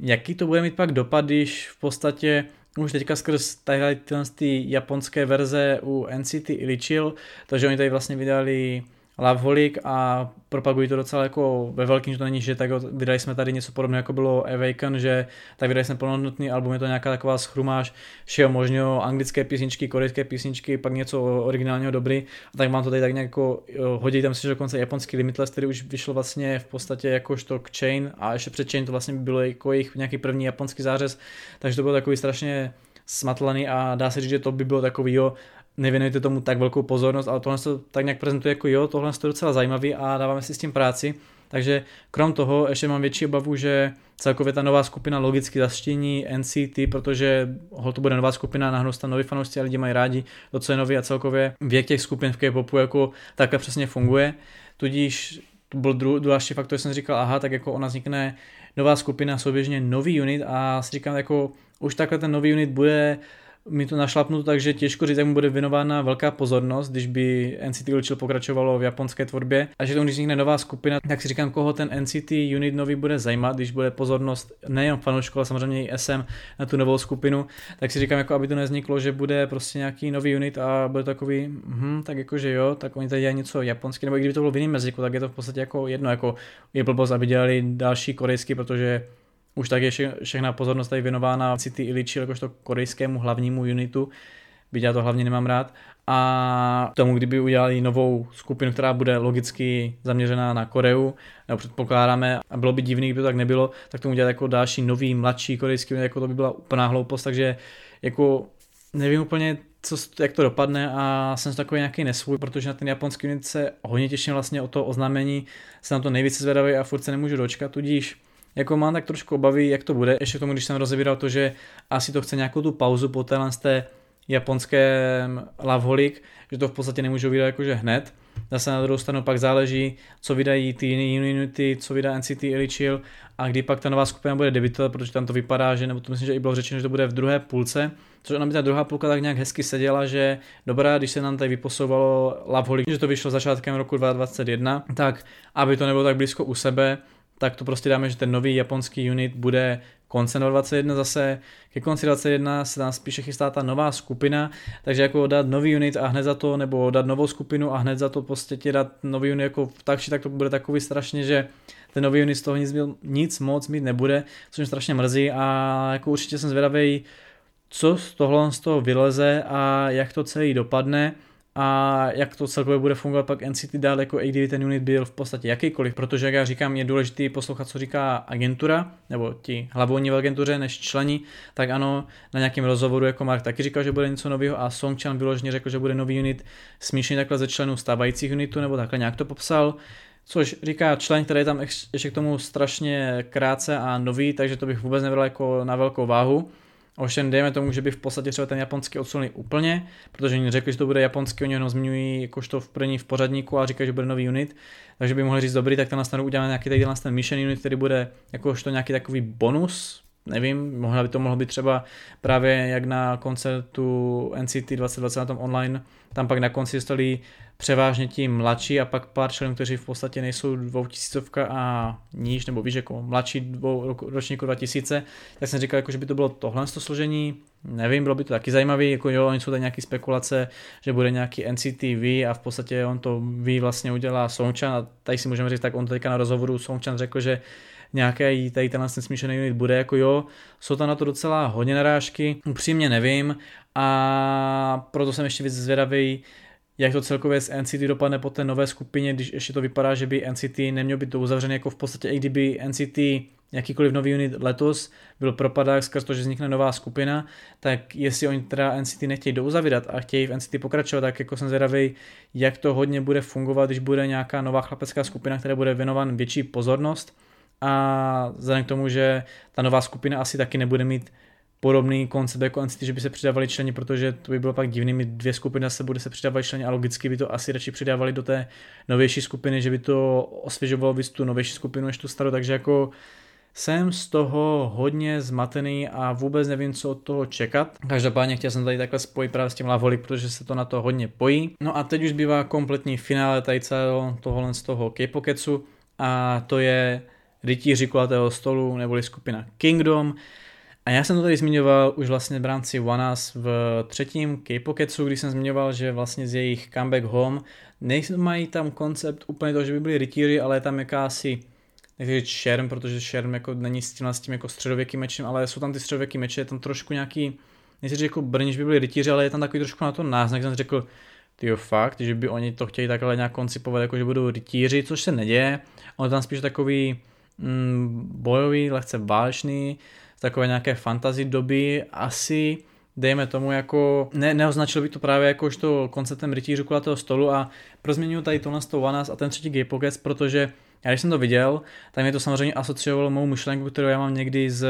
jaký to bude mít pak dopad, když v podstatě už teďka skrz tady ty japonské verze u NCT Ilichil, takže oni tady vlastně vydali Loveholik a propagují to docela jako ve velkým, že to není, že tak vydali jsme tady něco podobného, jako bylo Awaken, že tak vydali jsme plnohodnotný album, je to nějaká taková schrumáž všeho možného, anglické písničky, korejské písničky, pak něco originálního dobrý, a tak mám to tady tak nějak jako, hodí tam si že dokonce japonský Limitless, který už vyšel vlastně v podstatě jakožto k Chain a ještě před Chain to vlastně bylo jako jejich nějaký první japonský zářez, takže to bylo takový strašně smatlaný a dá se říct, že to by bylo takový, jo, nevěnujete tomu tak velkou pozornost, ale tohle se tak nějak prezentuje jako jo, tohle je docela zajímavý a dáváme si s tím práci. Takže krom toho ještě mám větší obavu, že celkově ta nová skupina logicky zastíní NCT, protože ho to bude nová skupina, nahrnou tam noví fanoušci a lidi mají rádi to, co je nový a celkově věk těch skupin v K-popu jako takhle přesně funguje. Tudíž to byl dru, další faktor, jsem říkal, aha, tak jako ona vznikne nová skupina, souběžně nový unit a si říkám, jako už takhle ten nový unit bude mi to našlapnuto, takže těžko říct, jak mu bude věnována velká pozornost, když by NCT Ulčil pokračovalo v japonské tvorbě. A že tomu, když vznikne nová skupina, tak si říkám, koho ten NCT unit nový bude zajímat, když bude pozornost nejen fanoušků, ale samozřejmě i SM na tu novou skupinu, tak si říkám, jako aby to nezniklo, že bude prostě nějaký nový unit a bude takový, hm, tak jako, že jo, tak oni tady dělají něco japonský, nebo i kdyby to bylo v jiném jazyku, tak je to v podstatě jako jedno, jako je blbost, aby dělali další korejský, protože už tak je vše, všechna pozornost tady věnována City Ilichi, jakožto korejskému hlavnímu unitu, byť já to hlavně nemám rád, a tomu, kdyby udělali novou skupinu, která bude logicky zaměřená na Koreu, nebo předpokládáme, a bylo by divný, kdyby to tak nebylo, tak tomu udělat jako další nový, mladší korejský unit, jako to by byla úplná hloupost, takže jako nevím úplně, co, jak to dopadne a jsem takový nějaký nesvůj, protože na ten japonský unit se hodně těším vlastně o to oznámení, jsem na to nejvíce zvedavý a furt se nemůžu dočkat, tudíž jako mám tak trošku obavy, jak to bude. Ještě k tomu, když jsem rozebíral to, že asi to chce nějakou tu pauzu po téhle z té japonské Loveholik, že to v podstatě nemůžou vydat jakože hned. Zase na druhou stranu pak záleží, co vydají ty unity, co vydá NCT Chill a kdy pak ta nová skupina bude debitovat, protože tam to vypadá, že nebo to myslím, že i bylo řečeno, že to bude v druhé půlce, což ona by ta druhá půlka tak nějak hezky seděla, že dobrá, když se nám tady vyposouvalo Loveholik, že to vyšlo začátkem roku 2021, tak aby to nebylo tak blízko u sebe, tak to prostě dáme, že ten nový japonský unit bude koncem 21 zase, ke konci 21 se tam spíše chystá ta nová skupina, takže jako dát nový unit a hned za to, nebo dát novou skupinu a hned za to prostě ti dát nový unit jako tak či tak to bude takový strašně, že ten nový unit z toho nic, nic moc mít nebude, což mě strašně mrzí a jako určitě jsem zvědavý, co z tohle z toho vyleze a jak to celý dopadne a jak to celkově bude fungovat pak NCT dál, jako i kdyby ten unit byl v podstatě jakýkoliv, protože jak já říkám, je důležité poslouchat, co říká agentura, nebo ti hlavní v agentuře, než členi, tak ano, na nějakém rozhovoru jako Mark taky říkal, že bude něco nového a Songchan vyloženě řekl, že bude nový unit smíšený takhle ze členů stávajících unitů, nebo takhle nějak to popsal. Což říká člen, který je tam ještě k tomu strašně krátce a nový, takže to bych vůbec nebral jako na velkou váhu. Ovšem dejme tomu, že by v podstatě třeba ten japonský odsunuli úplně, protože oni řekli, že to bude japonský, oni ho zmiňují jakožto v první v pořadníku a říkají, že bude nový unit, takže by mohli říct dobrý, tak tam na uděláme nějaký tady ten mission unit, který bude jakožto nějaký takový bonus, nevím, mohla by to mohlo být třeba právě jak na koncertu NCT 2020 na tom online, tam pak na konci dostali převážně ti mladší a pak pár členů, kteří v podstatě nejsou dvoutisícovka a níž, nebo víš, jako mladší dvou, ročníku 2000, tak jsem říkal, jako, že by to bylo tohle to složení, nevím, bylo by to taky zajímavé, jako jo, oni jsou tady nějaké spekulace, že bude nějaký NCTV a v podstatě on to ví vlastně udělá Songchan a tady si můžeme říct, tak on teďka na rozhovoru Songchan řekl, že nějaký tady tenhle ten smíšený unit bude, jako jo, jsou tam na to docela hodně narážky, upřímně nevím a proto jsem ještě víc zvědavý, jak to celkově s NCT dopadne po té nové skupině, když ještě to vypadá, že by NCT neměl být to uzavřený jako v podstatě, i kdyby NCT jakýkoliv nový unit letos byl propadák skrz to, že vznikne nová skupina, tak jestli oni teda NCT nechtějí douzavírat a chtějí v NCT pokračovat, tak jako jsem zvědavý, jak to hodně bude fungovat, když bude nějaká nová chlapecká skupina, která bude věnovan větší pozornost a vzhledem k tomu, že ta nová skupina asi taky nebude mít podobný koncept jako NCT, že by se přidávali členi, protože to by bylo pak divný, mít dvě skupiny se bude se přidávat členi a logicky by to asi radši přidávali do té novější skupiny, že by to osvěžovalo víc tu novější skupinu než tu starou, takže jako jsem z toho hodně zmatený a vůbec nevím, co od toho čekat. Každopádně chtěl jsem tady takhle spojit právě s tím Lavolik, protože se to na to hodně pojí. No a teď už bývá kompletní finále tady celého tohohle z toho K-Poketsu a to je rytíři kulatého stolu neboli skupina Kingdom. A já jsem to tady zmiňoval už vlastně v rámci OneUs v třetím K-Pocketsu, když jsem zmiňoval, že vlastně z jejich comeback home nemají tam koncept úplně to, že by byli rytíři, ale je tam jakási nechci říct šerm, protože šerm jako není s tím, s tím jako středověkým mečem, ale jsou tam ty středověký meče, je tam trošku nějaký, nechci říct jako brniš by byli rytíři, ale je tam takový trošku na to náznak, jsem řekl, ty fakt, že by oni to chtěli takhle nějak koncipovat, jako že budou rytíři, což se neděje, on tam spíš takový mm, bojový, lehce válečný, takové nějaké fantasy doby, asi dejme tomu jako, ne, neoznačil bych to právě jakožto konceptem rytířů kulatého stolu a prozměňuji tady tohle z toho a ten třetí Gay Pockets, protože já když jsem to viděl, tak mě to samozřejmě asociovalo mou myšlenku, kterou já mám někdy z,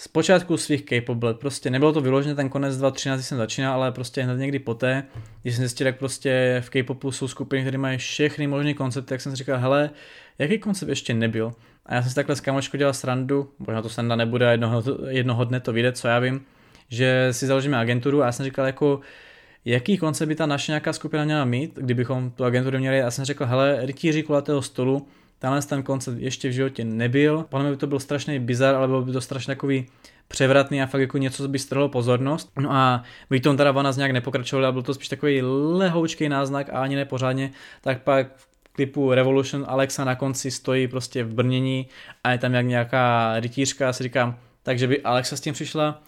z počátku svých K-pop Prostě nebylo to vyloženě ten konec 2013, jsem začínal, ale prostě hned někdy poté, když jsem zjistil, jak prostě v K-popu jsou skupiny, které mají všechny možné koncepty, tak jsem si říkal, hele, jaký koncept ještě nebyl? A já jsem si takhle s kamočkou dělal srandu, možná to sranda nebude, jednoho, jednoho dne to vyjde, co já vím, že si založíme agenturu a já jsem říkal jako, jaký koncept by ta naše nějaká skupina měla mít, kdybychom tu agenturu měli. Já jsem řekl, hele, rytíři kulatého stolu, tenhle ten koncept ještě v životě nebyl. Podle mě by to byl strašný bizar, ale byl by to strašně takový převratný a fakt jako něco, co by strhlo pozornost. No a by tom teda Vana nějak nepokračovali a byl to spíš takový lehoučký náznak a ani nepořádně, tak pak klipu Revolution Alexa na konci stojí prostě v brnění a je tam jak nějaká rytířka a si říkám, takže by Alexa s tím přišla.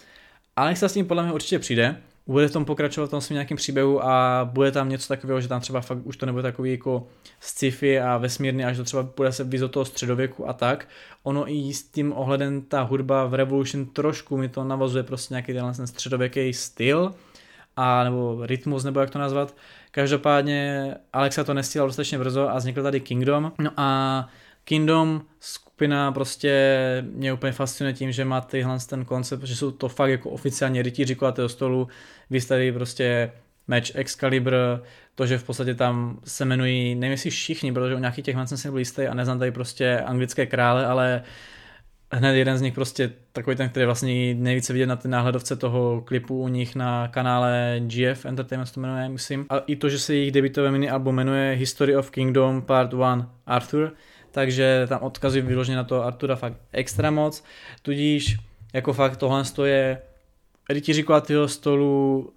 Alexa s tím podle mě určitě přijde, bude v tom pokračovat v tom svým nějakým příběhu a bude tam něco takového, že tam třeba fakt už to nebude takový jako sci-fi a vesmírný, až to třeba bude se víc toho středověku a tak. Ono i s tím ohledem ta hudba v Revolution trošku mi to navazuje prostě nějaký ten středověký styl, a nebo rytmus, nebo jak to nazvat. Každopádně Alexa to nestíhal dostatečně brzo a vznikl tady Kingdom. No a Kingdom skupina prostě mě úplně fascinuje tím, že má tyhle ten koncept, že jsou to fakt jako oficiálně rytíři kulatého stolu, vy tady prostě match Excalibur, to, že v podstatě tam se jmenují, nevím jestli všichni, protože u nějakých těch jsem si nebyl jistý a neznám tady prostě anglické krále, ale hned jeden z nich prostě takový ten, který vlastně nejvíce vidět na té náhledovce toho klipu u nich na kanále GF Entertainment to jmenuje, myslím. A i to, že se jejich debitové mini album jmenuje History of Kingdom Part 1 Arthur, takže tam odkazují vyloženě na to Artura fakt extra moc, tudíž jako fakt tohle je rytíři kulatého stolu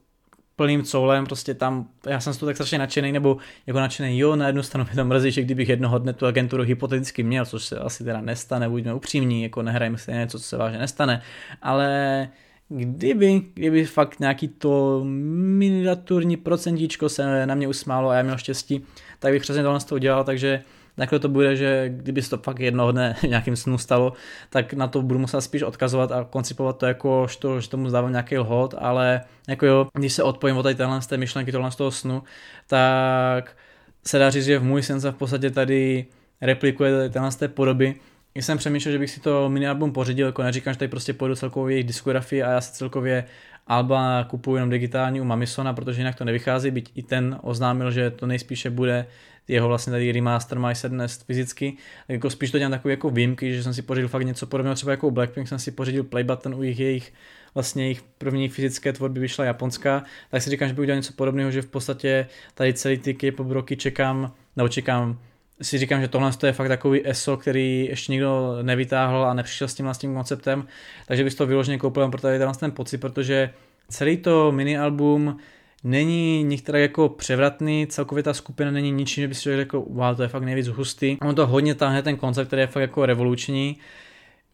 plným coulem, prostě tam, já jsem z toho tak strašně nadšený, nebo jako nadšený, jo, na jednu stranu mě to mrzí, že kdybych jednoho dne tu agenturu hypoteticky měl, což se asi teda nestane, buďme upřímní, jako nehrajme si něco, co se vážně nestane, ale kdyby, kdyby fakt nějaký to miniaturní procentíčko se na mě usmálo a já měl štěstí, tak bych přesně tohle z toho udělal, takže takhle to bude, že kdyby se to fakt jednoho dne nějakým snu stalo, tak na to budu muset spíš odkazovat a koncipovat to jako, že, to, že tomu zdávám nějaký lhot, ale jako jo, když se odpojím od tady téhle z té myšlenky, tohle z toho snu, tak se dá říct, že v můj sen se v podstatě tady replikuje tenhle z té podoby, když jsem přemýšlel, že bych si to mini album pořídil, jako neříkám, že tady prostě půjdu celkově jejich diskografii a já si celkově Alba kupuju jenom digitální u Mamisona, protože jinak to nevychází, byť i ten oznámil, že to nejspíše bude jeho vlastně tady remaster My Sadness fyzicky, tak jako spíš to dělám takový jako výjimky, že jsem si pořídil fakt něco podobného, třeba jako u Blackpink jsem si pořídil play button u jejich, jejich vlastně jejich první fyzické tvorby vyšla japonská, tak si říkám, že bych udělal něco podobného, že v podstatě tady celý ty K-pop roky čekám, nebo čekám, si říkám, že tohle je fakt takový ESO, který ještě nikdo nevytáhl a nepřišel s tím vlastním konceptem, takže bych to vyloženě koupil pro tady ten pocit, protože celý to mini album není některá jako převratný, celkově ta skupina není ničím, že by si řekl, wow, to je fakt nejvíc hustý. On to hodně táhne ten koncept, který je fakt jako revoluční.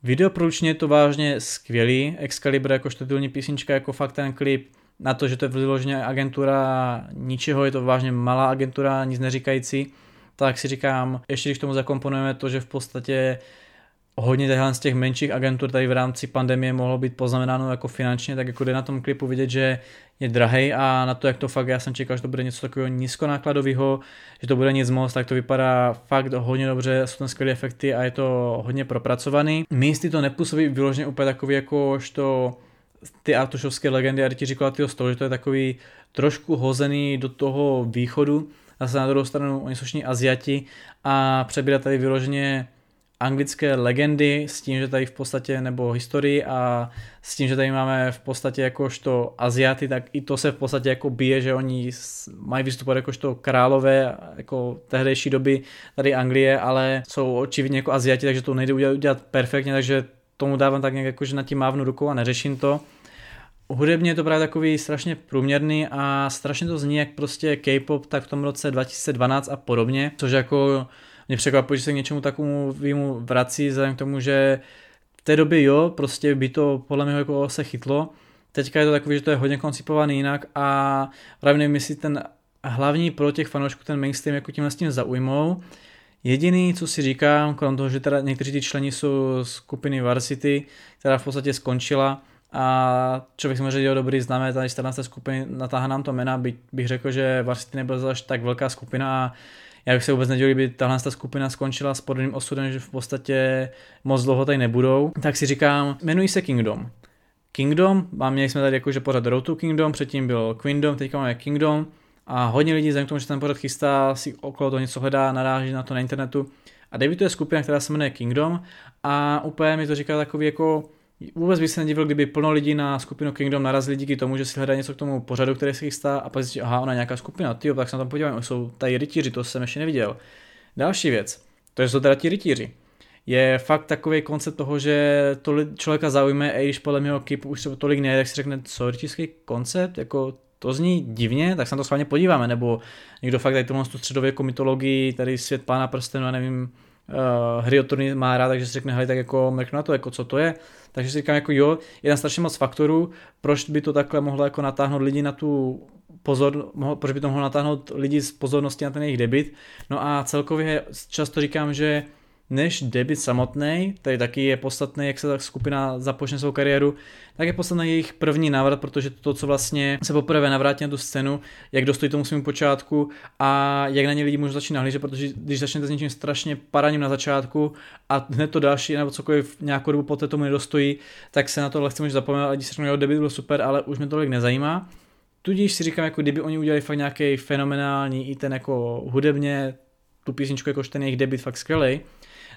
Videoprodukčně je to vážně skvělý, Excalibur jako titulní písnička, jako fakt ten klip, na to, že to je vyloženě agentura ničeho, je to vážně malá agentura, nic neříkající, tak si říkám, ještě když tomu zakomponujeme to, že v podstatě hodně z těch menších agentur tady v rámci pandemie mohlo být poznamenáno jako finančně, tak jako jde na tom klipu vidět, že je drahý a na to, jak to fakt, já jsem čekal, že to bude něco takového nízkonákladového, že to bude nic moc, tak to vypadá fakt hodně dobře, jsou tam skvělé efekty a je to hodně propracovaný. Místy to nepůsobí vyloženě úplně takový jako to ty artušovské legendy a ti říkala ty stolu, že to je takový trošku hozený do toho východu, zase na druhou stranu oni jsou všichni Aziati a přebírat tady vyloženě anglické legendy s tím, že tady v podstatě, nebo historii a s tím, že tady máme v podstatě jakožto Aziaty, tak i to se v podstatě jako bije, že oni mají vystupovat jakožto králové jako tehdejší doby tady Anglie, ale jsou očividně jako Aziati, takže to nejde udělat, udělat perfektně, takže tomu dávám tak nějak jako, že na tím mávnu rukou a neřeším to. Hudebně je to právě takový strašně průměrný a strašně to zní jak prostě K-pop tak v tom roce 2012 a podobně, což jako mě překvapuje, že se k něčemu takovému vrací, vzhledem k tomu, že v té době jo, prostě by to podle mě jako se chytlo. Teďka je to takový, že to je hodně koncipovaný jinak a právě nevím, jestli ten hlavní pro těch fanoušků ten mainstream jako tímhle s tím zaujmou. Jediný, co si říkám, kolem toho, že teda někteří ty členi jsou skupiny Varsity, která v podstatě skončila a člověk samozřejmě dělal dobrý známé, tady 14. skupiny natáhá nám to jména, by, bych řekl, že Varsity nebyla až tak velká skupina a já bych se vůbec nedělal, kdyby tahle ta skupina skončila s podobným osudem, že v podstatě moc dlouho tady nebudou, tak si říkám, jmenují se Kingdom. Kingdom, mám měli jsme tady jakože pořád Road to Kingdom, předtím byl Queendom, teďka máme Kingdom a hodně lidí vzhledem k tomu, že ten pořad chystá, si okolo toho něco hledá, naráží na to na internetu. A debutuje skupina, která se jmenuje Kingdom a úplně mi to říká takový jako Vůbec bych se nedivil, kdyby plno lidí na skupinu Kingdom narazili díky tomu, že si hledají něco k tomu pořadu, který se chystá a pak zjistí, aha, ona je nějaká skupina, ty tak se na tom podívám, jsou tady rytíři, to jsem ještě neviděl. Další věc, to jsou teda ti rytíři. Je fakt takový koncept toho, že to člověka zaujme, a když podle mého kipu už se tolik nejde, tak si řekne, co rytířský koncept, jako to zní divně, tak se na to schválně podíváme, nebo někdo fakt tady tu středověkou mytologii, tady svět pána prstenu, a nevím, uh, hry o turný má rád, takže si řekne, hej, tak jako mrknu na to, jako co to je. Takže si říkám, jako jo, je tam strašně moc faktorů, proč by to takhle mohlo jako natáhnout lidi na tu pozor, mohlo, proč by to mohlo natáhnout lidi z pozornosti na ten jejich debit. No a celkově často říkám, že než debit samotný, tady taky je podstatný, jak se ta skupina započne svou kariéru, tak je podstatný jejich první návrat, protože to, co vlastně se poprvé navrátí na tu scénu, jak dostojí tomu svým počátku a jak na ně lidi můžou začít nahlížet, protože když začnete s něčím strašně paraním na začátku a hned to další nebo cokoliv nějakou dobu poté tomu nedostojí, tak se na to lehce může zapomenout a když se řeknou, debit byl super, ale už mě tolik nezajímá. Tudíž si říkám, jako kdyby oni udělali fakt nějaký fenomenální i ten jako hudebně tu písničku, jakož ten jejich debit fakt skvělý,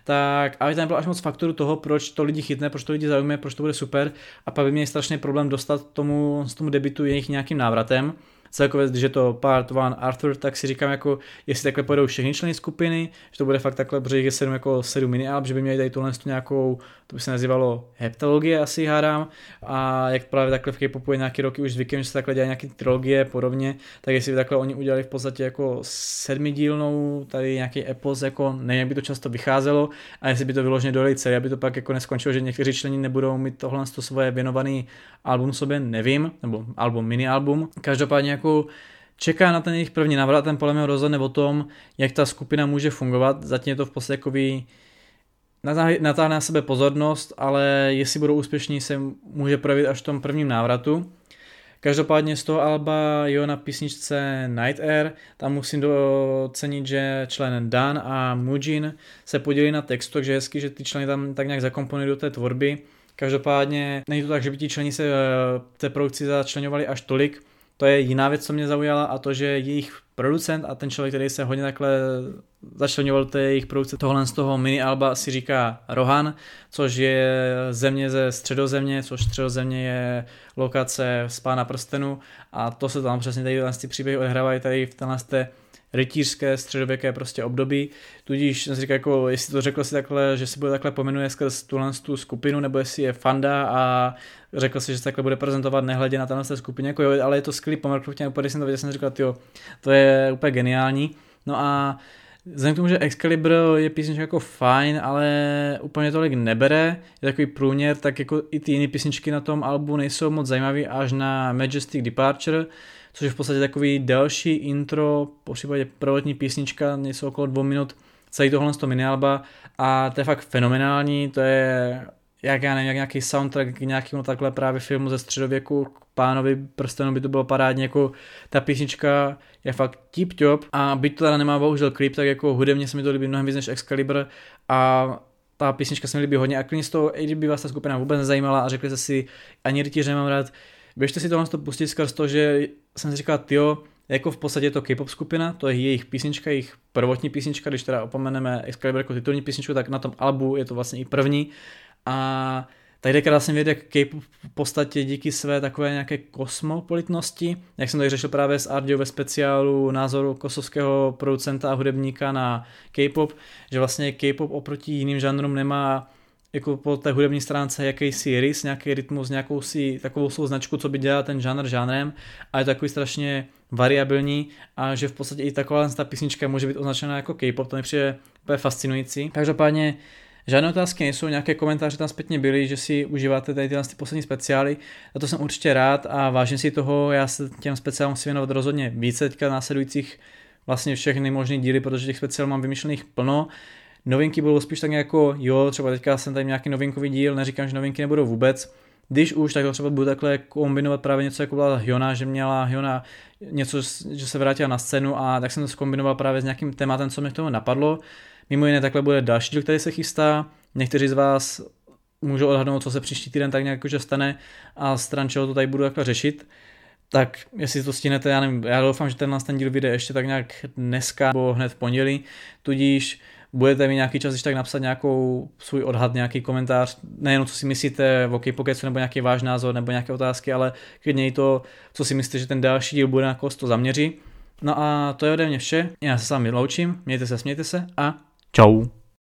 tak aby tam bylo až moc faktoru toho, proč to lidi chytne, proč to lidi zaujme, proč to bude super a pak by měli strašný problém dostat tomu, z tomu debitu jejich nějakým návratem. Celkově, když je to part one Arthur, tak si říkám jako, jestli takhle pojedou všechny členy skupiny, že to bude fakt takhle, protože je sedm jako sedm mini alb, že by měli tady tuhle nějakou, to by se nazývalo heptologie asi hádám a jak právě takhle v K-popu je nějaký roky už zvykem, že se takhle dělají nějaké trilogie podobně, tak jestli by takhle oni udělali v podstatě jako sedmidílnou tady nějaký epos, jako nevím, by to často vycházelo a jestli by to vyloženě dojeli celé, aby to pak jako neskončilo, že někteří členi nebudou mít tohle to svoje věnovaný album sobě, nevím, nebo album, mini album. Každopádně jako čeká na ten jejich první návrat, ten podle mě rozhodne o tom, jak ta skupina může fungovat. Zatím je to v podstatě jakoby natáhne na sebe pozornost, ale jestli budou úspěšní, se může projevit až v tom prvním návratu. Každopádně z toho Alba jo na písničce Night Air, tam musím docenit, že člen Dan a Mujin se podělí na textu, takže hezky, že ty členy tam tak nějak zakomponují do té tvorby. Každopádně není to tak, že by ti členi se eh, té produkci začlenovali až tolik, to je jiná věc, co mě zaujala a to, že jejich producent a ten člověk, který se hodně takhle začlenoval té jejich produkce tohle z toho mini alba si říká Rohan, což je země ze středozemě, což středozemě je lokace z Pána prstenu a to se tam přesně tady ty příběhy odehrávají tady v tenhle rytířské středověké prostě období, tudíž jsem říkal, jako, jestli to řekl si takhle, že si bude takhle pomenuje skrz tuhle tu skupinu, nebo jestli je fanda a řekl si, že se takhle bude prezentovat nehledě na tenhle skupině, jako jo, ale je to skvělý protože když jsem to viděl, jsem říkal, jo, to je úplně geniální. No a Vzhledem k tomu, že Excalibur je písnička jako fajn, ale úplně tolik nebere, je takový průměr, tak jako i ty jiné písničky na tom albu nejsou moc zajímavé až na Majestic Departure, což je v podstatě takový další intro, po případě prvotní písnička, něco okolo dvou minut, celý tohle z toho minialba. A to je fakt fenomenální, to je jak já nevím, jak nějaký soundtrack k nějakému takhle právě filmu ze středověku, k pánovi prstenu by to bylo parádně, jako ta písnička je fakt tip top. A byť to teda nemá bohužel klip, tak jako hudebně se mi to líbí mnohem víc než Excalibur. A ta písnička se mi líbí hodně a klidně z toho, i kdyby vás ta skupina vůbec nezajímala a řekli jste si, ani rytíře nemám rád, běžte si tohle pustit skrz to, že jsem si říkal, tyjo, jako v podstatě to K-pop skupina, to je jejich písnička, jejich prvotní písnička, když teda opomeneme Excalibur jako titulní písničku, tak na tom albu je to vlastně i první. A tady jde krásně vidět, jak K-pop v podstatě díky své takové nějaké kosmopolitnosti, jak jsem tady řešil právě s Ardio ve speciálu názoru kosovského producenta a hudebníka na K-pop, že vlastně K-pop oproti jiným žánrům nemá jako po té hudební stránce jakýsi rys, nějaký rytmus, nějakou si takovou svou značku, co by dělal ten žánr žánrem a je takový strašně variabilní a že v podstatě i taková ta písnička může být označena jako K-pop, to mi přijde úplně fascinující. Každopádně Žádné otázky nejsou, nějaké komentáře tam zpětně byly, že si užíváte tady tyhle ty poslední speciály. A to jsem určitě rád a vážím si toho, já se těm speciálům musím věnovat rozhodně více teďka následujících vlastně všechny možné díly, protože těch speciálů mám vymyšlených plno. Novinky budou spíš tak jako, jo, třeba teďka jsem tady nějaký novinkový díl, neříkám, že novinky nebudou vůbec, když už, tak to třeba budu takhle kombinovat právě něco jako byla Hyona, že měla Hyona něco, že se vrátila na scénu a tak jsem to zkombinoval právě s nějakým tématem, co mě k tomu napadlo. Mimo jiné takhle bude další díl, který se chystá. Někteří z vás můžou odhadnout, co se příští týden tak nějak že stane a stran čeho to tady budu takhle řešit. Tak jestli to stihnete, já nevím, já doufám, že tenhle ten díl vyjde ještě tak nějak dneska nebo hned v pondělí, tudíž budete mít nějaký čas, když tak napsat nějakou svůj odhad, nějaký komentář, nejenom co si myslíte o K-Pokecu nebo nějaký váš názor nebo nějaké otázky, ale klidně i to, co si myslíte, že ten další díl bude na to zaměří. No a to je ode mě vše, já se s vámi loučím, mějte se, smějte se a Čau.